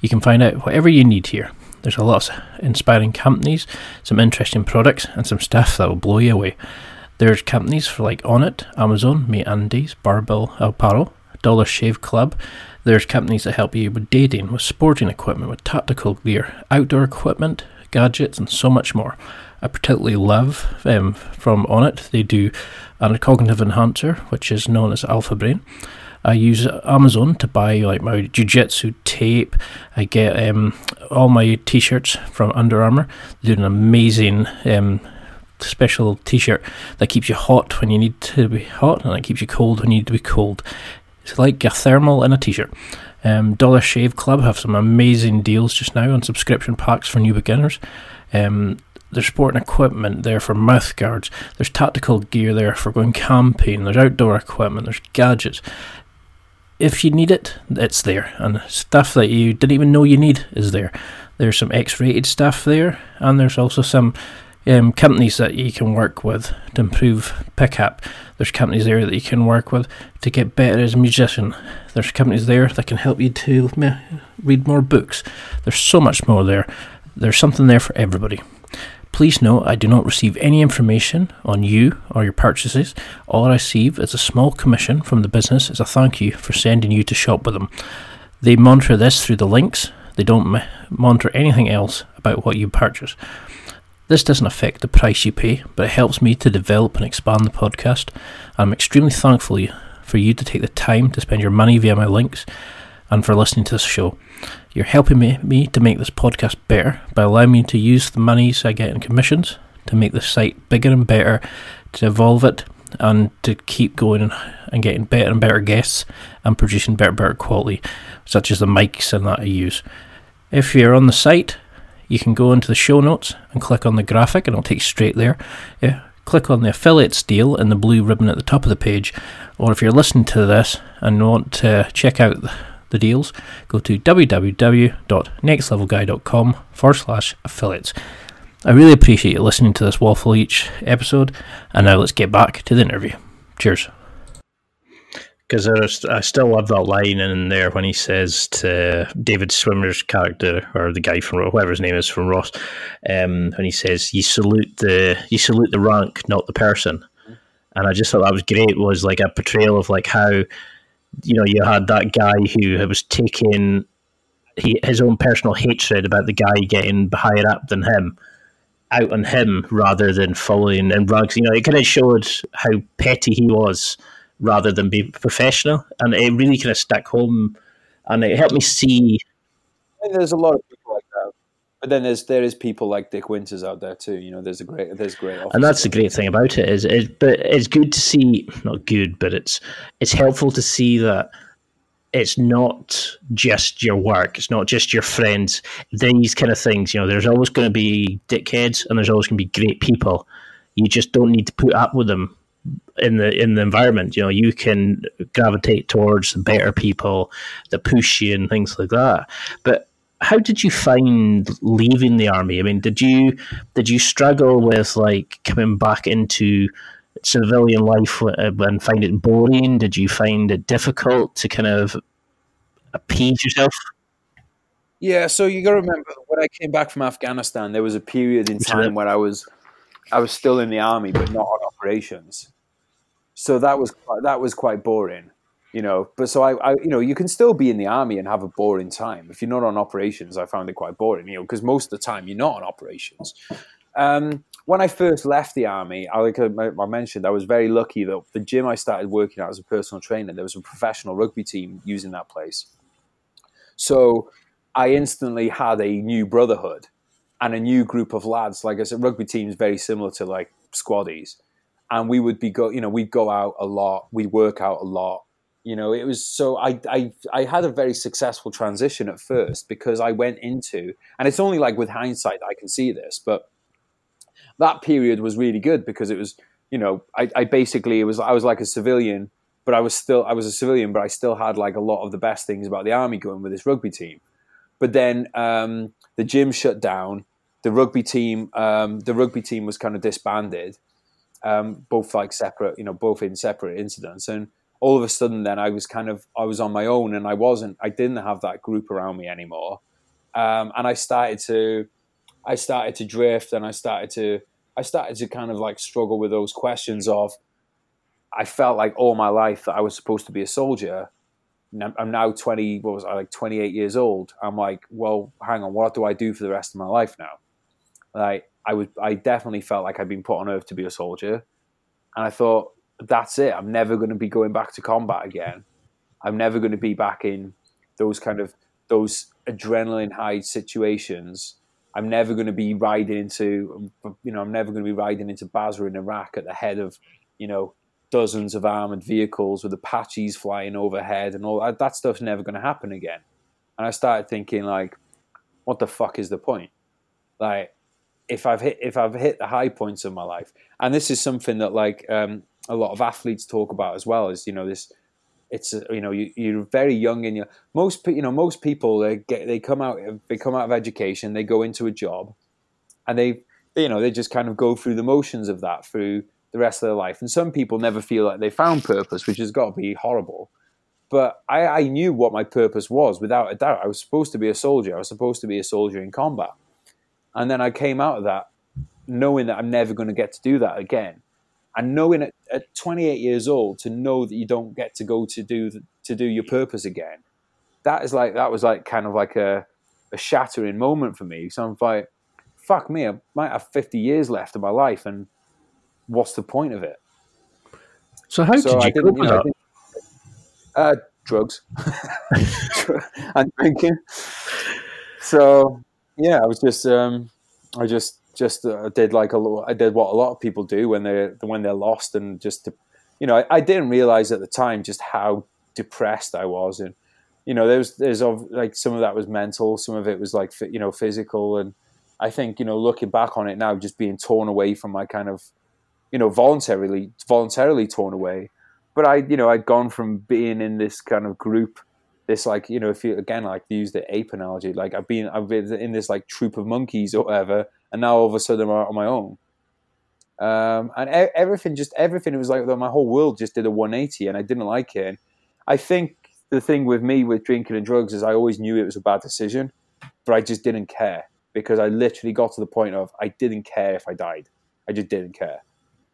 [SPEAKER 1] You can find out whatever you need here. There's a lot of inspiring companies, some interesting products, and some stuff that will blow you away. There's companies for like Onnit, Amazon, MeUndies, Barbell Apparel, Dollar Shave Club, there's companies that help you with dating, with sporting equipment, with tactical gear, outdoor equipment, gadgets, and so much more. I particularly love um, from Onnit. They do a cognitive enhancer, which is known as Alpha Brain. I use Amazon to buy like my jiu-jitsu tape. I get um, all my t-shirts from Under Armour. They do an amazing um, special t-shirt that keeps you hot when you need to be hot, and it keeps you cold when you need to be cold. It's like a thermal in a t-shirt. Um, Dollar Shave Club have some amazing deals just now on subscription packs for new beginners. Um, there's sporting equipment there for mouth guards. There's tactical gear there for going camping. There's outdoor equipment. There's gadgets. If you need it, it's there. And stuff that you didn't even know you need is there. There's some X-rated stuff there, and there's also some um, companies that you can work with to improve pickup. There's companies there that you can work with to get better as a musician. There's companies there that can help you to read more books. There's so much more there. There's something there for everybody. Please note I do not receive any information on you or your purchases. All I receive is a small commission from the business as a thank you for sending you to shop with them. They monitor this through the links. They don't monitor anything else about what you purchase. This doesn't affect the price you pay, but it helps me to develop and expand the podcast. I'm extremely thankful for you to take the time to spend your money via my links and for listening to this show. You're helping me, me to make this podcast better by allowing me to use the monies I get in commissions to make the site bigger and better, to evolve it, and to keep going and, and getting better and better guests and producing better better quality, such as the mics and that I use. If you're on the site, you can go into the show notes and click on the graphic, and it'll take you straight there. Yeah, click on the affiliates deal in the blue ribbon at the top of the page, or if you're listening to this and want to check out the deals, go to www.nextlevelguy.com forward slash affiliates. I really appreciate you listening to this waffle each episode, and now let's get back to the interview. Cheers because I still love that line in there when he says to David Schwimmer's character or the guy from whoever his name is from Ross, um, when he says, "You salute the you salute the rank, not the person," and I just thought that was great. Was like a portrayal of like how you know you had that guy who was taking he, his own personal hatred about the guy getting higher up than him out on him rather than following and rugs. You know, it kind of showed how petty he was rather than be professional. And it really kind of stuck home and it helped me see.
[SPEAKER 2] There's a lot of but then there's there is people like Dick Winters out there too. You know, there's a great there's great,
[SPEAKER 1] and that's the great thing about it is, is but it's good to see not good, but it's it's helpful to see that it's not just your work, it's not just your friends. These kind of things, you know, there's always going to be dickheads and there's always going to be great people. You just don't need to put up with them in the in the environment. You know, you can gravitate towards the better people that push you and things like that. But how did you find leaving the army? I mean, did you did you struggle with like coming back into civilian life uh, and find it boring? Did you find it difficult to kind of appease yourself?
[SPEAKER 2] Yeah, so you got to remember when I came back from Afghanistan, there was a period in time where I was I was still in the army, but not on operations. So that was that was quite boring, you know. But so I, I, you know, you can still be in the army and have a boring time if you're not on operations. I found it quite boring, you know, because most of the time you're not on operations. Um, when I first left the army, I, like I mentioned, I was very lucky that the gym I started working at as a personal trainer, there was a professional rugby team using that place. So I instantly had a new brotherhood and a new group of lads. Like I said, rugby teams very similar to like squaddies, and we would be go, you know, we'd go out a lot, we'd work out a lot. You know, it was so I, I I had a very successful transition at first because I went into, and it's only like with hindsight I can see this, but that period was really good because it was, you know, I, I basically it was I was like a civilian, but I was still I was a civilian, but I still had like a lot of the best things about the army going with this rugby team. But then um, the gym shut down the rugby team, um, the rugby team was kind of disbanded, um, both like separate, you know, both in separate incidents. And all of a sudden, then I was kind of I was on my own, and I wasn't, I didn't have that group around me anymore. Um, and I started to, I started to drift, and I started to, I started to kind of like struggle with those questions of, I felt like all my life that I was supposed to be a soldier. I'm now 20, what was I, like 28 years old. I'm like, well, hang on, what do I do for the rest of my life now? Like I was, I definitely felt like I'd been put on earth to be a soldier, and I thought that's it. I'm never going to be going back to combat again. I'm never going to be back in those kind of those adrenaline high situations. I'm never going to be riding into, you know, I'm never going to be riding into Basra in Iraq at the head of, you know, dozens of armored vehicles with Apaches flying overhead and all that. That stuff's never going to happen again. And I started thinking, like, what the fuck is the point? Like, if I've hit if I've hit the high points of my life, and this is something that like um, a lot of athletes talk about as well, is you know this. It's you know you, you're very young and your most you know most people they get they come out they come out of education they go into a job, and they you know they just kind of go through the motions of that through the rest of their life. And some people never feel like they found purpose, which has got to be horrible. But I, I knew what my purpose was without a doubt. I was supposed to be a soldier. I was supposed to be a soldier in combat. And then I came out of that knowing that I'm never going to get to do that again. And knowing at, at 28 years old to know that you don't get to go to do the, to do your purpose again, that is like that was like kind of like a, a shattering moment for me. So I'm like, fuck me, I might have 50 years left of my life, and what's the point of it?
[SPEAKER 1] So how so did you cope with that?
[SPEAKER 2] Uh, drugs and drinking. So yeah, I was just, um, I just, just uh, did like a lot. I did what a lot of people do when they're when they're lost, and just, to, you know, I, I didn't realize at the time just how depressed I was, and you know, there's there's like some of that was mental, some of it was like you know physical, and I think you know looking back on it now, just being torn away from my kind of, you know, voluntarily voluntarily torn away. But I, you know, I'd gone from being in this kind of group this like you know if you again like use the ape analogy like I've been I've been in this like troop of monkeys or whatever and now all of a sudden I'm on my own. Um, and everything just everything it was like my whole world just did a 180 and I didn't like it. And I think the thing with me with drinking and drugs is I always knew it was a bad decision but I just didn't care because I literally got to the point of I didn't care if I died. I just didn't care.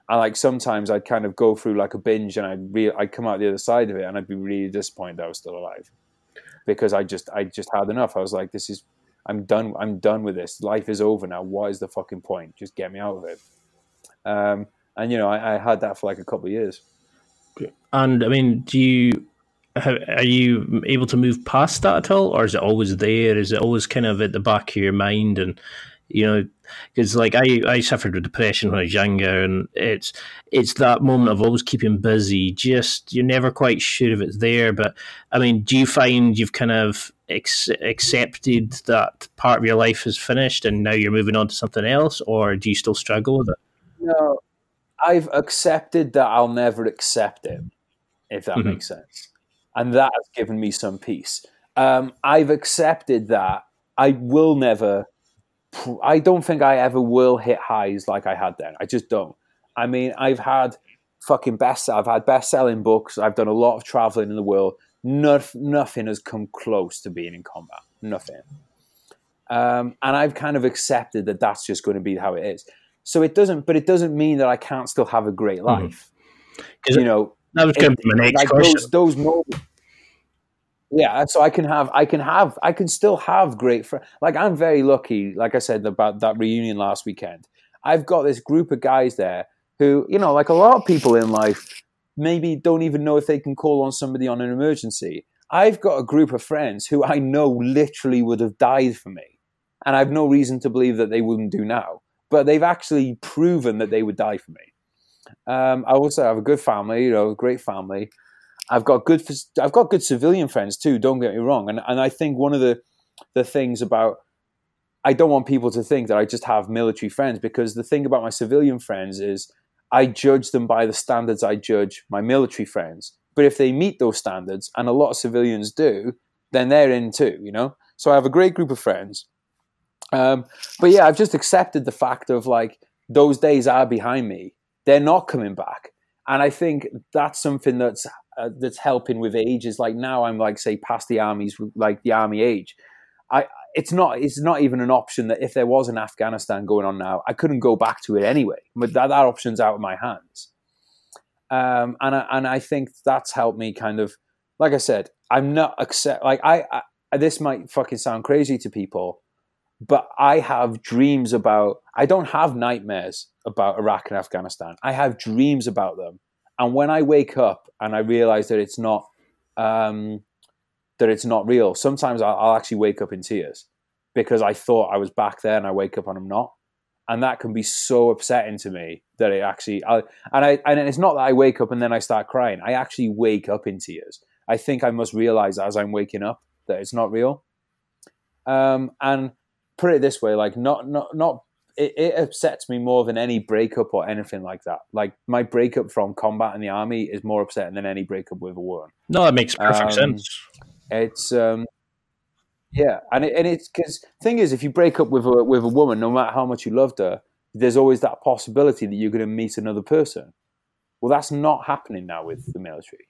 [SPEAKER 2] And like sometimes I'd kind of go through like a binge and I'd re- I'd come out the other side of it and I'd be really disappointed I was still alive because I just I just had enough. I was like, this is I'm done. I'm done with this. Life is over now. What is the fucking point? Just get me out of it. Um, and you know, I, I, had that for like a couple of years.
[SPEAKER 1] And I mean, do you are you able to move past that at all, or is it always there? Is it always kind of at the back of your mind? And you know, because like I, I suffered with depression when I was younger, and it's it's that moment of always keeping busy. Just you're never quite sure if it's there. But I mean, do you find you've kind of ex- accepted that part of your life is finished, and now you're moving on to something else, or do you still struggle with it?
[SPEAKER 2] No, I've accepted that I'll never accept it, if that mm-hmm. makes sense, and that has given me some peace. Um, I've accepted that I will never I don't think I ever will hit highs like I had then. I just don't. I mean, I've had fucking best. I've had best selling books. I've done a lot of traveling in the world. Nothing has come close to being in combat. Nothing. Um, and I've kind of accepted that that's just going to be how it is. So it doesn't, but it doesn't mean that I can't still have a great mm-hmm. life. Mm. You know,
[SPEAKER 1] that was going to be my next like question.
[SPEAKER 2] Those, those moments yeah so i can have i can have i can still have great friends like i'm very lucky like i said about that reunion last weekend i've got this group of guys there who you know like a lot of people in life maybe don't even know if they can call on somebody on an emergency i've got a group of friends who i know literally would have died for me and i've no reason to believe that they wouldn't do now but they've actually proven that they would die for me um, i also have a good family you know a great family I've got good I've got good civilian friends too. Don't get me wrong, and and I think one of the the things about I don't want people to think that I just have military friends because the thing about my civilian friends is I judge them by the standards I judge my military friends. But if they meet those standards, and a lot of civilians do, then they're in too. You know. So I have a great group of friends. Um, but yeah, I've just accepted the fact of like those days are behind me. They're not coming back. And I think that's something that's uh, that's helping with age is like now I'm like say past the army's like the army age. I it's not it's not even an option that if there was an Afghanistan going on now, I couldn't go back to it anyway. But that, that option's out of my hands. Um, and I, and I think that's helped me kind of like I said, I'm not accept like I, I this might fucking sound crazy to people, but I have dreams about I don't have nightmares about Iraq and Afghanistan. I have dreams about them and when I wake up and I realize that it's not um, that it's not real, sometimes I'll, I'll, actually wake up in tears because I thought I was back there and I wake up and I'm not, and that can be so upsetting to me that it actually. I, and I and it's not that I wake up and then I start crying. I actually wake up in tears. I think I must realize as I'm waking up that it's not real. Um, and put it this way, like not not not it, it, upsets me more than any breakup or anything like that. Like my breakup from combat in the army is more upsetting than any breakup with a woman.
[SPEAKER 1] No, that makes perfect um, sense.
[SPEAKER 2] It's um, yeah, and it, and it's because thing is, if you break up with a with a woman, no matter how much you loved her, there's always that possibility that you're going to meet another person. Well, that's not happening now with the military.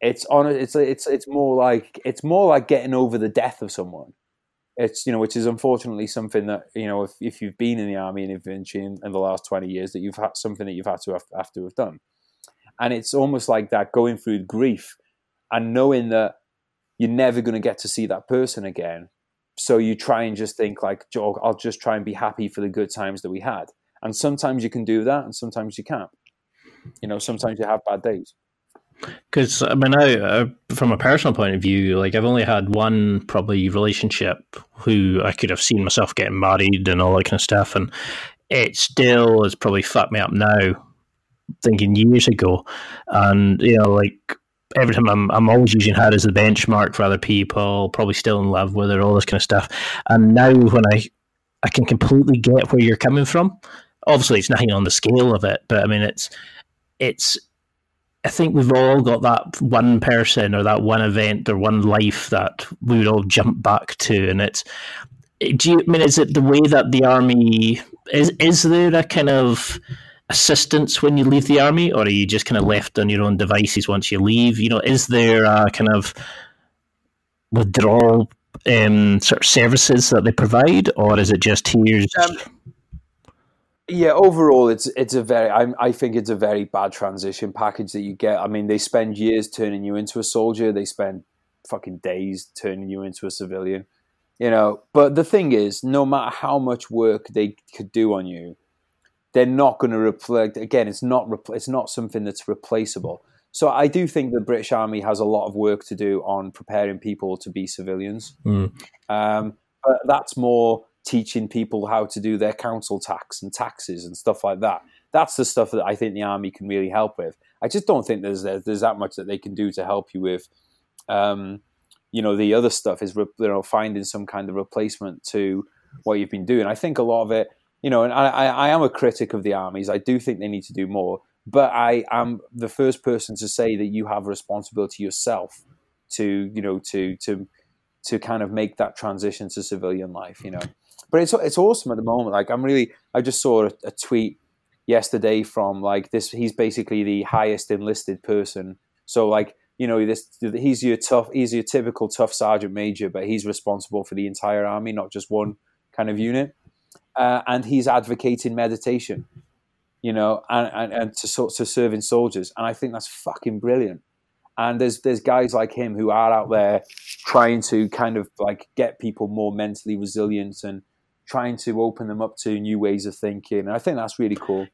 [SPEAKER 2] It's on. It's it's it's more like it's more like getting over the death of someone it's you know which is unfortunately something that you know if, if you've been in the army and infantry in, in the last 20 years that you've had something that you've had to have, have to have done and it's almost like that going through grief and knowing that you're never going to get to see that person again. So you try and just think like i'll just try and be happy for the good times that we had. And sometimes you can do that and sometimes you can't. You know sometimes you have bad days.
[SPEAKER 1] Because I mean, I, uh, from a personal point of view, like I've only had one probably relationship who I could have seen myself getting married and all that kind of stuff, and it still has probably fucked me up now. Thinking years ago, and you know, like every time I'm, I'm always using her as the benchmark for other people, probably still in love with her, all this kind of stuff. And now when I I can completely get where you're coming from. Obviously, it's nothing on the scale of it, but I mean, it's it's I think we've all got that one person or that one event or one life that we would all jump back to, and it's. Do you I mean is it the way that the army is? Is there a kind of assistance when you leave the army, or are you just kind of left on your own devices once you leave? You know, is there a kind of withdrawal um, sort of services that they provide, or is it just here's? Um,
[SPEAKER 2] yeah, overall, it's it's a very I, I think it's a very bad transition package that you get. I mean, they spend years turning you into a soldier. They spend fucking days turning you into a civilian. You know, but the thing is, no matter how much work they could do on you, they're not going to replace. Again, it's not it's not something that's replaceable. So I do think the British Army has a lot of work to do on preparing people to be civilians.
[SPEAKER 1] Mm.
[SPEAKER 2] Um, but that's more teaching people how to do their council tax and taxes and stuff like that. That's the stuff that I think the army can really help with. I just don't think there's there's that much that they can do to help you with. Um, you know, the other stuff is you know finding some kind of replacement to what you've been doing. I think a lot of it, you know, and I, I am a critic of the armies. I do think they need to do more, but I am the first person to say that you have a responsibility yourself to you know to to to kind of make that transition to civilian life. You know, but it's it's awesome at the moment. Like I'm really, I just saw a, a tweet yesterday from like this. He's basically the highest enlisted person. So like you know this he's your tough he's your typical tough sergeant major but he's responsible for the entire army not just one kind of unit uh, and he's advocating meditation you know and, and, and to sort to serving soldiers. And i think that's fucking brilliant. And there's there's guys like him who are out there trying to kind of like get people more mentally resilient and trying to open them up to new ways of thinking. And i think that's really cool.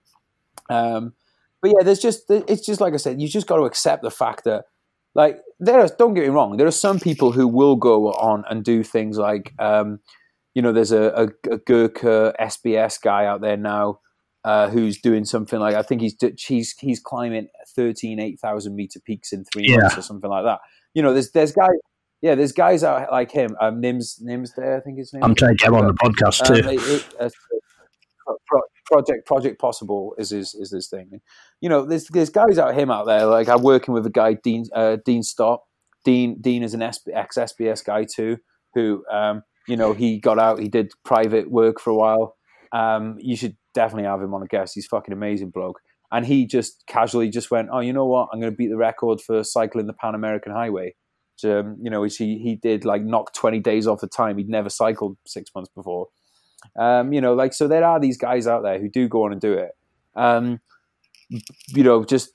[SPEAKER 2] Um, but yeah there's just it's just like i said you just got to accept the fact that like there are don't get me wrong there are some people who will go on and do things like um, you know there's a, a, a Gurkha SBS guy out there now uh, who's doing something like I think he's he's he's climbing 13 8000 meter peaks in 3 yeah. months or something like that you know there's there's guys yeah, there's guys out like him. Um, Nims, Nims, there, I think his name.
[SPEAKER 1] I'm trying to get him on the podcast um, too.
[SPEAKER 2] It, it, uh, project Project Possible is his is this thing. You know, there's there's guys out him out there. Like I'm working with a guy Dean uh, Dean Stott. Dean Dean is an ex SBS guy too, who um, you know he got out. He did private work for a while. Um, you should definitely have him on a guest. He's fucking amazing bloke. And he just casually just went, oh, you know what? I'm going to beat the record for cycling the Pan American Highway. So, um, you know, he he did like knock 20 days off the time. He'd never cycled six months before. Um, you know, like so there are these guys out there who do go on and do it. Um, you know, just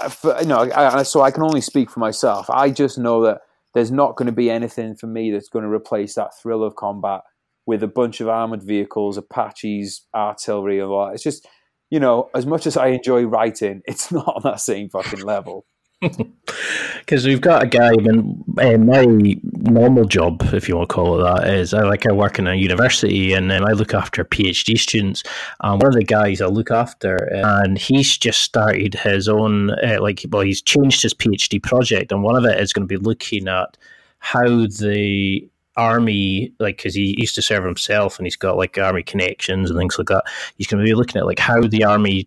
[SPEAKER 2] uh, for, you know, I, so I can only speak for myself. I just know that there's not going to be anything for me that's going to replace that thrill of combat with a bunch of armored vehicles, Apaches, artillery, and all. It's just, you know, as much as I enjoy writing, it's not on that same fucking level
[SPEAKER 1] because we've got a guy in uh, my normal job, if you want to call it that, is I like I work in a university and um, I look after PhD students. Um, one of the guys I look after, and he's just started his own uh, like well, he's changed his PhD project, and one of it is going to be looking at how the army like because he used to serve himself and he's got like army connections and things like that he's going to be looking at like how the army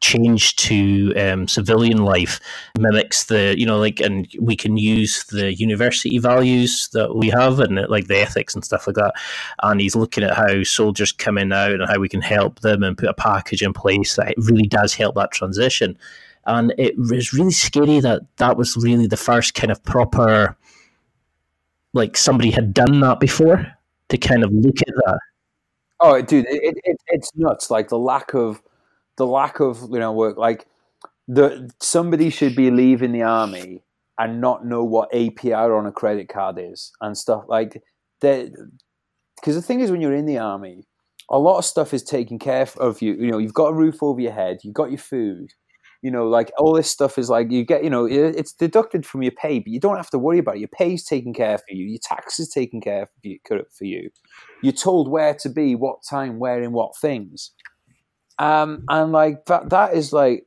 [SPEAKER 1] change to um, civilian life mimics the you know like and we can use the university values that we have and like the ethics and stuff like that. And he's looking at how soldiers come in out and how we can help them and put a package in place that really does help that transition. And it was really scary that that was really the first kind of proper like somebody had done that before to kind of look at that.
[SPEAKER 2] Oh dude it, it, it's nuts. Like the lack of the lack of you know work like the somebody should be leaving the army and not know what APR on a credit card is and stuff like that. Because the thing is, when you're in the army, a lot of stuff is taken care of you. You know, you've got a roof over your head, you've got your food. You know, like all this stuff is like you get. You know, it's deducted from your pay, but you don't have to worry about it. Your pay's taken care for you. Your taxes taken care for you. You're told where to be, what time, where, in what things. Um, and like that, that is like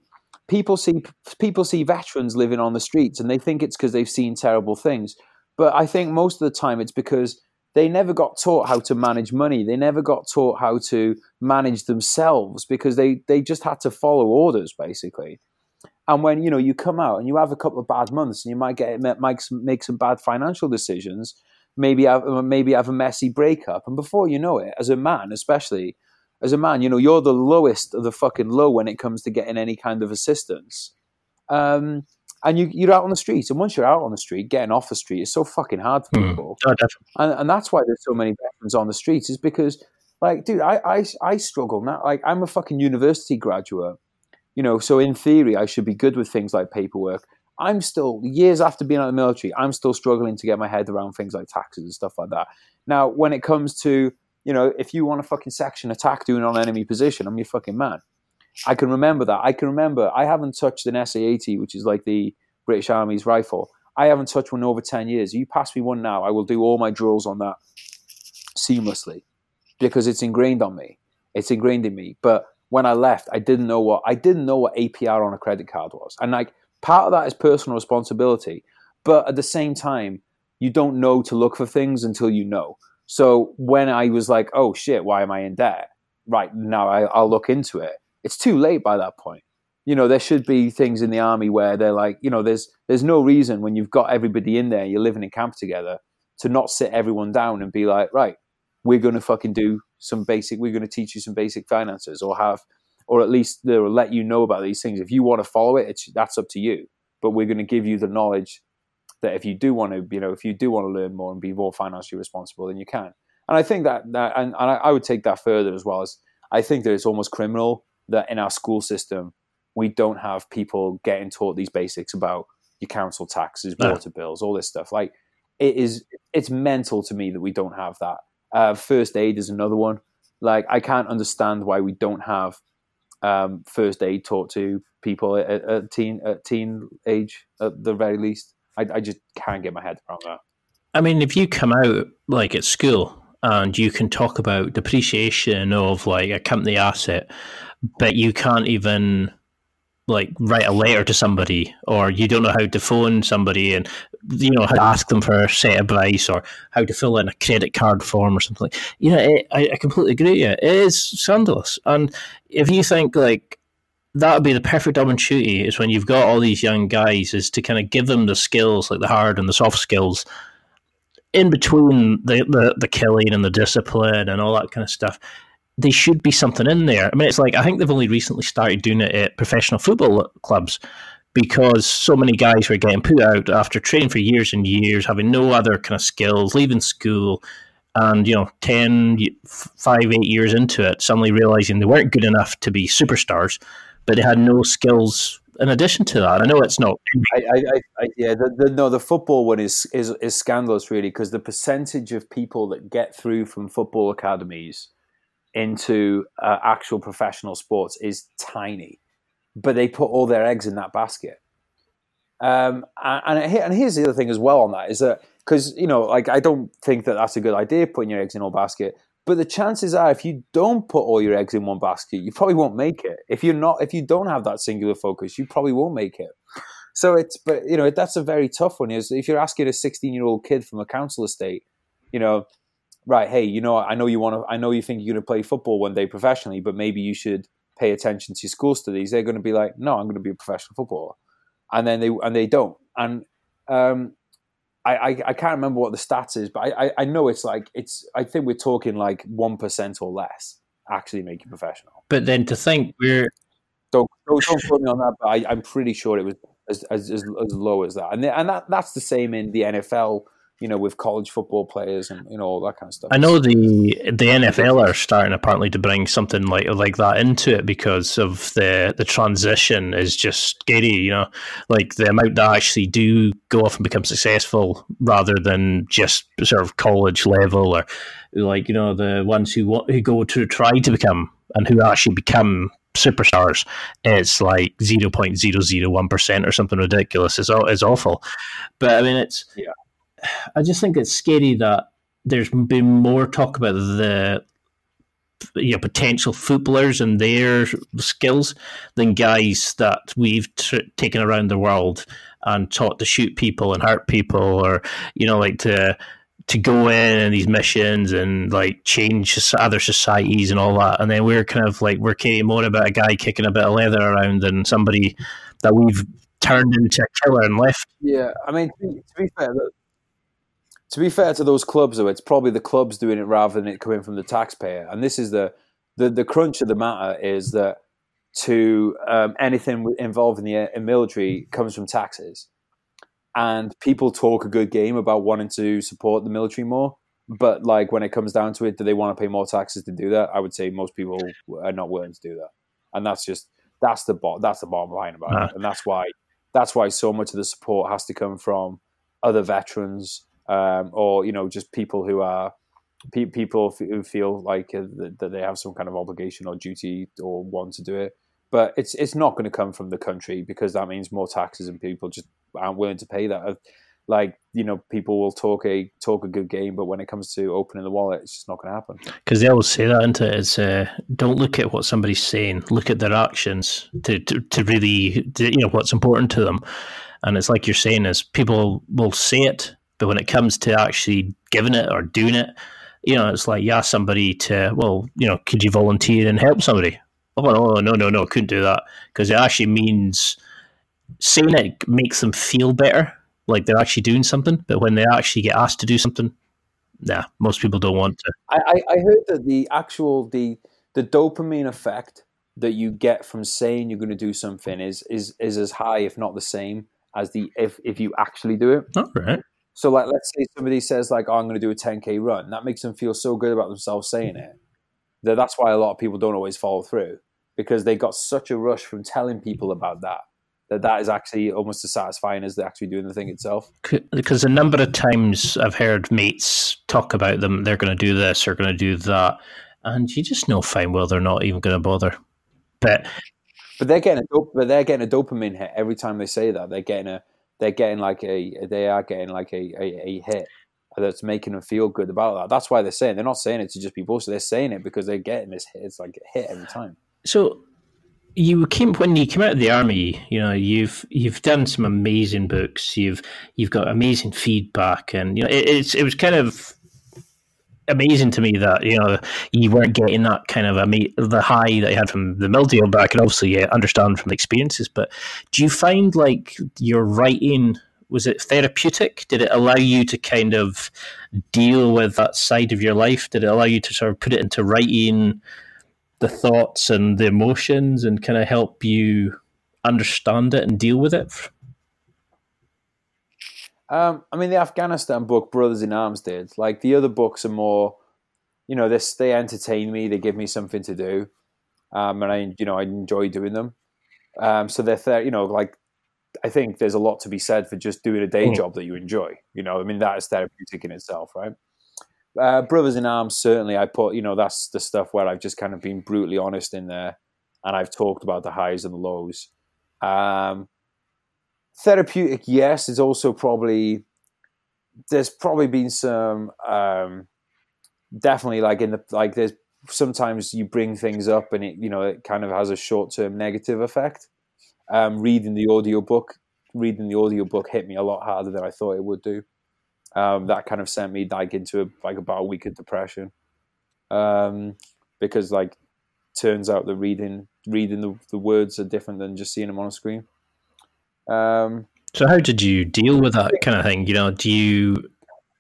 [SPEAKER 2] people see people see veterans living on the streets and they think it's because they've seen terrible things. But I think most of the time it's because they never got taught how to manage money. They never got taught how to manage themselves because they they just had to follow orders basically. And when you know you come out and you have a couple of bad months and you might get make some, make some bad financial decisions, maybe have maybe have a messy breakup, and before you know it, as a man especially, as a man, you know, you're the lowest of the fucking low when it comes to getting any kind of assistance. Um, and you, you're out on the street, and once you're out on the street, getting off the street is so fucking hard for mm. people. Oh, and, and that's why there's so many veterans on the streets, is because, like, dude, I, I, I struggle now. Like, I'm a fucking university graduate, you know, so in theory, I should be good with things like paperwork. I'm still years after being out of the military, I'm still struggling to get my head around things like taxes and stuff like that. Now, when it comes to you know, if you want a fucking section attack doing on enemy position, I'm your fucking man. I can remember that. I can remember I haven't touched an SA-80, which is like the British Army's rifle. I haven't touched one over 10 years. You pass me one now, I will do all my drills on that seamlessly because it's ingrained on me. It's ingrained in me. But when I left, I didn't know what I didn't know what APR on a credit card was. And like part of that is personal responsibility, but at the same time, you don't know to look for things until you know. So when I was like, "Oh shit, why am I in debt?" Right now, I, I'll look into it. It's too late by that point you know there should be things in the army where they're like you know there's there's no reason when you've got everybody in there you're living in camp together to not sit everyone down and be like right we're going to fucking do some basic we're going to teach you some basic finances or have or at least they'll let you know about these things if you want to follow it that's up to you but we're going to give you the knowledge that if you do want to you know if you do want to learn more and be more financially responsible then you can and i think that that and, and I, I would take that further as well as i think that it's almost criminal that in our school system we don't have people getting taught these basics about your council taxes, water bills, all this stuff. Like it is, it's mental to me that we don't have that. Uh, first aid is another one. Like I can't understand why we don't have um, first aid taught to people at, at teen at teen age at the very least. I, I just can't get my head around that.
[SPEAKER 1] I mean, if you come out like at school and you can talk about depreciation of like a company asset, but you can't even like write a letter to somebody or you don't know how to phone somebody and you know how to ask them for a set of advice or how to fill in a credit card form or something. You know it, I, I completely agree. Yeah it is scandalous. And if you think like that would be the perfect opportunity is when you've got all these young guys is to kind of give them the skills like the hard and the soft skills in between the, the, the killing and the discipline and all that kind of stuff there should be something in there. I mean, it's like I think they've only recently started doing it at professional football clubs because so many guys were getting put out after training for years and years, having no other kind of skills, leaving school, and you know, 10, 5, 8 years into it, suddenly realizing they weren't good enough to be superstars, but they had no skills in addition to that. I know it's not.
[SPEAKER 2] I, I, I yeah, the, the, no, the football one is is, is scandalous, really, because the percentage of people that get through from football academies into uh, actual professional sports is tiny, but they put all their eggs in that basket. Um, and, and here's the other thing as well on that is that because you know, like I don't think that that's a good idea putting your eggs in all basket. But the chances are, if you don't put all your eggs in one basket, you probably won't make it. If you're not, if you don't have that singular focus, you probably won't make it. So it's, but you know, that's a very tough one. Is if you're asking a 16 year old kid from a council estate, you know, right, hey, you know, I know you want to, I know you think you're going to play football one day professionally, but maybe you should pay attention to your school studies. They're going to be like, no, I'm going to be a professional footballer, and then they and they don't. And um, I, I, I can't remember what the stats is, but I, I know it's like it's. I think we're talking like one percent or less actually make you professional.
[SPEAKER 1] But then to think we're
[SPEAKER 2] don't don't, don't quote me on that, but I, am pretty sure it was as, as, as, as low as that, and and that that's the same in the NFL you know, with college football players and you know all that kind of stuff.
[SPEAKER 1] I know the the NFL are starting apparently to bring something like like that into it because of the the transition is just scary. You know, like the amount that actually do go off and become successful rather than just sort of college level or like you know the ones who want, who go to try to become and who actually become superstars, it's like zero point zero zero one percent or something ridiculous. It's it's awful, but I mean it's
[SPEAKER 2] yeah.
[SPEAKER 1] I just think it's scary that there's been more talk about the you know, potential footballers and their skills than guys that we've taken around the world and taught to shoot people and hurt people, or you know, like to to go in and these missions and like change other societies and all that. And then we're kind of like we're caring more about a guy kicking a bit of leather around than somebody that we've turned into a killer and left.
[SPEAKER 2] Yeah, I mean, to be fair, to be fair to those clubs, though, it's probably the clubs doing it rather than it coming from the taxpayer. And this is the the, the crunch of the matter is that to um, anything involved in the uh, in military comes from taxes, and people talk a good game about wanting to support the military more. But like when it comes down to it, do they want to pay more taxes to do that? I would say most people are not willing to do that, and that's just that's the bo- that's the bottom line about it, and that's why that's why so much of the support has to come from other veterans um, or you know just people who are pe- people who feel like uh, that they have some kind of obligation or duty or want to do it. but it's it's not going to come from the country because that means more taxes and people just aren't willing to pay that. Like you know, people will talk a talk a good game, but when it comes to opening the wallet, it's just not going to happen.
[SPEAKER 1] Because they always say that, into it? Is uh, don't look at what somebody's saying, look at their actions to to, to really to, you know what's important to them. And it's like you're saying is people will say it, but when it comes to actually giving it or doing it, you know, it's like you ask somebody to, well, you know, could you volunteer and help somebody? Oh no, no, no, no, couldn't do that because it actually means saying it makes them feel better, like they're actually doing something. But when they actually get asked to do something, nah, most people don't want to.
[SPEAKER 2] I, I heard that the actual the the dopamine effect that you get from saying you're going to do something is is is as high, if not the same, as the if if you actually do it.
[SPEAKER 1] All right.
[SPEAKER 2] So like let's say somebody says like oh, I'm going to do a 10k run. That makes them feel so good about themselves saying mm-hmm. it. That that's why a lot of people don't always follow through because they got such a rush from telling people about that that that is actually almost as satisfying as actually doing the thing itself.
[SPEAKER 1] Because a number of times I've heard mates talk about them, they're going to do this, they're going to do that, and you just know fine well they're not even going to bother. But
[SPEAKER 2] but they're getting a but they're getting a dopamine hit every time they say that. They're getting a they're getting like a they are getting like a, a, a hit that's making them feel good about that. That's why they're saying they're not saying it to just be bullshit. They're saying it because they're getting this hit. It's like a hit every time.
[SPEAKER 1] So you came when you came out of the army. You know you've you've done some amazing books. You've you've got amazing feedback, and you know it, it's it was kind of amazing to me that you know you weren't getting that kind of ama- the high that you had from the mill deal, but I can obviously yeah, understand from the experiences. But do you find like your writing was it therapeutic? Did it allow you to kind of deal with that side of your life? Did it allow you to sort of put it into writing the thoughts and the emotions and kind of help you understand it and deal with it?
[SPEAKER 2] Um, I mean, the Afghanistan book, Brothers in Arms, did. Like the other books are more, you know, this they entertain me. They give me something to do, um, and I, you know, I enjoy doing them. Um, so they're, th- you know, like I think there's a lot to be said for just doing a day mm. job that you enjoy. You know, I mean, that is therapeutic in itself, right? Uh, Brothers in Arms, certainly, I put, you know, that's the stuff where I've just kind of been brutally honest in there, and I've talked about the highs and the lows. Um, therapeutic, yes. It's also probably there's probably been some um, definitely like in the like there's sometimes you bring things up and it you know it kind of has a short term negative effect. Um, reading the audiobook, reading the audiobook hit me a lot harder than I thought it would do. Um, that kind of sent me like into a, like about a week of depression um, because like turns out that reading reading the, the words are different than just seeing them on a screen. Um,
[SPEAKER 1] so how did you deal with that kind of thing? You know, do you?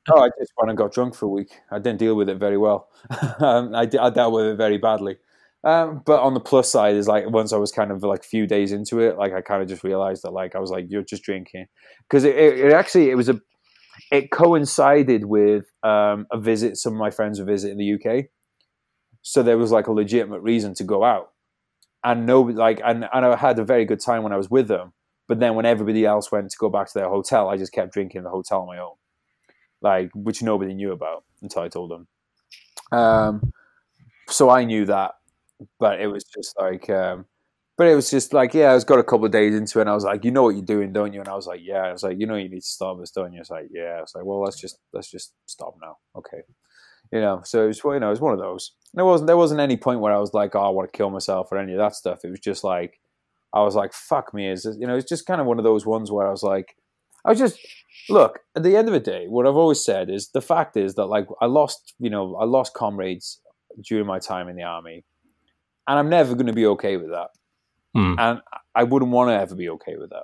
[SPEAKER 2] Oh, I just went and got drunk for a week. I didn't deal with it very well. um, I, I, dealt with it very badly. Um, but on the plus side is like once I was kind of like a few days into it, like I kind of just realized that like I was like you're just drinking because it, it, it, actually it was a it coincided with um, a visit some of my friends were visiting the UK, so there was like a legitimate reason to go out, and no like and, and I had a very good time when I was with them but then when everybody else went to go back to their hotel, I just kept drinking in the hotel on my own, like which nobody knew about until I told them. Um, so I knew that, but it was just like, um, but it was just like, yeah, I was got a couple of days into it, and I was like, you know what you're doing, don't you? And I was like, yeah. I was like, you know, you need to stop this, don't you? It's like, yeah. I was like, well, let's just let's just stop now, okay. You know, so it was you know, it was one of those. There wasn't there wasn't any point where I was like, oh, I want to kill myself or any of that stuff. It was just like I was like, fuck me. Is you know, it's just kind of one of those ones where I was like, I was just look at the end of the day. What I've always said is the fact is that like I lost, you know, I lost comrades during my time in the army, and I'm never going to be okay with that.
[SPEAKER 1] Hmm.
[SPEAKER 2] And I wouldn't want to ever be okay with that.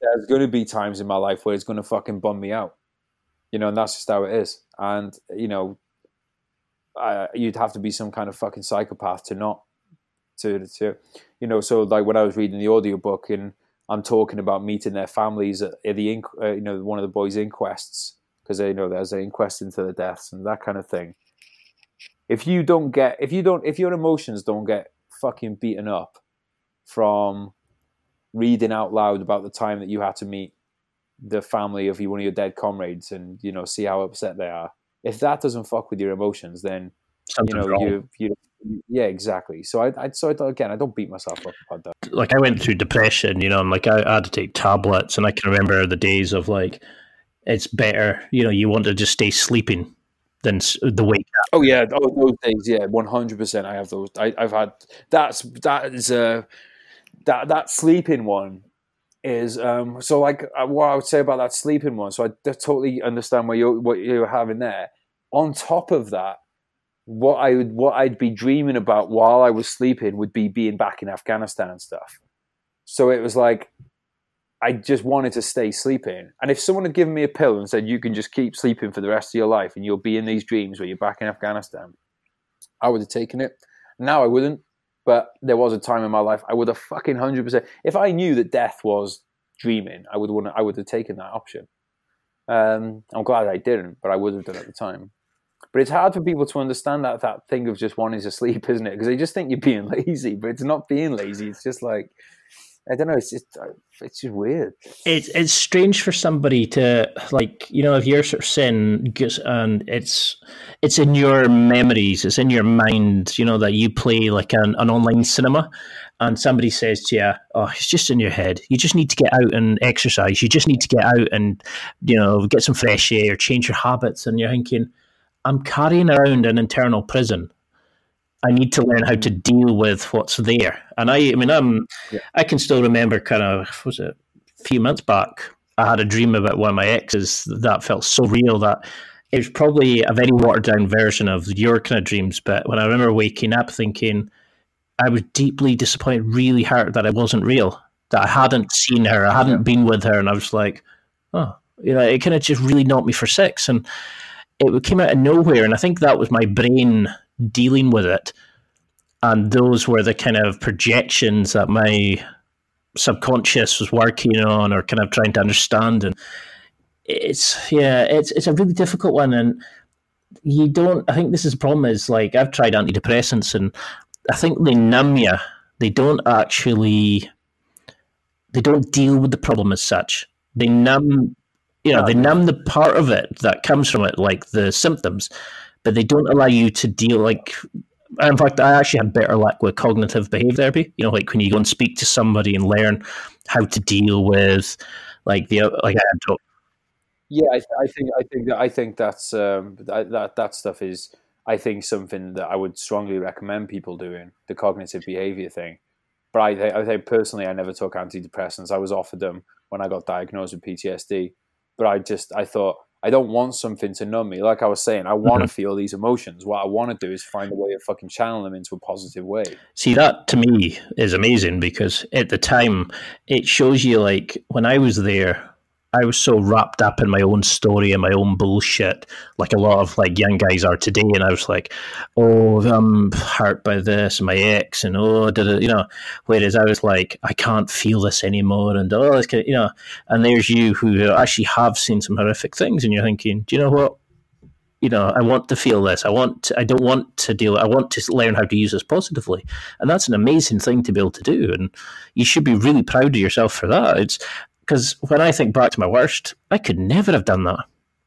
[SPEAKER 2] There's going to be times in my life where it's going to fucking bum me out, you know, and that's just how it is. And you know, I, you'd have to be some kind of fucking psychopath to not to to you know so like when I was reading the audiobook and I'm talking about meeting their families at, at the uh, you know one of the boys' inquests because they you know there's an inquest into the deaths and that kind of thing. If you don't get if you don't if your emotions don't get fucking beaten up from reading out loud about the time that you had to meet the family of one of your dead comrades and you know see how upset they are if that doesn't fuck with your emotions then Something's you know wrong. you you yeah, exactly. So I, I so I, again, I don't beat myself up about that.
[SPEAKER 1] Like I went through depression, you know, I'm like I, I had to take tablets, and I can remember the days of like, it's better, you know, you want to just stay sleeping than the wake up.
[SPEAKER 2] Oh yeah, oh, those days, yeah, one hundred percent. I have those. I, have had that's that is a that that sleeping one is um so like uh, what I would say about that sleeping one. So I totally understand what you what you're having there. On top of that, what I would what I'd be dreaming about while I was sleeping would be being back in Afghanistan and stuff. So it was like I just wanted to stay sleeping. And if someone had given me a pill and said you can just keep sleeping for the rest of your life and you'll be in these dreams where you're back in Afghanistan, I would have taken it. Now I wouldn't, but there was a time in my life I would have fucking hundred percent. If I knew that death was dreaming, I would want. I would have taken that option. Um, I'm glad I didn't, but I would have done at the time. But it's hard for people to understand that that thing of just wanting to sleep, isn't it? Because they just think you're being lazy, but it's not being lazy. It's just like I don't know. It's just uh, it's just weird.
[SPEAKER 1] It's it's strange for somebody to like you know if you're sort of sin and it's it's in your memories, it's in your mind. You know that you play like an, an online cinema, and somebody says to you, "Oh, it's just in your head. You just need to get out and exercise. You just need to get out and you know get some fresh air, change your habits." And you're thinking I'm carrying around an internal prison. I need to learn how to deal with what's there. And I, I mean, I'm, yeah. I can still remember kind of, was it a few months back, I had a dream about one of my exes that felt so real that it was probably a very watered down version of your kind of dreams. But when I remember waking up thinking, I was deeply disappointed, really hurt that it wasn't real, that I hadn't seen her, I hadn't yeah. been with her. And I was like, oh, you know, it kind of just really knocked me for six. And it came out of nowhere, and I think that was my brain dealing with it, and those were the kind of projections that my subconscious was working on or kind of trying to understand, and it's yeah, it's it's a really difficult one, and you don't. I think this is the problem. Is like I've tried antidepressants, and I think they numb you. They don't actually. They don't deal with the problem as such. They numb you know, they numb the part of it that comes from it, like the symptoms, but they don't allow you to deal like. In fact, I actually had better luck with cognitive behavior therapy. You know, like when you go and speak to somebody and learn how to deal with, like the like I had to.
[SPEAKER 2] Yeah, I, I think I think that I think that's um, that, that that stuff is I think something that I would strongly recommend people doing the cognitive behavior thing. But I, I think personally, I never took antidepressants. I was offered them when I got diagnosed with PTSD but I just I thought I don't want something to numb me. Like I was saying, I want to mm-hmm. feel these emotions. What I want to do is find a way of fucking channel them into a positive way.
[SPEAKER 1] See, that to me is amazing because at the time it shows you like when I was there, I was so wrapped up in my own story and my own bullshit, like a lot of like young guys are today. And I was like, "Oh, I'm hurt by this, my ex, and oh, did it, you know?" Whereas I was like, "I can't feel this anymore," and oh, this, you know. And there's you who actually have seen some horrific things, and you're thinking, "Do you know what? You know, I want to feel this. I want. To, I don't want to deal. I want to learn how to use this positively, and that's an amazing thing to be able to do. And you should be really proud of yourself for that. It's because when I think back to my worst, I could never have done that.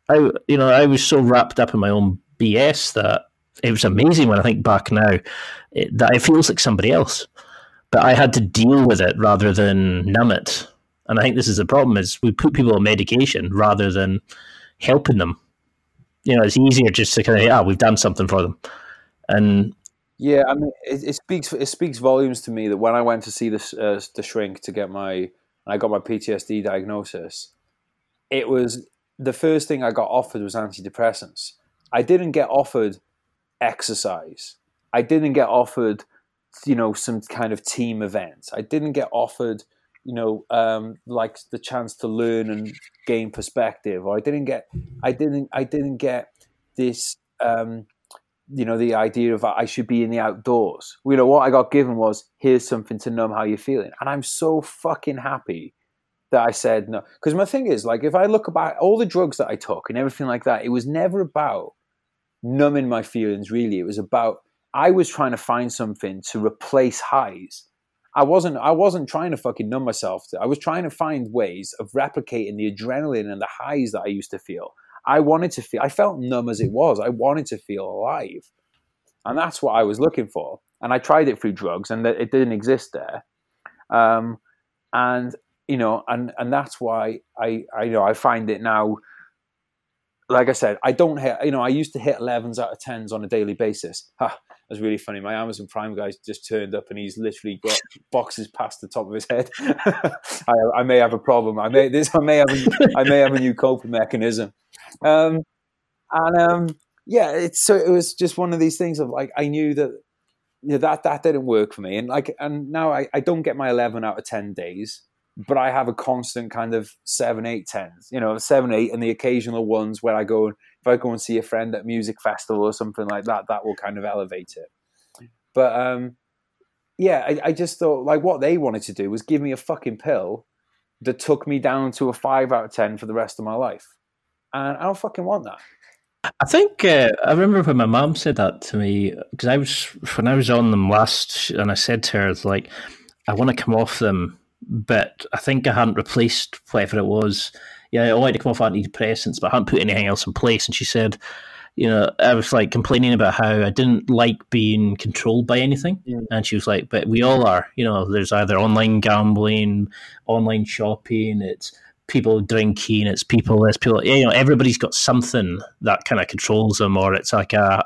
[SPEAKER 1] I, you know, I was so wrapped up in my own BS that it was amazing when I think back now it, that it feels like somebody else. But I had to deal with it rather than numb it. And I think this is the problem: is we put people on medication rather than helping them. You know, it's easier just to kind of, ah, we've done something for them, and
[SPEAKER 2] yeah, I mean, it, it speaks it speaks volumes to me that when I went to see this uh, the shrink to get my and I got my PTSD diagnosis, it was the first thing I got offered was antidepressants. I didn't get offered exercise. I didn't get offered, you know, some kind of team event. I didn't get offered, you know, um, like the chance to learn and gain perspective. Or I didn't get, I didn't, I didn't get this um, you know, the idea of I should be in the outdoors. You know, what I got given was here's something to numb how you're feeling. And I'm so fucking happy that I said no. Because my thing is, like, if I look about all the drugs that I took and everything like that, it was never about numbing my feelings, really. It was about I was trying to find something to replace highs. I wasn't I wasn't trying to fucking numb myself. I was trying to find ways of replicating the adrenaline and the highs that I used to feel. I wanted to feel, I felt numb as it was. I wanted to feel alive. and that's what I was looking for. And I tried it through drugs, and it didn't exist there. Um, and you know, and and that's why I, I you know I find it now. Like I said, I don't hit. You know, I used to hit 11s out of 10s on a daily basis. Was really funny. My Amazon Prime guy just turned up and he's literally got boxes past the top of his head. I, I, may have a problem. I may this. I may have. A, I may have a new coping mechanism. Um, and um, yeah, it's so it was just one of these things of like I knew that you know, that that didn't work for me, and like and now I, I don't get my eleven out of ten days, but I have a constant kind of seven, eight, tens. You know, seven, eight, and the occasional ones where I go if I go and see a friend at music festival or something like that, that will kind of elevate it. But um, yeah, I, I just thought like what they wanted to do was give me a fucking pill that took me down to a five out of ten for the rest of my life, and I don't fucking want that.
[SPEAKER 1] I think uh, I remember when my mom said that to me because I was when I was on them last, and I said to her like, "I want to come off them, but I think I hadn't replaced whatever it was. Yeah, I wanted to come off antidepressants, but I hadn't put anything else in place." And she said, "You know, I was like complaining about how I didn't like being controlled by anything, mm. and she was like, but we all are. You know, there's either online gambling, online shopping, it's." people drinking, it's people this, people you know, everybody's got something that kind of controls them, or it's like a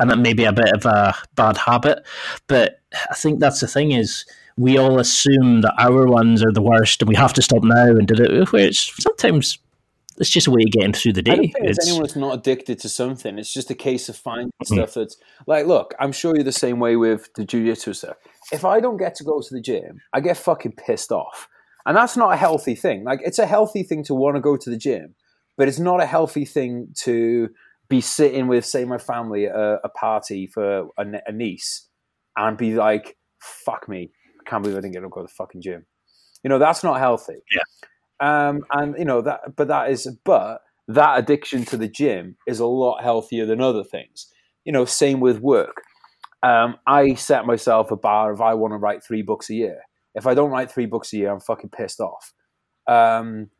[SPEAKER 1] and it may be a bit of a bad habit. But I think that's the thing is we all assume that our ones are the worst and we have to stop now and do it. Which sometimes it's just a way of getting through the day. I
[SPEAKER 2] don't think it's, anyone that's not addicted to something. It's just a case of finding mm-hmm. stuff that's like, look, I'm sure you're the same way with the jiu-jitsu stuff. If I don't get to go to the gym, I get fucking pissed off. And that's not a healthy thing. Like, it's a healthy thing to want to go to the gym, but it's not a healthy thing to be sitting with, say, my family at a, a party for a, a, niece and be like, fuck me. Can't believe I didn't get to go to the fucking gym. You know, that's not healthy.
[SPEAKER 1] Yeah.
[SPEAKER 2] Um, and, you know, that, but that is, but that addiction to the gym is a lot healthier than other things. You know, same with work. Um, I set myself a bar if I want to write three books a year if I don't write three books a year, I'm fucking pissed off. Um,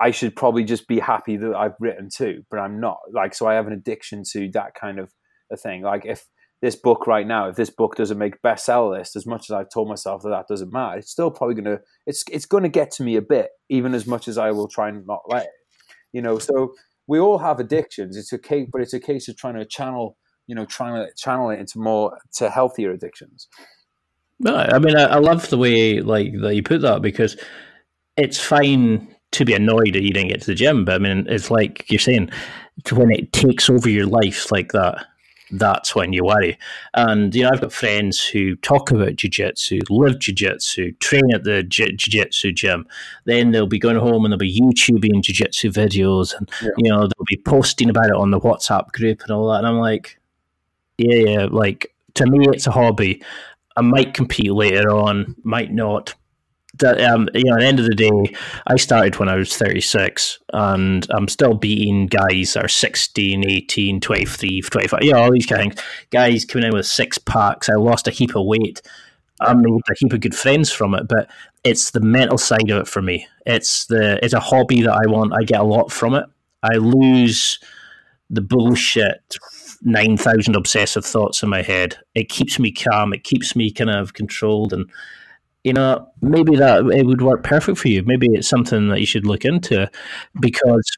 [SPEAKER 2] I should probably just be happy that I've written two, but I'm not. Like, so I have an addiction to that kind of a thing. Like, if this book right now, if this book doesn't make bestseller list, as much as I've told myself that that doesn't matter, it's still probably gonna it's it's gonna get to me a bit, even as much as I will try and not let it. You know, so we all have addictions. It's a case, but it's a case of trying to channel, you know, trying to channel it into more to healthier addictions.
[SPEAKER 1] No, I mean, I, I love the way like that you put that because it's fine to be annoyed that you didn't get to the gym, but I mean, it's like you're saying, when it takes over your life like that, that's when you worry. And you know, I've got friends who talk about jiu-jitsu, live jiu-jitsu, train at the jiu-jitsu gym. Then they'll be going home and they'll be YouTubing jiu-jitsu videos, and yeah. you know, they'll be posting about it on the WhatsApp group and all that. And I'm like, yeah, yeah, like to me, it's a hobby. I might compete later on, might not. Um, you know, at the end of the day, I started when I was 36 and I'm still beating guys that are 16, 18, 23, 25, you know, all these kind of guys coming in with six packs. I lost a heap of weight. I made a heap of good friends from it, but it's the mental side of it for me. It's the it's a hobby that I want. I get a lot from it. I lose the bullshit 9,000 obsessive thoughts in my head. It keeps me calm. It keeps me kind of controlled. And, you know, maybe that it would work perfect for you. Maybe it's something that you should look into because.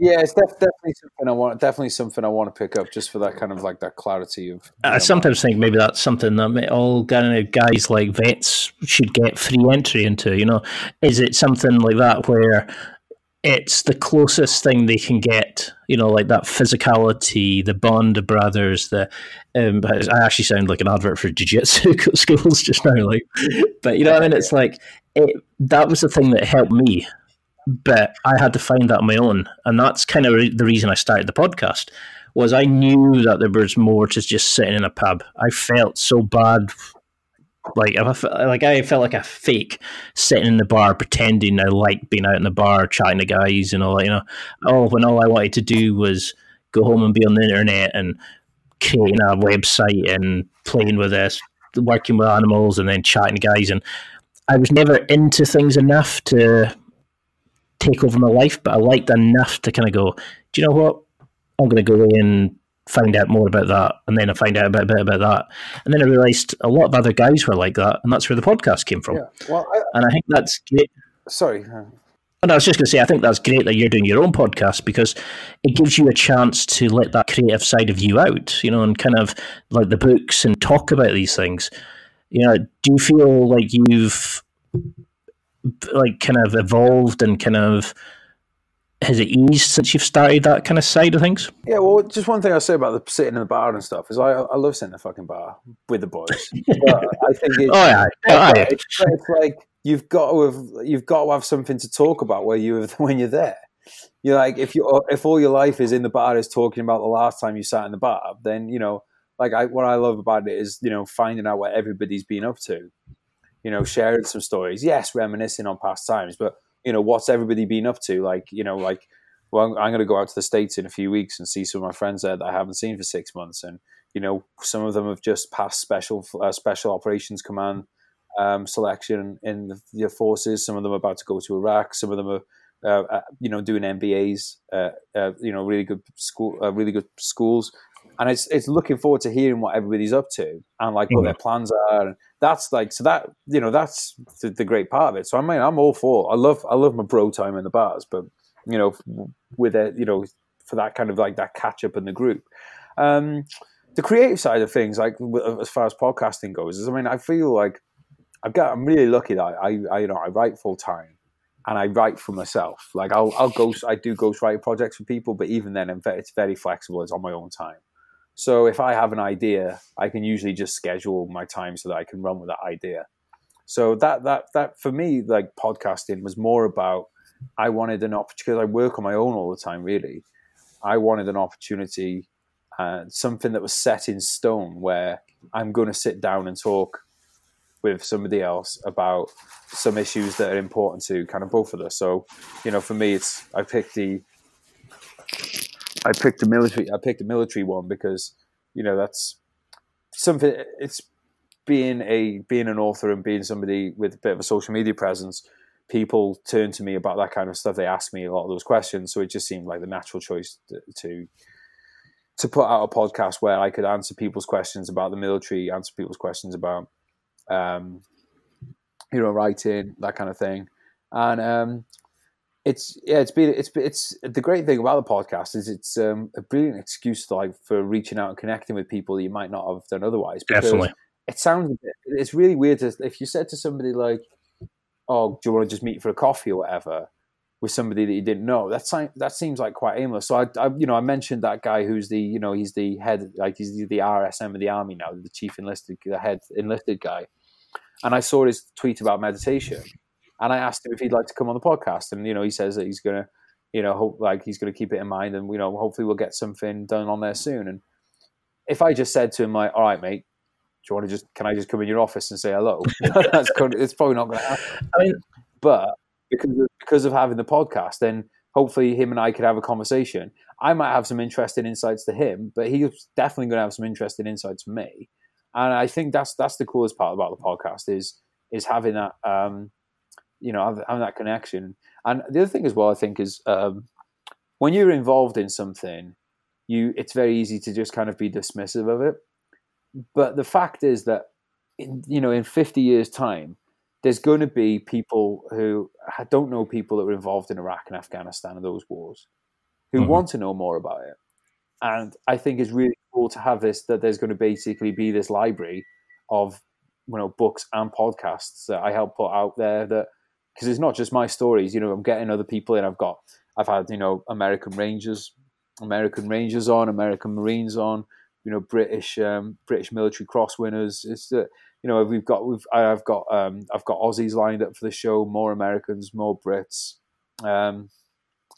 [SPEAKER 2] Yeah, it's def- definitely something I want. Definitely something I want to pick up, just for that kind of like that clarity of.
[SPEAKER 1] I sometimes think maybe that's something that all kind of guys like vets should get free entry into. You know, is it something like that where it's the closest thing they can get, you know, like that physicality, the bond of brothers. The um, I actually sound like an advert for jiu-jitsu schools just now, like, but you know what I mean. It's like it, that was the thing that helped me, but I had to find that on my own, and that's kind of the reason I started the podcast. Was I knew that there was more to just sitting in a pub. I felt so bad like I like I felt like a fake sitting in the bar pretending I liked being out in the bar chatting to guys and all that. You know, oh, when all I wanted to do was go home and be on the internet and creating a website and playing with this, working with animals, and then chatting to guys. And I was never into things enough to take over my life, but I liked enough to kind of go. Do you know what? I'm going to go and find out more about that, and then I find out a bit, a bit about that, and then I realised a lot of other guys were like that, and that's where the podcast came from.
[SPEAKER 2] Yeah. Well, I,
[SPEAKER 1] and I think that's great.
[SPEAKER 2] sorry.
[SPEAKER 1] Oh, and I was just going to say, I think that's great that you're doing your own podcast because it gives you a chance to let that creative side of you out, you know, and kind of like the books and talk about these things. You know, do you feel like you've like kind of evolved and kind of has it eased since you've started that kind of side of things?
[SPEAKER 2] Yeah, well, just one thing I say about the sitting in the bar and stuff is I, I love sitting in the fucking bar with the boys. but I think it's,
[SPEAKER 1] Oh yeah, oh, yeah.
[SPEAKER 2] it's, it's like you've got to have you've got to have something to talk about where you when you're there. You're like if you if all your life is in the bar is talking about the last time you sat in the bar, then you know, like I what I love about it is you know finding out what everybody's been up to. You know, sharing some stories. Yes, reminiscing on past times, but you know, what's everybody been up to? Like, you know, like, well, I'm, I'm going to go out to the States in a few weeks and see some of my friends there that I haven't seen for six months. And, you know, some of them have just passed special, uh, special operations command um, selection in the, the, forces. Some of them are about to go to Iraq. Some of them are, uh, uh, you know, doing MBAs, uh, uh, you know, really good school, uh, really good schools. And it's, it's looking forward to hearing what everybody's up to and like what mm-hmm. their plans are. And, that's like so that you know that's the, the, great part of it. So I mean, I'm all for. I love I love my bro time in the bars, but you know, with it, you know, for that kind of like that catch up in the group. Um, the creative side of things, like as far as podcasting goes, is I mean, I feel like I've got I'm really lucky that I, I you know I write full time and I write for myself. Like I'll I'll ghost I do ghostwriting projects for people, but even then, it's very flexible. It's on my own time. So if I have an idea, I can usually just schedule my time so that I can run with that idea. So that that that for me, like podcasting was more about I wanted an opportunity because I work on my own all the time. Really, I wanted an opportunity, uh, something that was set in stone, where I'm going to sit down and talk with somebody else about some issues that are important to kind of both of us. So, you know, for me, it's I picked the I picked a military. I picked a military one because you know that's something. It's being a being an author and being somebody with a bit of a social media presence. People turn to me about that kind of stuff. They ask me a lot of those questions, so it just seemed like the natural choice to, to to put out a podcast where I could answer people's questions about the military, answer people's questions about, um, you know, writing that kind of thing, and um, it's yeah, it's been it's it's the great thing about the podcast is it's um, a brilliant excuse to like for reaching out and connecting with people that you might not have done otherwise.
[SPEAKER 1] Definitely,
[SPEAKER 2] it sounds it's really weird to, if you said to somebody like, "Oh, do you want to just meet for a coffee or whatever?" with somebody that you didn't know. That that seems like quite aimless. So I, I, you know, I mentioned that guy who's the, you know, he's the head, like he's the, the RSM of the army now, the chief enlisted, the head enlisted guy. And I saw his tweet about meditation, and I asked him if he'd like to come on the podcast, and you know, he says that he's gonna, you know, hope like he's gonna keep it in mind, and you know, hopefully we'll get something done on there soon. And if I just said to him like, "All right, mate, do you want to just can I just come in your office and say hello?" That's it's probably not going to happen. I mean, but because of, because of having the podcast, then hopefully him and I could have a conversation. I might have some interesting insights to him, but he's definitely going to have some interesting insights to me. And I think that's that's the coolest part about the podcast is is having that um, you know having that connection. And the other thing as well, I think, is um, when you're involved in something, you it's very easy to just kind of be dismissive of it. But the fact is that in, you know in 50 years' time, there's going to be people who don't know people that were involved in Iraq and Afghanistan and those wars who mm-hmm. want to know more about it. And I think it's really cool to have this that there's going to basically be this library of you know books and podcasts that I help put out there that because it's not just my stories. You know, I'm getting other people in. I've got, I've had, you know, American Rangers, American Rangers on, American Marines on, you know, British, um, British military cross winners. It's, uh, you know, we've got, we've, I've got, um, I've got Aussies lined up for the show, more Americans, more Brits, um,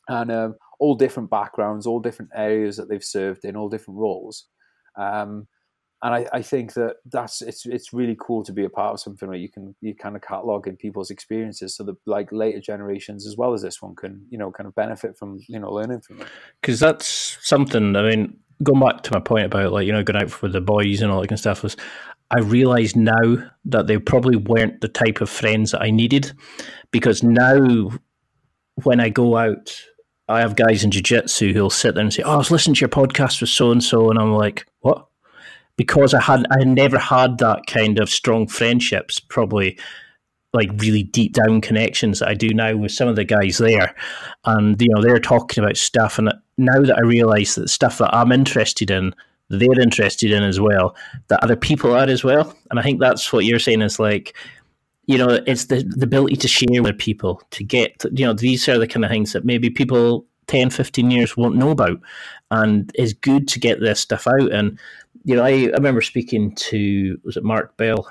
[SPEAKER 2] and um, all different backgrounds, all different areas that they've served in, all different roles. Um, and I, I, think that that's it's it's really cool to be a part of something where you can you kind of catalog in people's experiences so that like later generations as well as this one can you know kind of benefit from you know learning from it
[SPEAKER 1] because that's something i mean going back to my point about like you know going out with the boys and all that kind of stuff was i realize now that they probably weren't the type of friends that i needed because now when i go out I have guys in jiu-jitsu who'll sit there and say, "Oh, I was listening to your podcast with so and so," and I'm like, "What?" Because I had I had never had that kind of strong friendships, probably like really deep down connections that I do now with some of the guys there, and you know they're talking about stuff, and now that I realise that stuff that I'm interested in, they're interested in as well, that other people are as well, and I think that's what you're saying is like you know, it's the, the ability to share with people, to get, you know, these are the kind of things that maybe people 10, 15 years won't know about. And it's good to get this stuff out. And, you know, I, I remember speaking to, was it Mark Bell,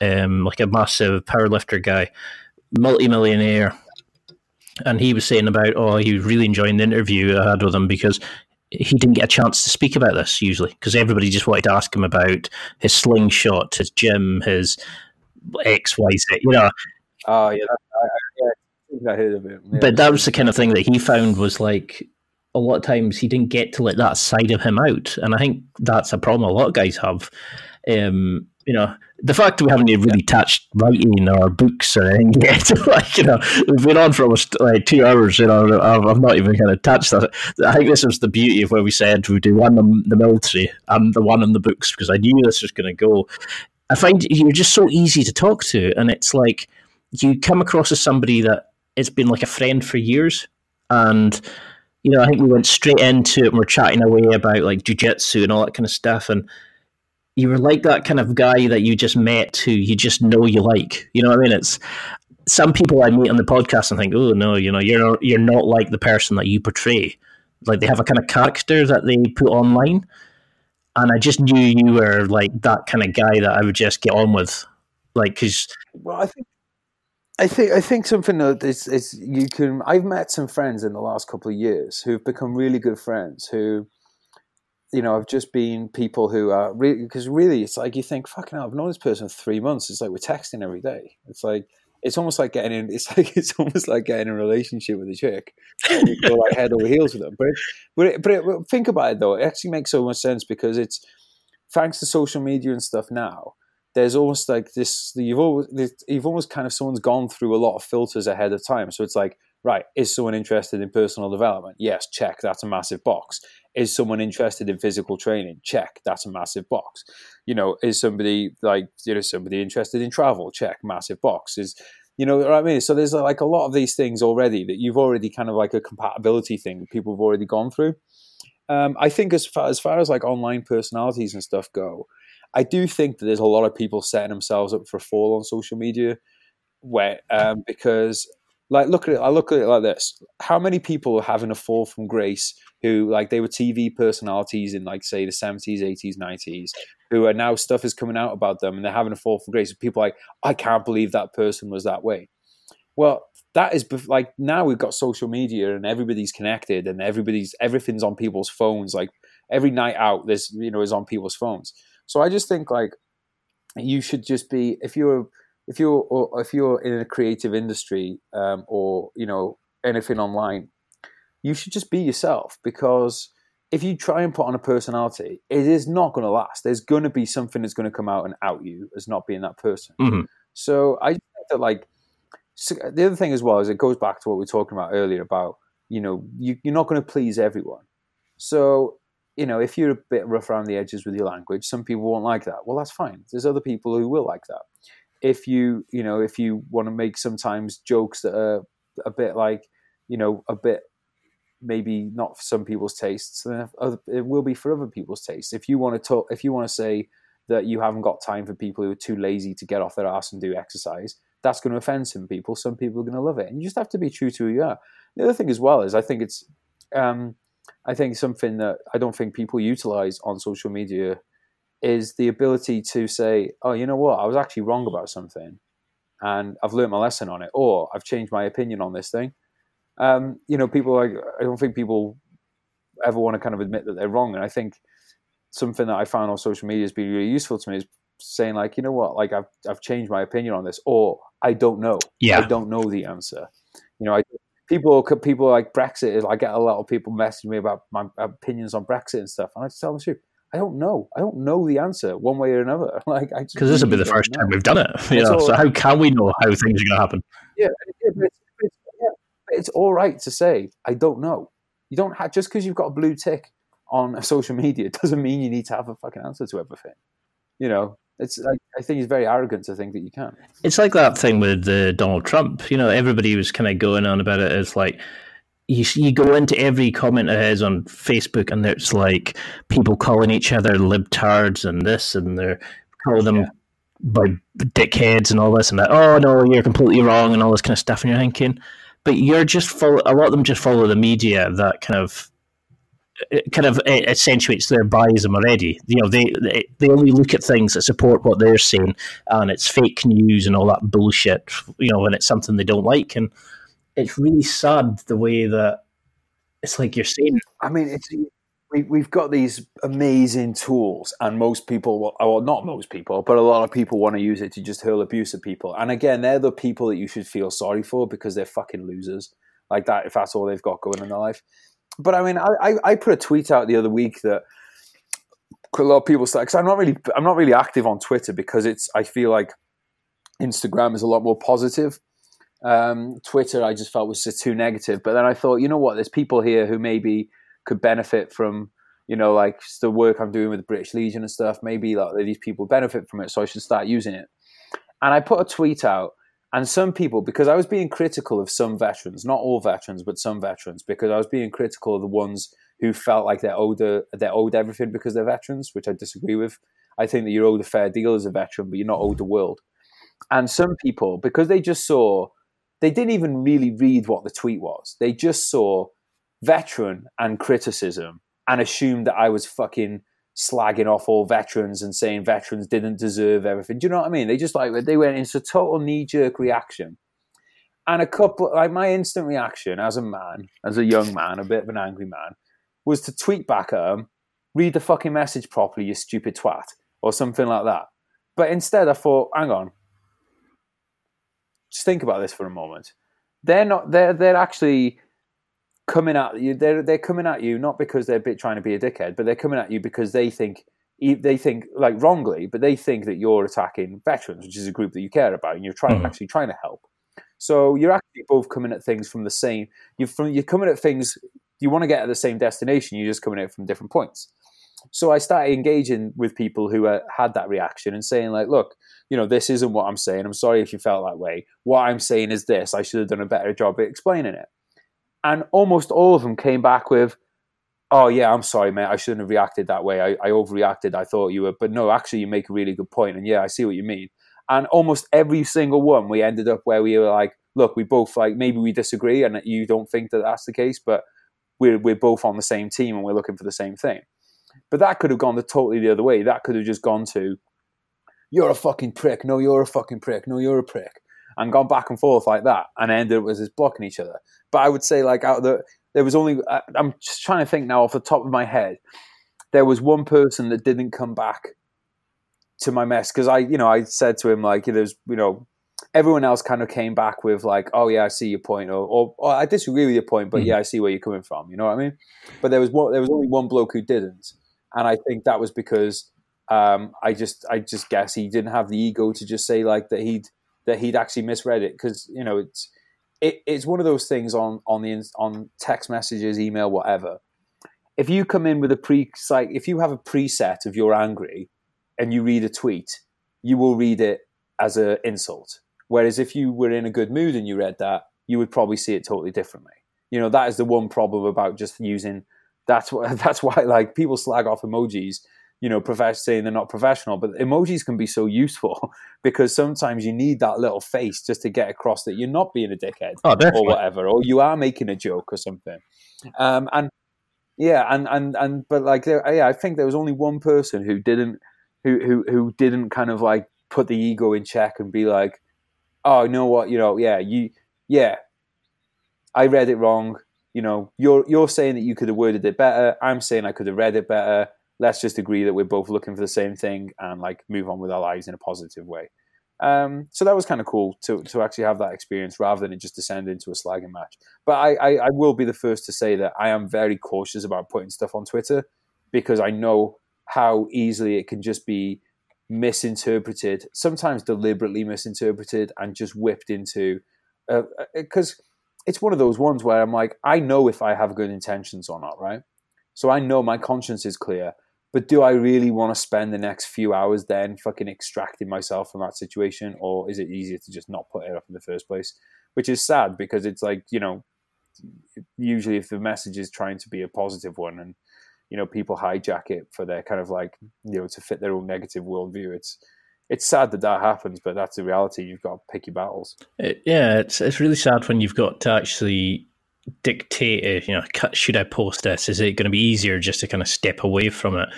[SPEAKER 1] um, like a massive powerlifter guy, multi-millionaire. And he was saying about, oh, he was really enjoying the interview I had with him because he didn't get a chance to speak about this usually because everybody just wanted to ask him about his slingshot, his gym, his X, Y, Z. You know.
[SPEAKER 2] Oh yeah, I, yeah, I heard of it.
[SPEAKER 1] Yeah. But that was the kind of thing that he found was like a lot of times he didn't get to let that side of him out, and I think that's a problem a lot of guys have. Um, you know, the fact we haven't really touched writing or books or anything yet, like, you know, we've been on for almost like two hours, you know, I've, I've not even kind of touched that. I think this was the beauty of where we said we'd do one on the military and the one on the books because I knew this was going to go. I find you're just so easy to talk to, and it's like you come across as somebody that has been like a friend for years, and you know I think we went straight into it and we're chatting away about like jujitsu and all that kind of stuff, and you were like that kind of guy that you just met who you just know you like. You know what I mean? It's some people I meet on the podcast and think, oh no, you know, you're you're not like the person that you portray. Like they have a kind of character that they put online and I just knew you were like that kind of guy that I would just get on with, like because.
[SPEAKER 2] Well, I think. I think I think something that is, is you can. I've met some friends in the last couple of years who've become really good friends. Who, you know, I've just been people who are really because really it's like you think, fucking hell, I've known this person for three months. It's like we're texting every day. It's like it's almost like getting in. It's like it's almost like getting in a relationship with a chick. You go like head over heels with them. But but it, but it, think about it though. It actually makes so much sense because it's thanks to social media and stuff now. There's almost like this. You've always you've almost kind of someone's gone through a lot of filters ahead of time. So it's like right, is someone interested in personal development? Yes, check. That's a massive box. Is someone interested in physical training? Check. That's a massive box. You know, is somebody like, you know, somebody interested in travel? Check. Massive box. Is, you know what I mean? So there's like a lot of these things already that you've already kind of like a compatibility thing people have already gone through. Um, I think as far, as far as like online personalities and stuff go, I do think that there's a lot of people setting themselves up for a fall on social media where um, because like look at it i look at it like this. How many people are having a fall from grace who like they were tv personalities in like say the 70s 80s 90s who are now stuff is coming out about them and they're having a fall from grace people like i can't believe that person was that way. Well that is like now we've got social media and everybody's connected and everybody's everything's on people's phones like every night out this you know is on people's phones so i just think like you should just be if you're if you're or if you're in a creative industry um, or you know anything online, you should just be yourself because if you try and put on a personality, it is not going to last. There's going to be something that's going to come out and out you as not being that person.
[SPEAKER 1] Mm-hmm.
[SPEAKER 2] So I think that like so the other thing as well is it goes back to what we were talking about earlier about you know you, you're not going to please everyone. So you know if you're a bit rough around the edges with your language, some people won't like that. Well, that's fine. There's other people who will like that. If you you know if you want to make sometimes jokes that are a bit like you know a bit maybe not for some people's tastes then it will be for other people's tastes. If you want to talk if you want to say that you haven't got time for people who are too lazy to get off their ass and do exercise that's going to offend some people. Some people are going to love it. And you just have to be true to who you are. The other thing as well is i think it's um, i think something that i don't think people utilize on social media is the ability to say, oh, you know what, I was actually wrong about something and I've learned my lesson on it, or I've changed my opinion on this thing. Um, you know, people like, I don't think people ever want to kind of admit that they're wrong. And I think something that I found on social media has been really useful to me is saying like, you know what, like I've, I've changed my opinion on this, or I don't know.
[SPEAKER 1] Yeah.
[SPEAKER 2] I don't know the answer. You know, I, people, people like Brexit, I get a lot of people messaging me about my opinions on Brexit and stuff. And I just tell them the truth. I don't know. I don't know the answer one way or another. Like,
[SPEAKER 1] because this will be the first know. time we've done it. You know, so how can we know how things are going to happen?
[SPEAKER 2] Yeah, it's, it's, yeah, it's all right to say I don't know. You don't have just because you've got a blue tick on a social media doesn't mean you need to have a fucking answer to everything. You know, it's like, I think it's very arrogant to think that you can.
[SPEAKER 1] It's like that thing with uh, Donald Trump. You know, everybody was kind of going on about it as like you you go into every comment of his on Facebook and there's like people calling each other libtards and this and they're calling them yeah. by dickheads and all this and that. Oh no, you're completely wrong and all this kind of stuff. And you're thinking, but you're just follow. A lot of them just follow the media that kind of kind of accentuates their biasm already. You know, they, they they only look at things that support what they're saying, and it's fake news and all that bullshit. You know, when it's something they don't like, and it's really sad the way that it's like you're saying.
[SPEAKER 2] I mean, it's we, we've got these amazing tools, and most people, oh, well, not most people, but a lot of people want to use it to just hurl abuse at people. And again, they're the people that you should feel sorry for because they're fucking losers like that. If that's all they've got going in their life but I mean, I, I put a tweet out the other week that a lot of people say because I'm not really I'm not really active on Twitter because it's I feel like Instagram is a lot more positive. Um, Twitter I just felt was just too negative. But then I thought, you know what? There's people here who maybe could benefit from you know like the work I'm doing with the British Legion and stuff. Maybe like these people benefit from it, so I should start using it. And I put a tweet out and some people, because I was being critical of some veterans, not all veterans, but some veterans, because I was being critical of the ones who felt like they're owed, they're owed everything because they're veterans, which I disagree with. I think that you're owed a fair deal as a veteran, but you're not owed the world. And some people, because they just saw, they didn't even really read what the tweet was. They just saw veteran and criticism and assumed that I was fucking slagging off all veterans and saying veterans didn't deserve everything. Do you know what I mean? They just like they went into a total knee jerk reaction. And a couple like my instant reaction as a man, as a young man, a bit of an angry man, was to tweet back at them, read the fucking message properly, you stupid twat, or something like that. But instead I thought, hang on. Just think about this for a moment. They're not they're they're actually coming at you. They're they're coming at you not because they're bit trying to be a dickhead, but they're coming at you because they think they think like wrongly, but they think that you're attacking veterans, which is a group that you care about, and you're trying mm-hmm. actually trying to help. So you're actually both coming at things from the same. You're from you're coming at things. You want to get at the same destination. You're just coming at it from different points. So I started engaging with people who uh, had that reaction and saying like, look, you know, this isn't what I'm saying. I'm sorry if you felt that way. What I'm saying is this. I should have done a better job at explaining it. And almost all of them came back with, oh, yeah, I'm sorry, mate. I shouldn't have reacted that way. I, I overreacted. I thought you were, but no, actually, you make a really good point. And yeah, I see what you mean. And almost every single one, we ended up where we were like, look, we both like, maybe we disagree and you don't think that that's the case, but we're, we're both on the same team and we're looking for the same thing. But that could have gone the totally the other way. That could have just gone to, you're a fucking prick. No, you're a fucking prick. No, you're a prick and gone back and forth like that, and ended up as us blocking each other. But I would say like out of the there was only I'm just trying to think now off the top of my head. There was one person that didn't come back to my mess because I you know I said to him like there's you know everyone else kind of came back with like oh yeah I see your point or, or, or I disagree with your point but mm-hmm. yeah I see where you're coming from you know what I mean. But there was one there was only one bloke who didn't, and I think that was because. Um, I just, I just guess he didn't have the ego to just say like that he'd that he'd actually misread it because you know it's it, it's one of those things on on the on text messages, email, whatever. If you come in with a pre like if you have a preset of you're angry and you read a tweet, you will read it as an insult. Whereas if you were in a good mood and you read that, you would probably see it totally differently. You know that is the one problem about just using. That's what that's why like people slag off emojis you know, profess- saying they're not professional, but emojis can be so useful because sometimes you need that little face just to get across that you're not being a dickhead oh, or whatever, or you are making a joke or something. Um, and yeah, and and and but like, there, yeah, I think there was only one person who didn't, who who who didn't kind of like put the ego in check and be like, oh, you know what, you know, yeah, you, yeah, I read it wrong. You know, you're you're saying that you could have worded it better. I'm saying I could have read it better let's just agree that we're both looking for the same thing and like move on with our lives in a positive way. Um, so that was kind of cool to to actually have that experience rather than it just descend into a slagging match. But I, I, I will be the first to say that I am very cautious about putting stuff on Twitter because I know how easily it can just be misinterpreted, sometimes deliberately misinterpreted, and just whipped into because. Uh, uh it's one of those ones where I'm like, I know if I have good intentions or not, right? So I know my conscience is clear, but do I really want to spend the next few hours then fucking extracting myself from that situation, or is it easier to just not put it up in the first place? Which is sad because it's like you know, usually if the message is trying to be a positive one and you know people hijack it for their kind of like you know to fit their own negative worldview, it's it's sad that that happens, but that's the reality. You've got to pick your battles.
[SPEAKER 1] It, yeah, it's it's really sad when you've got to actually dictate, you know, should I post this? Is it going to be easier just to kind of step away from it?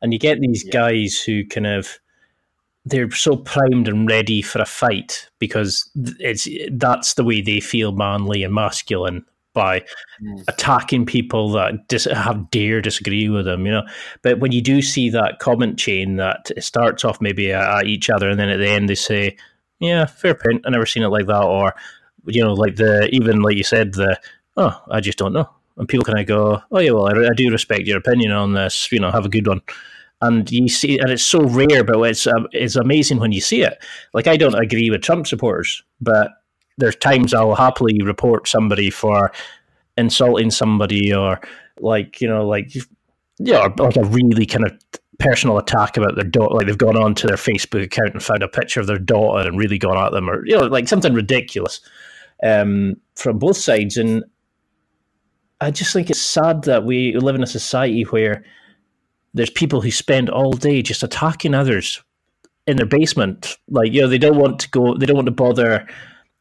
[SPEAKER 1] And you get these yeah. guys who kind of they're so primed and ready for a fight because it's that's the way they feel manly and masculine by mm. attacking people that dis- have dare disagree with them, you know. But when you do see that comment chain that starts off maybe at each other, and then at the end they say, "Yeah, fair point. I never seen it like that," or you know, like the even like you said, the oh, I just don't know, and people kind of go, "Oh yeah, well, I, I do respect your opinion on this. You know, have a good one." and you see, and it's so rare, but it's um, it's amazing when you see it. Like I don't agree with Trump supporters, but there's times I'll happily report somebody for insulting somebody or like you know like yeah like a really kind of personal attack about their daughter like they've gone on to their facebook account and found a picture of their daughter and really gone at them or you know like something ridiculous um, from both sides and i just think it's sad that we live in a society where there's people who spend all day just attacking others in their basement like you know they don't want to go they don't want to bother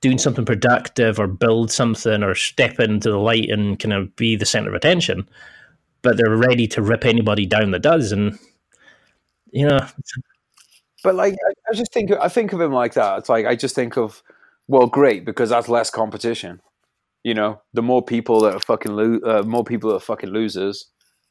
[SPEAKER 1] doing something productive or build something or step into the light and kind of be the center of attention, but they're ready to rip anybody down that does. And, you know.
[SPEAKER 2] But like, I just think, I think of him like that. It's like, I just think of, well, great, because that's less competition. You know, the more people that are fucking, lo- uh, more people that are fucking losers,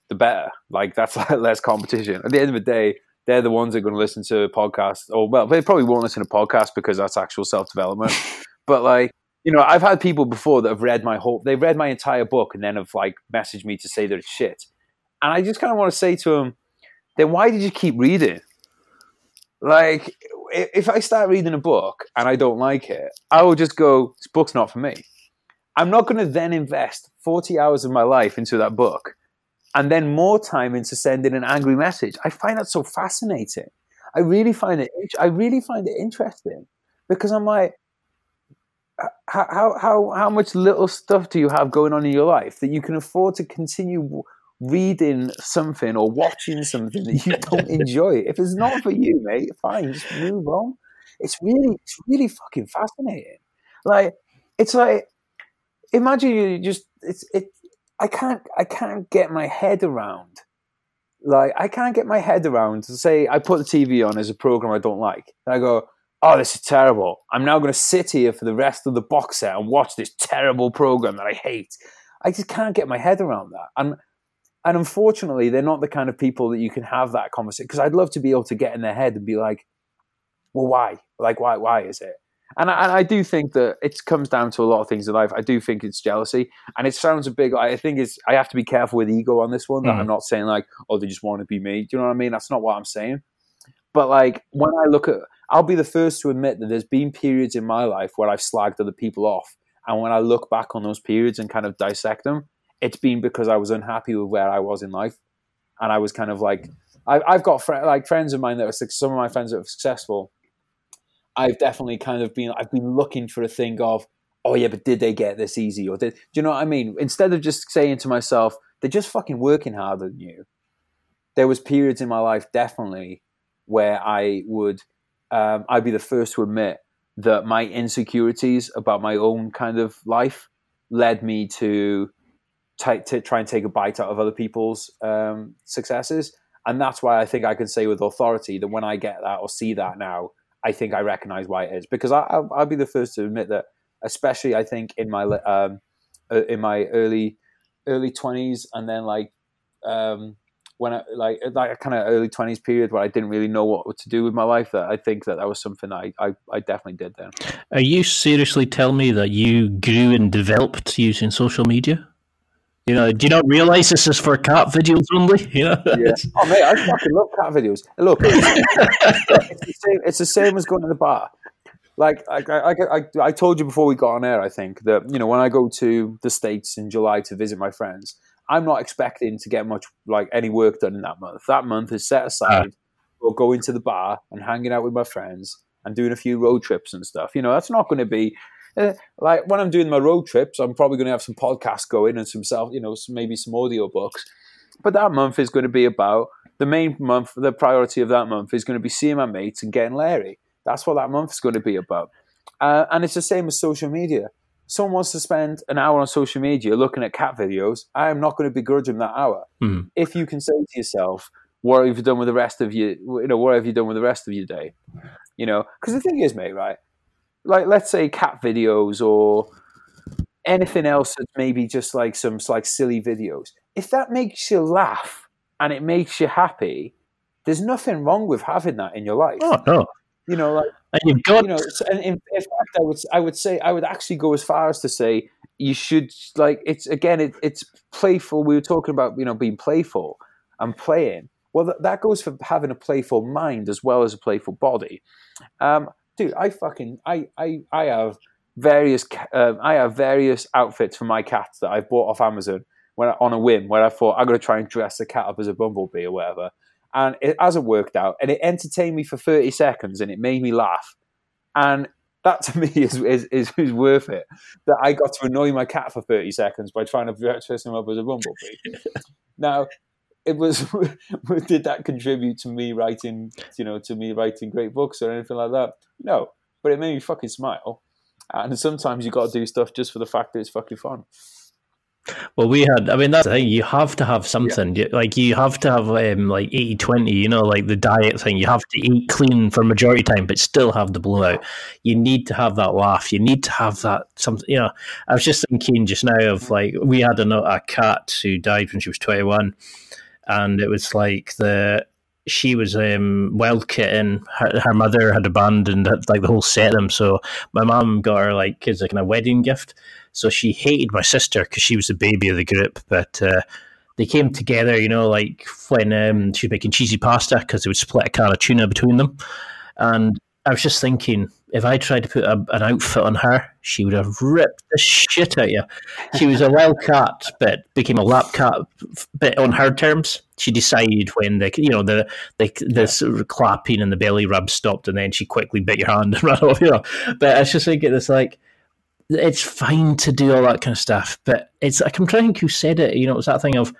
[SPEAKER 2] the better. Like, that's like less competition. At the end of the day, they're the ones that are going to listen to podcasts. Or, well, they probably won't listen to podcasts because that's actual self development. But like, you know, I've had people before that have read my whole, they've read my entire book and then have like messaged me to say that it's shit. And I just kind of want to say to them, then why did you keep reading? Like, if I start reading a book and I don't like it, I will just go, this book's not for me. I'm not going to then invest 40 hours of my life into that book and then more time into sending an angry message. I find that so fascinating. I really find it, I really find it interesting because I'm like, how how how much little stuff do you have going on in your life that you can afford to continue reading something or watching something that you don't enjoy? If it's not for you, mate, fine, just move on. It's really it's really fucking fascinating. Like it's like imagine you just it's it. I can't I can't get my head around. Like I can't get my head around to say I put the TV on as a program I don't like. And I go, oh, this is terrible. I'm now going to sit here for the rest of the box set and watch this terrible program that I hate. I just can't get my head around that. And and unfortunately, they're not the kind of people that you can have that conversation. Because I'd love to be able to get in their head and be like, well, why? Like, why? Why is it? And I, and I do think that it comes down to a lot of things in life. I do think it's jealousy, and it sounds a big. I think it's. I have to be careful with ego on this one. That mm. I'm not saying like, oh, they just want to be me. Do you know what I mean? That's not what I'm saying. But like when I look at I'll be the first to admit that there's been periods in my life where I've slagged other people off. And when I look back on those periods and kind of dissect them, it's been because I was unhappy with where I was in life. And I was kind of like, I, have got fr- like friends of mine that are some of my friends that are successful. I've definitely kind of been, I've been looking for a thing of, oh yeah, but did they get this easy? Or did, do you know what I mean? Instead of just saying to myself, they're just fucking working harder than you. There was periods in my life definitely where I would um, I'd be the first to admit that my insecurities about my own kind of life led me to, t- to try and take a bite out of other people's um, successes. And that's why I think I can say with authority that when I get that or see that now, I think I recognize why it is. Because I, will I'll be the first to admit that, especially I think in my um, uh, in my early early twenties, and then like um, when I like a kind of early twenties period where I didn't really know what to do with my life. That I think that that was something I, I, I definitely did then.
[SPEAKER 1] Are you seriously telling me that you grew and developed using social media? You know, do you not realize this is for cat videos only? You know,
[SPEAKER 2] yeah. Oh mate, I fucking love cat videos. Look, it's, it's, the same, it's the same as going to the bar. like I, I, I, I told you before we got on air, I think that you know when I go to the states in July to visit my friends, I'm not expecting to get much like any work done in that month. That month is set aside uh. for going to the bar and hanging out with my friends and doing a few road trips and stuff. You know, that's not going to be uh, like when I'm doing my road trips. I'm probably going to have some podcasts going and some self, you know, maybe some audio books. But that month is going to be about the main month. The priority of that month is going to be seeing my mates and getting Larry. That's what that month is going to be about. Uh, and it's the same as social media. Someone wants to spend an hour on social media looking at cat videos. I am not going to begrudge them that hour.
[SPEAKER 1] Mm.
[SPEAKER 2] If you can say to yourself, "What have you done with the rest of your, you know, what have you done with the rest of your day?" You know, because the thing is, mate, right? Like, let's say cat videos or anything else that's maybe just like some like silly videos. If that makes you laugh and it makes you happy, there's nothing wrong with having that in your life.
[SPEAKER 1] Oh no,
[SPEAKER 2] you know, like
[SPEAKER 1] and you've got,
[SPEAKER 2] you know, and in, in, fact, I would, I would say, I would actually go as far as to say you should like it's again, it, it's playful. We were talking about you know being playful and playing. Well, that, that goes for having a playful mind as well as a playful body. Um, dude, I fucking, I, I, I have various, uh, I have various outfits for my cats that I've bought off Amazon when on a whim, where I thought I'm going to try and dress the cat up as a bumblebee or whatever and it hasn't worked out. And it entertained me for 30 seconds and it made me laugh. And that to me is, is, is, is worth it. That I got to annoy my cat for 30 seconds by trying to dress him up as a bumblebee. now, it was did that contribute to me writing you know to me writing great books or anything like that no but it made me fucking smile and sometimes you got to do stuff just for the fact that it's fucking fun
[SPEAKER 1] well, we had, I mean, that's the thing. You have to have something. Yeah. Like, you have to have, um, like, 80 20, you know, like the diet thing. You have to eat clean for majority time, but still have the blowout. You need to have that laugh. You need to have that something, you know. I was just thinking just now of, like, we had a, a cat who died when she was 21, and it was like the, she was um, wild kitten. Her, her mother had abandoned like the whole set of them. So my mom got her like as like a wedding gift. So she hated my sister because she was the baby of the group. But uh, they came together, you know, like when um, she was making cheesy pasta because they would split a can of tuna between them. And I was just thinking, if I tried to put a, an outfit on her, she would have ripped the shit out of you. She was a wild cat, but became a lap cat, but on her terms. She decided when the you know the the, the sort of clapping and the belly rub stopped, and then she quickly bit your hand and ran off. You know, but I just thinking, it's like it's fine to do all that kind of stuff, but it's like I'm trying to think who said it. You know, it's that thing of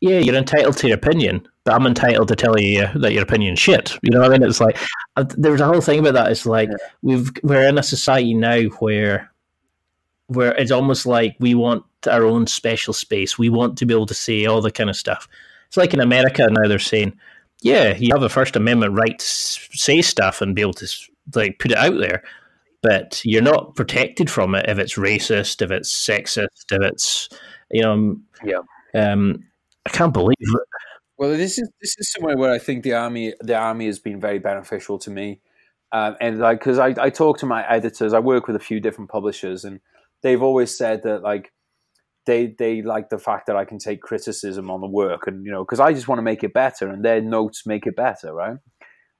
[SPEAKER 1] yeah, you're entitled to your opinion, but I'm entitled to tell you that your opinion's shit. You know what I mean? It's like uh, there's a whole thing about that. It's like yeah. we've we're in a society now where where it's almost like we want our own special space. We want to be able to say all the kind of stuff. It's like in America now they're saying, yeah, you have a First Amendment right to say stuff and be able to like put it out there but you're not protected from it if it's racist, if it's sexist, if it's you know.
[SPEAKER 2] Yeah.
[SPEAKER 1] Um, I can't believe it.
[SPEAKER 2] Well, this is this is somewhere where I think the army the army has been very beneficial to me, um, and like because I I talk to my editors, I work with a few different publishers, and they've always said that like they they like the fact that I can take criticism on the work, and you know because I just want to make it better, and their notes make it better, right?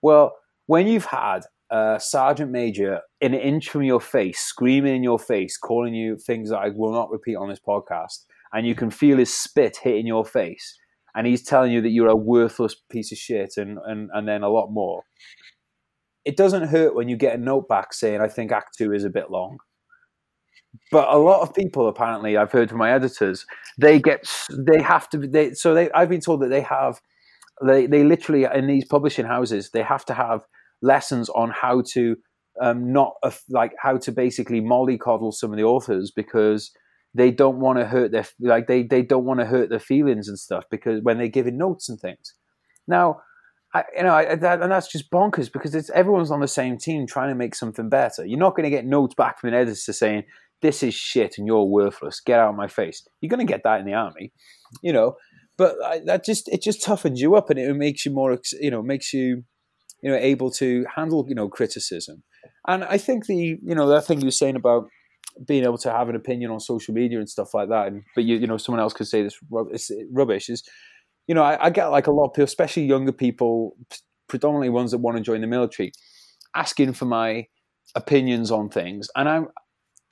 [SPEAKER 2] Well, when you've had uh, sergeant major an inch from your face, screaming in your face, calling you things that I will not repeat on this podcast, and you can feel his spit hitting your face, and he's telling you that you're a worthless piece of shit, and and and then a lot more. It doesn't hurt when you get a note back saying, "I think Act Two is a bit long." But a lot of people, apparently, I've heard from my editors, they get they have to they so they I've been told that they have they they literally in these publishing houses they have to have lessons on how to um, not uh, like how to basically mollycoddle some of the authors because they don't want to hurt their like they they don't want to hurt their feelings and stuff because when they're giving notes and things. Now, I, you know, I, that, and that's just bonkers because it's everyone's on the same team trying to make something better. You're not going to get notes back from an editor saying this is shit and you're worthless. Get out of my face. You're going to get that in the army, you know. But I, that just it just toughens you up and it makes you more, you know, makes you you know able to handle you know criticism and i think the you know that thing you were saying about being able to have an opinion on social media and stuff like that and but you, you know someone else could say this is rubbish is you know I, I get like a lot of people especially younger people predominantly ones that want to join the military asking for my opinions on things, and I'm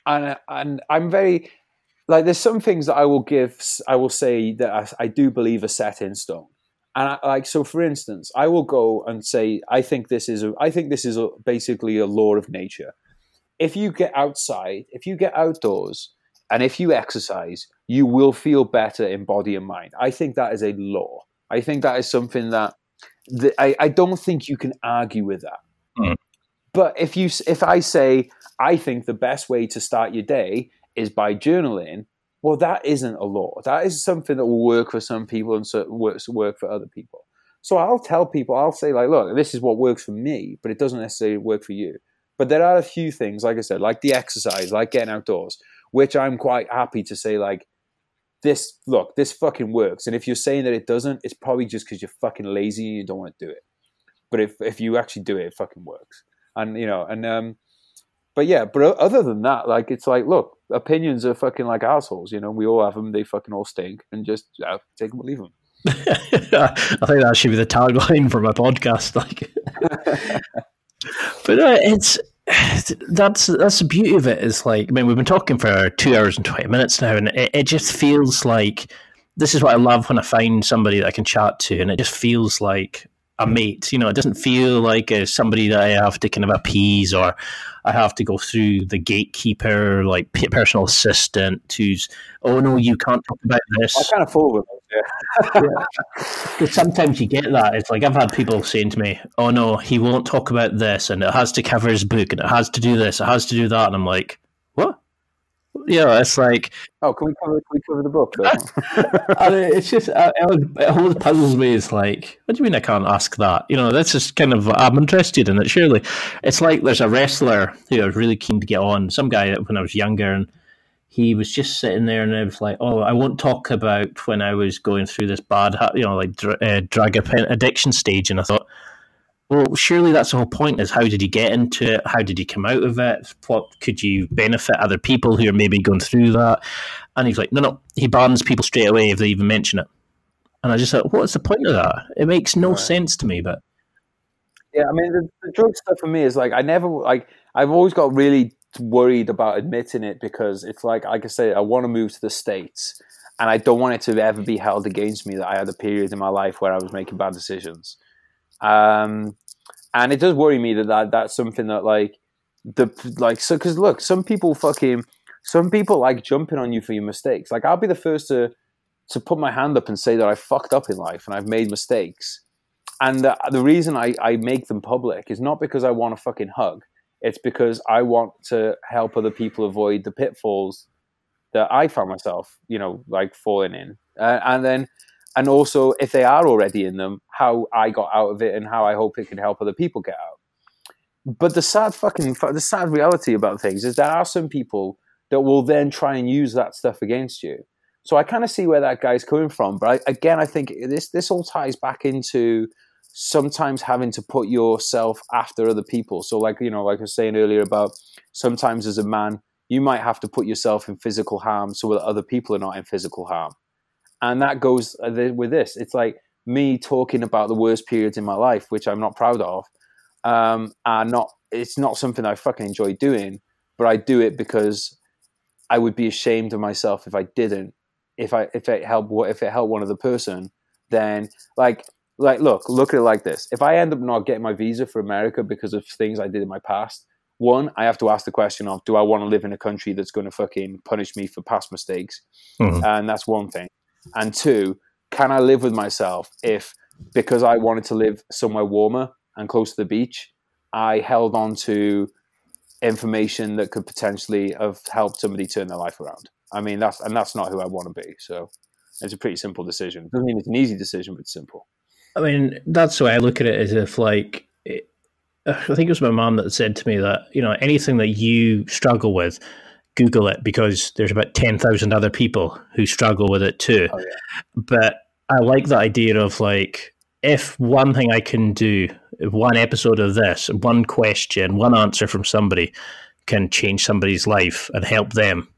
[SPEAKER 2] and and I'm very like there's some things that I will give I will say that I, I do believe are set in stone. And I, like so, for instance, I will go and say, I think this is a, I think this is a, basically a law of nature. If you get outside, if you get outdoors, and if you exercise, you will feel better in body and mind. I think that is a law. I think that is something that, that I, I don't think you can argue with that. Mm. But if you if I say I think the best way to start your day is by journaling, well, that isn't a law. That is something that will work for some people and certain works work for other people. So I'll tell people, I'll say like, look, this is what works for me, but it doesn't necessarily work for you. But there are a few things, like I said, like the exercise, like getting outdoors, which I'm quite happy to say, like, this, look, this fucking works. And if you're saying that it doesn't, it's probably just because you're fucking lazy and you don't want to do it. But if, if you actually do it, it fucking works. And, you know, and, um, but yeah, but other than that, like, it's like, look, opinions are fucking like assholes, you know, we all have them, they fucking all stink, and just yeah, take them or leave them.
[SPEAKER 1] I think that should be the tagline for my podcast. Like, but uh, it's that's that's the beauty of it. Is like, I mean, we've been talking for two hours and twenty minutes now, and it, it just feels like this is what I love when I find somebody that I can chat to, and it just feels like a mate. You know, it doesn't feel like uh, somebody that I have to kind of appease or I have to go through the gatekeeper, like personal assistant, who's, oh no, you can't talk about this.
[SPEAKER 2] I kind of.
[SPEAKER 1] Yeah. yeah. Sometimes you get that. It's like I've had people saying to me, oh no, he won't talk about this, and it has to cover his book, and it has to do this, it has to do that, and I'm like, what? Yeah, it's like
[SPEAKER 2] oh, can we cover, can we cover the book?
[SPEAKER 1] I mean, it's just uh, it, it always puzzles me. It's like, what do you mean I can't ask that? You know, that's just kind of I'm interested in it. Surely, it's like there's a wrestler who I was really keen to get on. Some guy when I was younger, and he was just sitting there, and I was like, oh, I won't talk about when I was going through this bad, you know, like uh, drug addiction stage. And I thought, well, surely that's the whole point is how did he get into it? How did he come out of it? What could you benefit other people who are maybe going through that? And he's like, no, no, he bans people straight away if they even mention it. And I just thought, what's the point of that? It makes no right. sense to me, but.
[SPEAKER 2] Yeah, I mean, the, the drug stuff for me is like, I never, like, I've always got really worried about admitting it because it's like, like I say, I want to move to the States and I don't want it to ever be held against me that I had a period in my life where I was making bad decisions. Um, and it does worry me that, that that's something that like the like so because look, some people fucking some people like jumping on you for your mistakes. Like I'll be the first to to put my hand up and say that I fucked up in life and I've made mistakes. And the, the reason I, I make them public is not because I want a fucking hug. It's because I want to help other people avoid the pitfalls that I found myself, you know, like falling in. Uh, and then and also if they are already in them, how I got out of it and how I hope it can help other people get out. But the sad fucking the sad reality about things is there are some people that will then try and use that stuff against you. So I kind of see where that guy's coming from, but I, again, I think this this all ties back into sometimes having to put yourself after other people. So, like you know, like I was saying earlier about sometimes as a man, you might have to put yourself in physical harm so that other people are not in physical harm and that goes uh, with this. It's like me talking about the worst periods in my life, which I'm not proud of, um, and not. It's not something I fucking enjoy doing, but I do it because I would be ashamed of myself if I didn't. If I if it helped if it helped one other person, then like like look look at it like this. If I end up not getting my visa for America because of things I did in my past, one, I have to ask the question of, do I want to live in a country that's going to fucking punish me for past mistakes? Mm-hmm. And that's one thing. And two, can I live with myself if, because I wanted to live somewhere warmer and close to the beach, I held on to information that could potentially have helped somebody turn their life around? I mean, that's and that's not who I want to be. So it's a pretty simple decision. Doesn't mean it's an easy decision, but it's simple.
[SPEAKER 1] I mean, that's the way I look at it. As if like, it, I think it was my mom that said to me that you know anything that you struggle with Google it because there's about 10,000 other people who struggle with it too. Oh, yeah. But I like the idea of like, if one thing I can do, one episode of this, one question, one answer from somebody can change somebody's life and help them,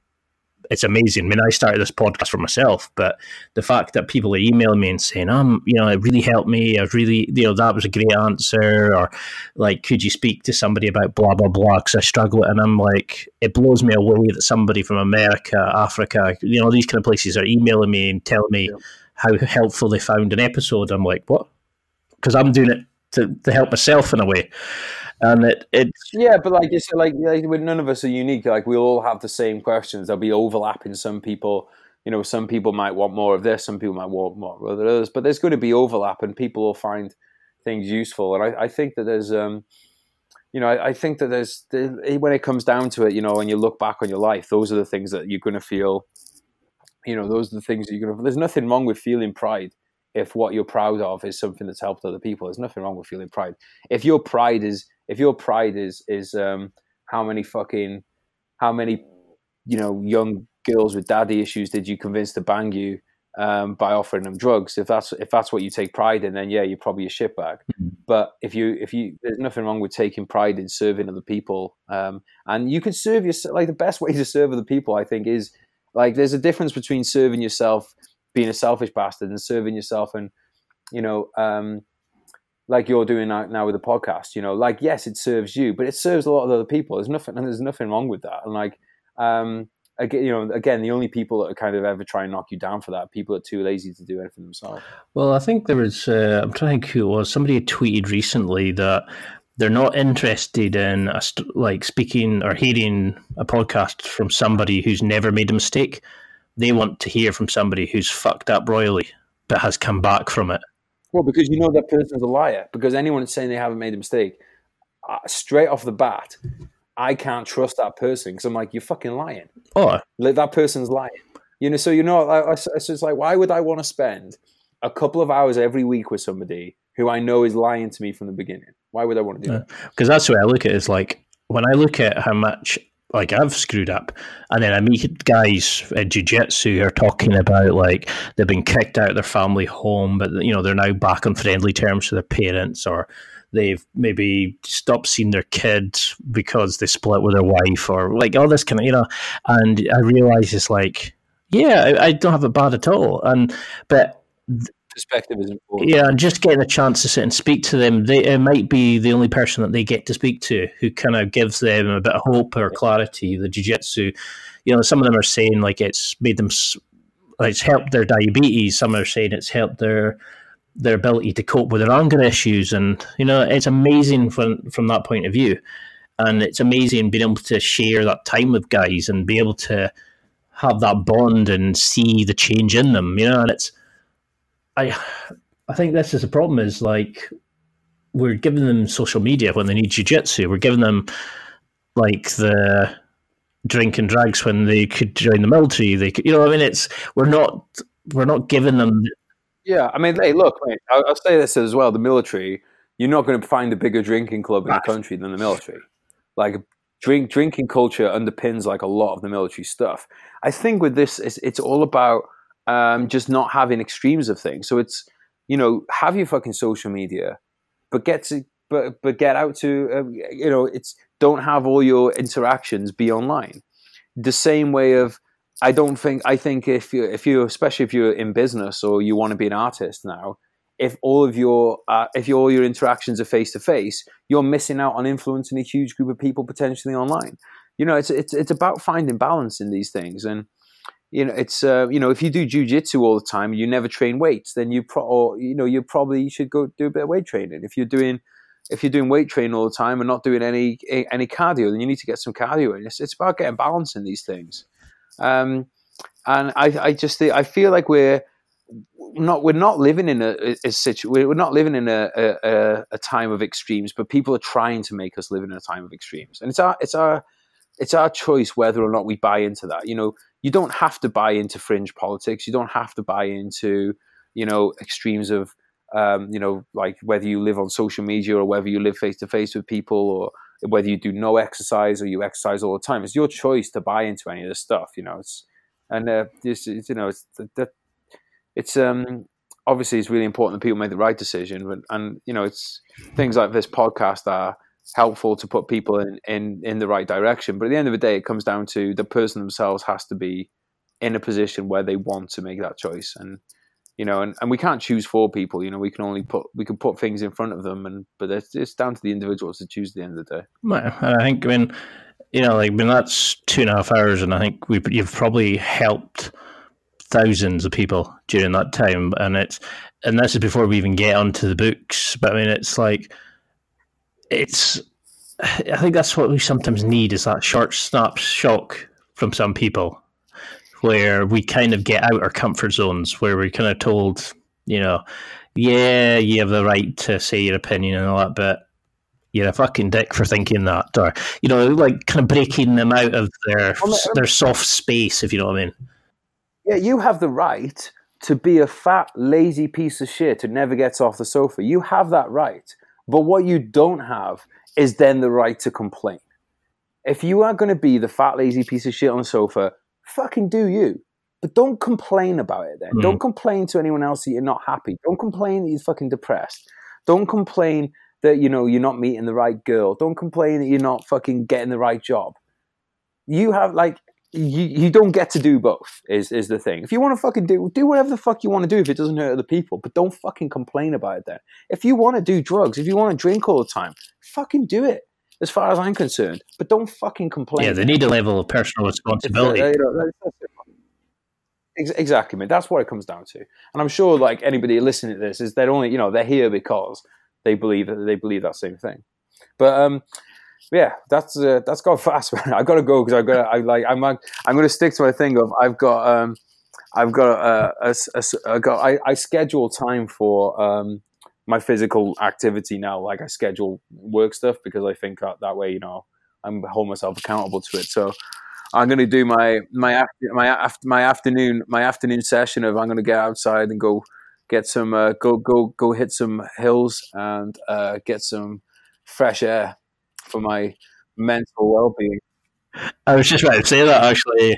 [SPEAKER 1] it's amazing. I mean, I started this podcast for myself, but the fact that people are emailing me and saying, "Um, you know, it really helped me. I really, you know, that was a great answer," or like, "Could you speak to somebody about blah blah blah?" Because I struggle, and I'm like, it blows me away that somebody from America, Africa, you know, these kind of places are emailing me and telling me yeah. how helpful they found an episode. I'm like, what? Because I'm doing it to, to help myself in a way and it it's
[SPEAKER 2] yeah but like you said like, like none of us are unique like we all have the same questions. There'll be overlapping. Some people you know some people might want more of this some people might want more of others but there's going to be overlap and people will find things useful. And i, I think that there's um you know I, I think that there's when it comes down to it you know when you look back on your life those are the things that you're going to feel you know those are the things that you're going to there's nothing wrong with feeling pride if what you're proud of is something that's helped other people. There's nothing wrong with feeling pride. If your pride is if your pride is is um, how many fucking how many you know young girls with daddy issues did you convince to bang you um, by offering them drugs? If that's if that's what you take pride in, then yeah, you're probably a shitbag. Mm-hmm. But if you if you there's nothing wrong with taking pride in serving other people, um, and you can serve yourself. Like the best way to serve other people, I think, is like there's a difference between serving yourself, being a selfish bastard, and serving yourself and you know um, like you're doing now, with the podcast, you know, like yes, it serves you, but it serves a lot of other people. There's nothing, and there's nothing wrong with that. And like, um, again, you know, again, the only people that are kind of ever try and knock you down for that, people are too lazy to do anything themselves.
[SPEAKER 1] Well, I think there was, uh, I'm trying to think who it was. Somebody tweeted recently that they're not interested in a like speaking or hearing a podcast from somebody who's never made a mistake. They want to hear from somebody who's fucked up royally but has come back from it.
[SPEAKER 2] Well, because you know that person's a liar. Because anyone saying they haven't made a mistake, uh, straight off the bat, I can't trust that person because I'm like, you're fucking lying.
[SPEAKER 1] Oh,
[SPEAKER 2] like that person's lying. You know, so you know, I, I, so it's like, why would I want to spend a couple of hours every week with somebody who I know is lying to me from the beginning? Why would I want to do that?
[SPEAKER 1] Because that's the way I look at it. Is like when I look at how much like I've screwed up. And then I meet guys at jiu-jitsu who are talking about like they've been kicked out of their family home, but you know, they're now back on friendly terms with their parents or they've maybe stopped seeing their kids because they split with their wife or like all this kind of, you know, and I realize it's like, yeah, I, I don't have it bad at all. And, but
[SPEAKER 2] perspective is important.
[SPEAKER 1] Yeah, and just getting a chance to sit and speak to them, they it might be the only person that they get to speak to who kind of gives them a bit of hope or clarity. The jiu-jitsu, you know, some of them are saying like it's made them, it's helped their diabetes. Some are saying it's helped their their ability to cope with their anger issues, and you know, it's amazing from from that point of view. And it's amazing being able to share that time with guys and be able to have that bond and see the change in them, you know, and it's I I think this is a problem is like we're giving them social media when they need jiu-jitsu. We're giving them like the drink and drags when they could join the military. They could, you know, I mean, it's we're not we're not giving them.
[SPEAKER 2] Yeah, I mean, hey, look, mate, I'll, I'll say this as well: the military, you're not going to find a bigger drinking club in the country than the military. Like drink drinking culture underpins like a lot of the military stuff. I think with this, it's, it's all about um, just not having extremes of things. So it's you know have your fucking social media, but get to but but get out to uh, you know it's don't have all your interactions be online. The same way of I don't think I think if you if you especially if you're in business or you want to be an artist now, if all of your uh, if all your interactions are face to face, you're missing out on influencing a huge group of people potentially online. You know, it's it's it's about finding balance in these things and you know, it's uh, you know, if you do jujitsu all the time, and you never train weights, then you pro- or you know, you probably should go do a bit of weight training. If you're doing if you're doing weight training all the time and not doing any any cardio, then you need to get some cardio in. It's, it's about getting balance in these things. Um, and I, I just think, I feel like we're not we're not living in a, a, a we're not living in a, a, a time of extremes, but people are trying to make us live in a time of extremes, and it's our it's our it's our choice whether or not we buy into that. You know, you don't have to buy into fringe politics. You don't have to buy into, you know, extremes of, um, you know, like whether you live on social media or whether you live face to face with people or whether you do no exercise or you exercise all the time. It's your choice to buy into any of this stuff. You know, it's and uh, this, it's, you know, it's that it's um obviously it's really important that people make the right decision, but, and you know, it's things like this podcast are helpful to put people in, in, in the right direction. But at the end of the day, it comes down to the person themselves has to be in a position where they want to make that choice. And you know and, and we can't choose for people you know we can only put we can put things in front of them and but it's, it's down to the individuals to choose at the end of the day.
[SPEAKER 1] Well, i think i mean you know like when that's two and a half hours and i think we you've probably helped thousands of people during that time. And it's and this is before we even get onto the books but i mean it's like it's i think that's what we sometimes need is that short snap shock from some people where we kind of get out our comfort zones, where we're kind of told, you know, yeah, you have the right to say your opinion and all that, but you're a fucking dick for thinking that, or you know, like kind of breaking them out of their their soft space, if you know what I mean.
[SPEAKER 2] Yeah, you have the right to be a fat, lazy piece of shit who never gets off the sofa. You have that right, but what you don't have is then the right to complain. If you are going to be the fat, lazy piece of shit on the sofa fucking do you. But don't complain about it then. Mm. Don't complain to anyone else that you're not happy. Don't complain that you're fucking depressed. Don't complain that, you know, you're not meeting the right girl. Don't complain that you're not fucking getting the right job. You have like you, you don't get to do both is is the thing. If you want to fucking do do whatever the fuck you want to do if it doesn't hurt other people, but don't fucking complain about it then. If you want to do drugs, if you want to drink all the time, fucking do it as far as I'm concerned. But don't fucking complain.
[SPEAKER 1] Yeah, they need a level of personal responsibility. Uh, you know,
[SPEAKER 2] exactly, man. That's what it comes down to. And I'm sure, like anybody listening to this, is they're only you know they're here because they believe that they believe that same thing. But um, yeah, that's uh, that's gone fast, man. I gotta go because I got I like I'm I'm gonna stick to my thing of I've got um I've got a, a, a, a got I, I schedule time for um my physical activity now. Like I schedule work stuff because I think that, that way, you know, I'm hold myself accountable to it. So I'm going to do my my my my afternoon my afternoon session of I'm going to get outside and go get some uh, go go go hit some hills and uh, get some fresh air for my mental well being.
[SPEAKER 1] I was just about to say that actually.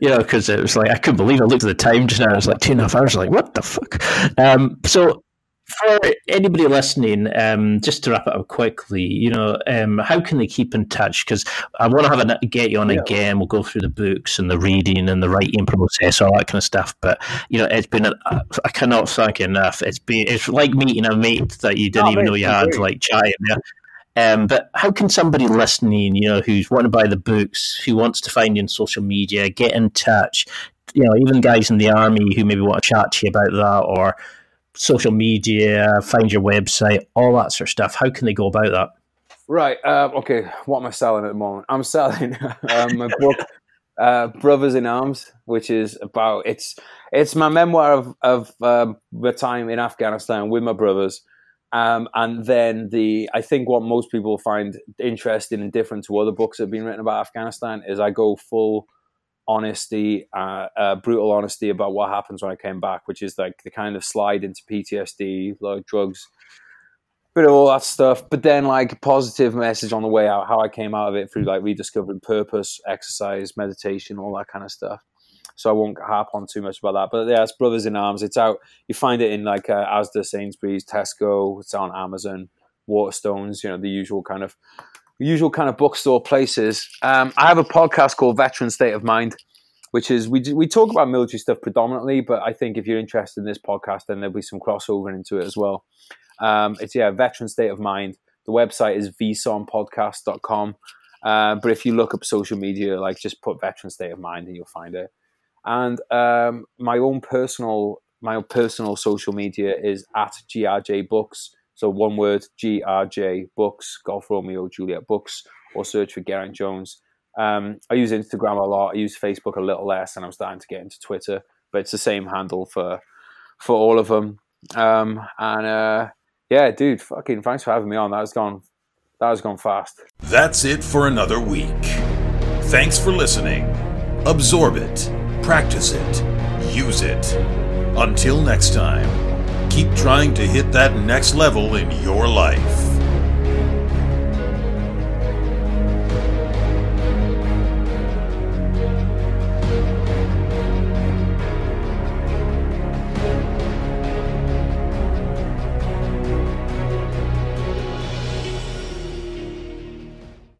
[SPEAKER 1] You know, because it was like I couldn't believe I looked at the time just now. It was like two and a half hours. Like, what the fuck? Um, so for anybody listening, um, just to wrap it up quickly, you know, um, how can they keep in touch? Because I want to have a get you on yeah. again. We'll go through the books and the reading and the writing process, all that kind of stuff. But you know, it's been a, I cannot thank you enough. It's been it's like meeting a mate that you didn't oh, even know you had, great. like chatting. Yeah. Um, but how can somebody listening, you know, who's wanting to buy the books, who wants to find you on social media, get in touch? You know, even guys in the army who maybe want to chat to you about that, or social media, find your website, all that sort of stuff. How can they go about that?
[SPEAKER 2] Right. Uh, okay. What am I selling at the moment? I'm selling um, my book, uh, Brothers in Arms, which is about it's it's my memoir of of um, the time in Afghanistan with my brothers. Um, and then the I think what most people find interesting and different to other books that have been written about Afghanistan is I go full honesty, uh, uh, brutal honesty about what happens when I came back, which is like the kind of slide into PTSD, like drugs, bit of all that stuff. But then like positive message on the way out, how I came out of it through like rediscovering purpose, exercise, meditation, all that kind of stuff. So I won't harp on too much about that. But yeah, it's Brothers in Arms. It's out. You find it in like uh, Asda, Sainsbury's, Tesco. It's on Amazon, Waterstones. You know the usual kind of usual kind of bookstore places. Um, I have a podcast called Veteran State of Mind, which is we we talk about military stuff predominantly, but I think if you're interested in this podcast, then there'll be some crossover into it as well. Um, it's yeah, Veteran State of Mind. The website is vsompodcast.com. Uh, but if you look up social media, like just put Veteran State of Mind and you'll find it. And um, my own personal my own personal social media is at grj books. So one word, GRJ Books, Golf Romeo Juliet Books, or search for Geraint Jones. Um, I use Instagram a lot. I use Facebook a little less, and I'm starting to get into Twitter. But it's the same handle for for all of them. Um, and uh, yeah, dude, fucking thanks for having me on. That has gone that has gone fast.
[SPEAKER 3] That's it for another week. Thanks for listening. Absorb it, practice it, use it. Until next time keep trying to hit that next level in your life.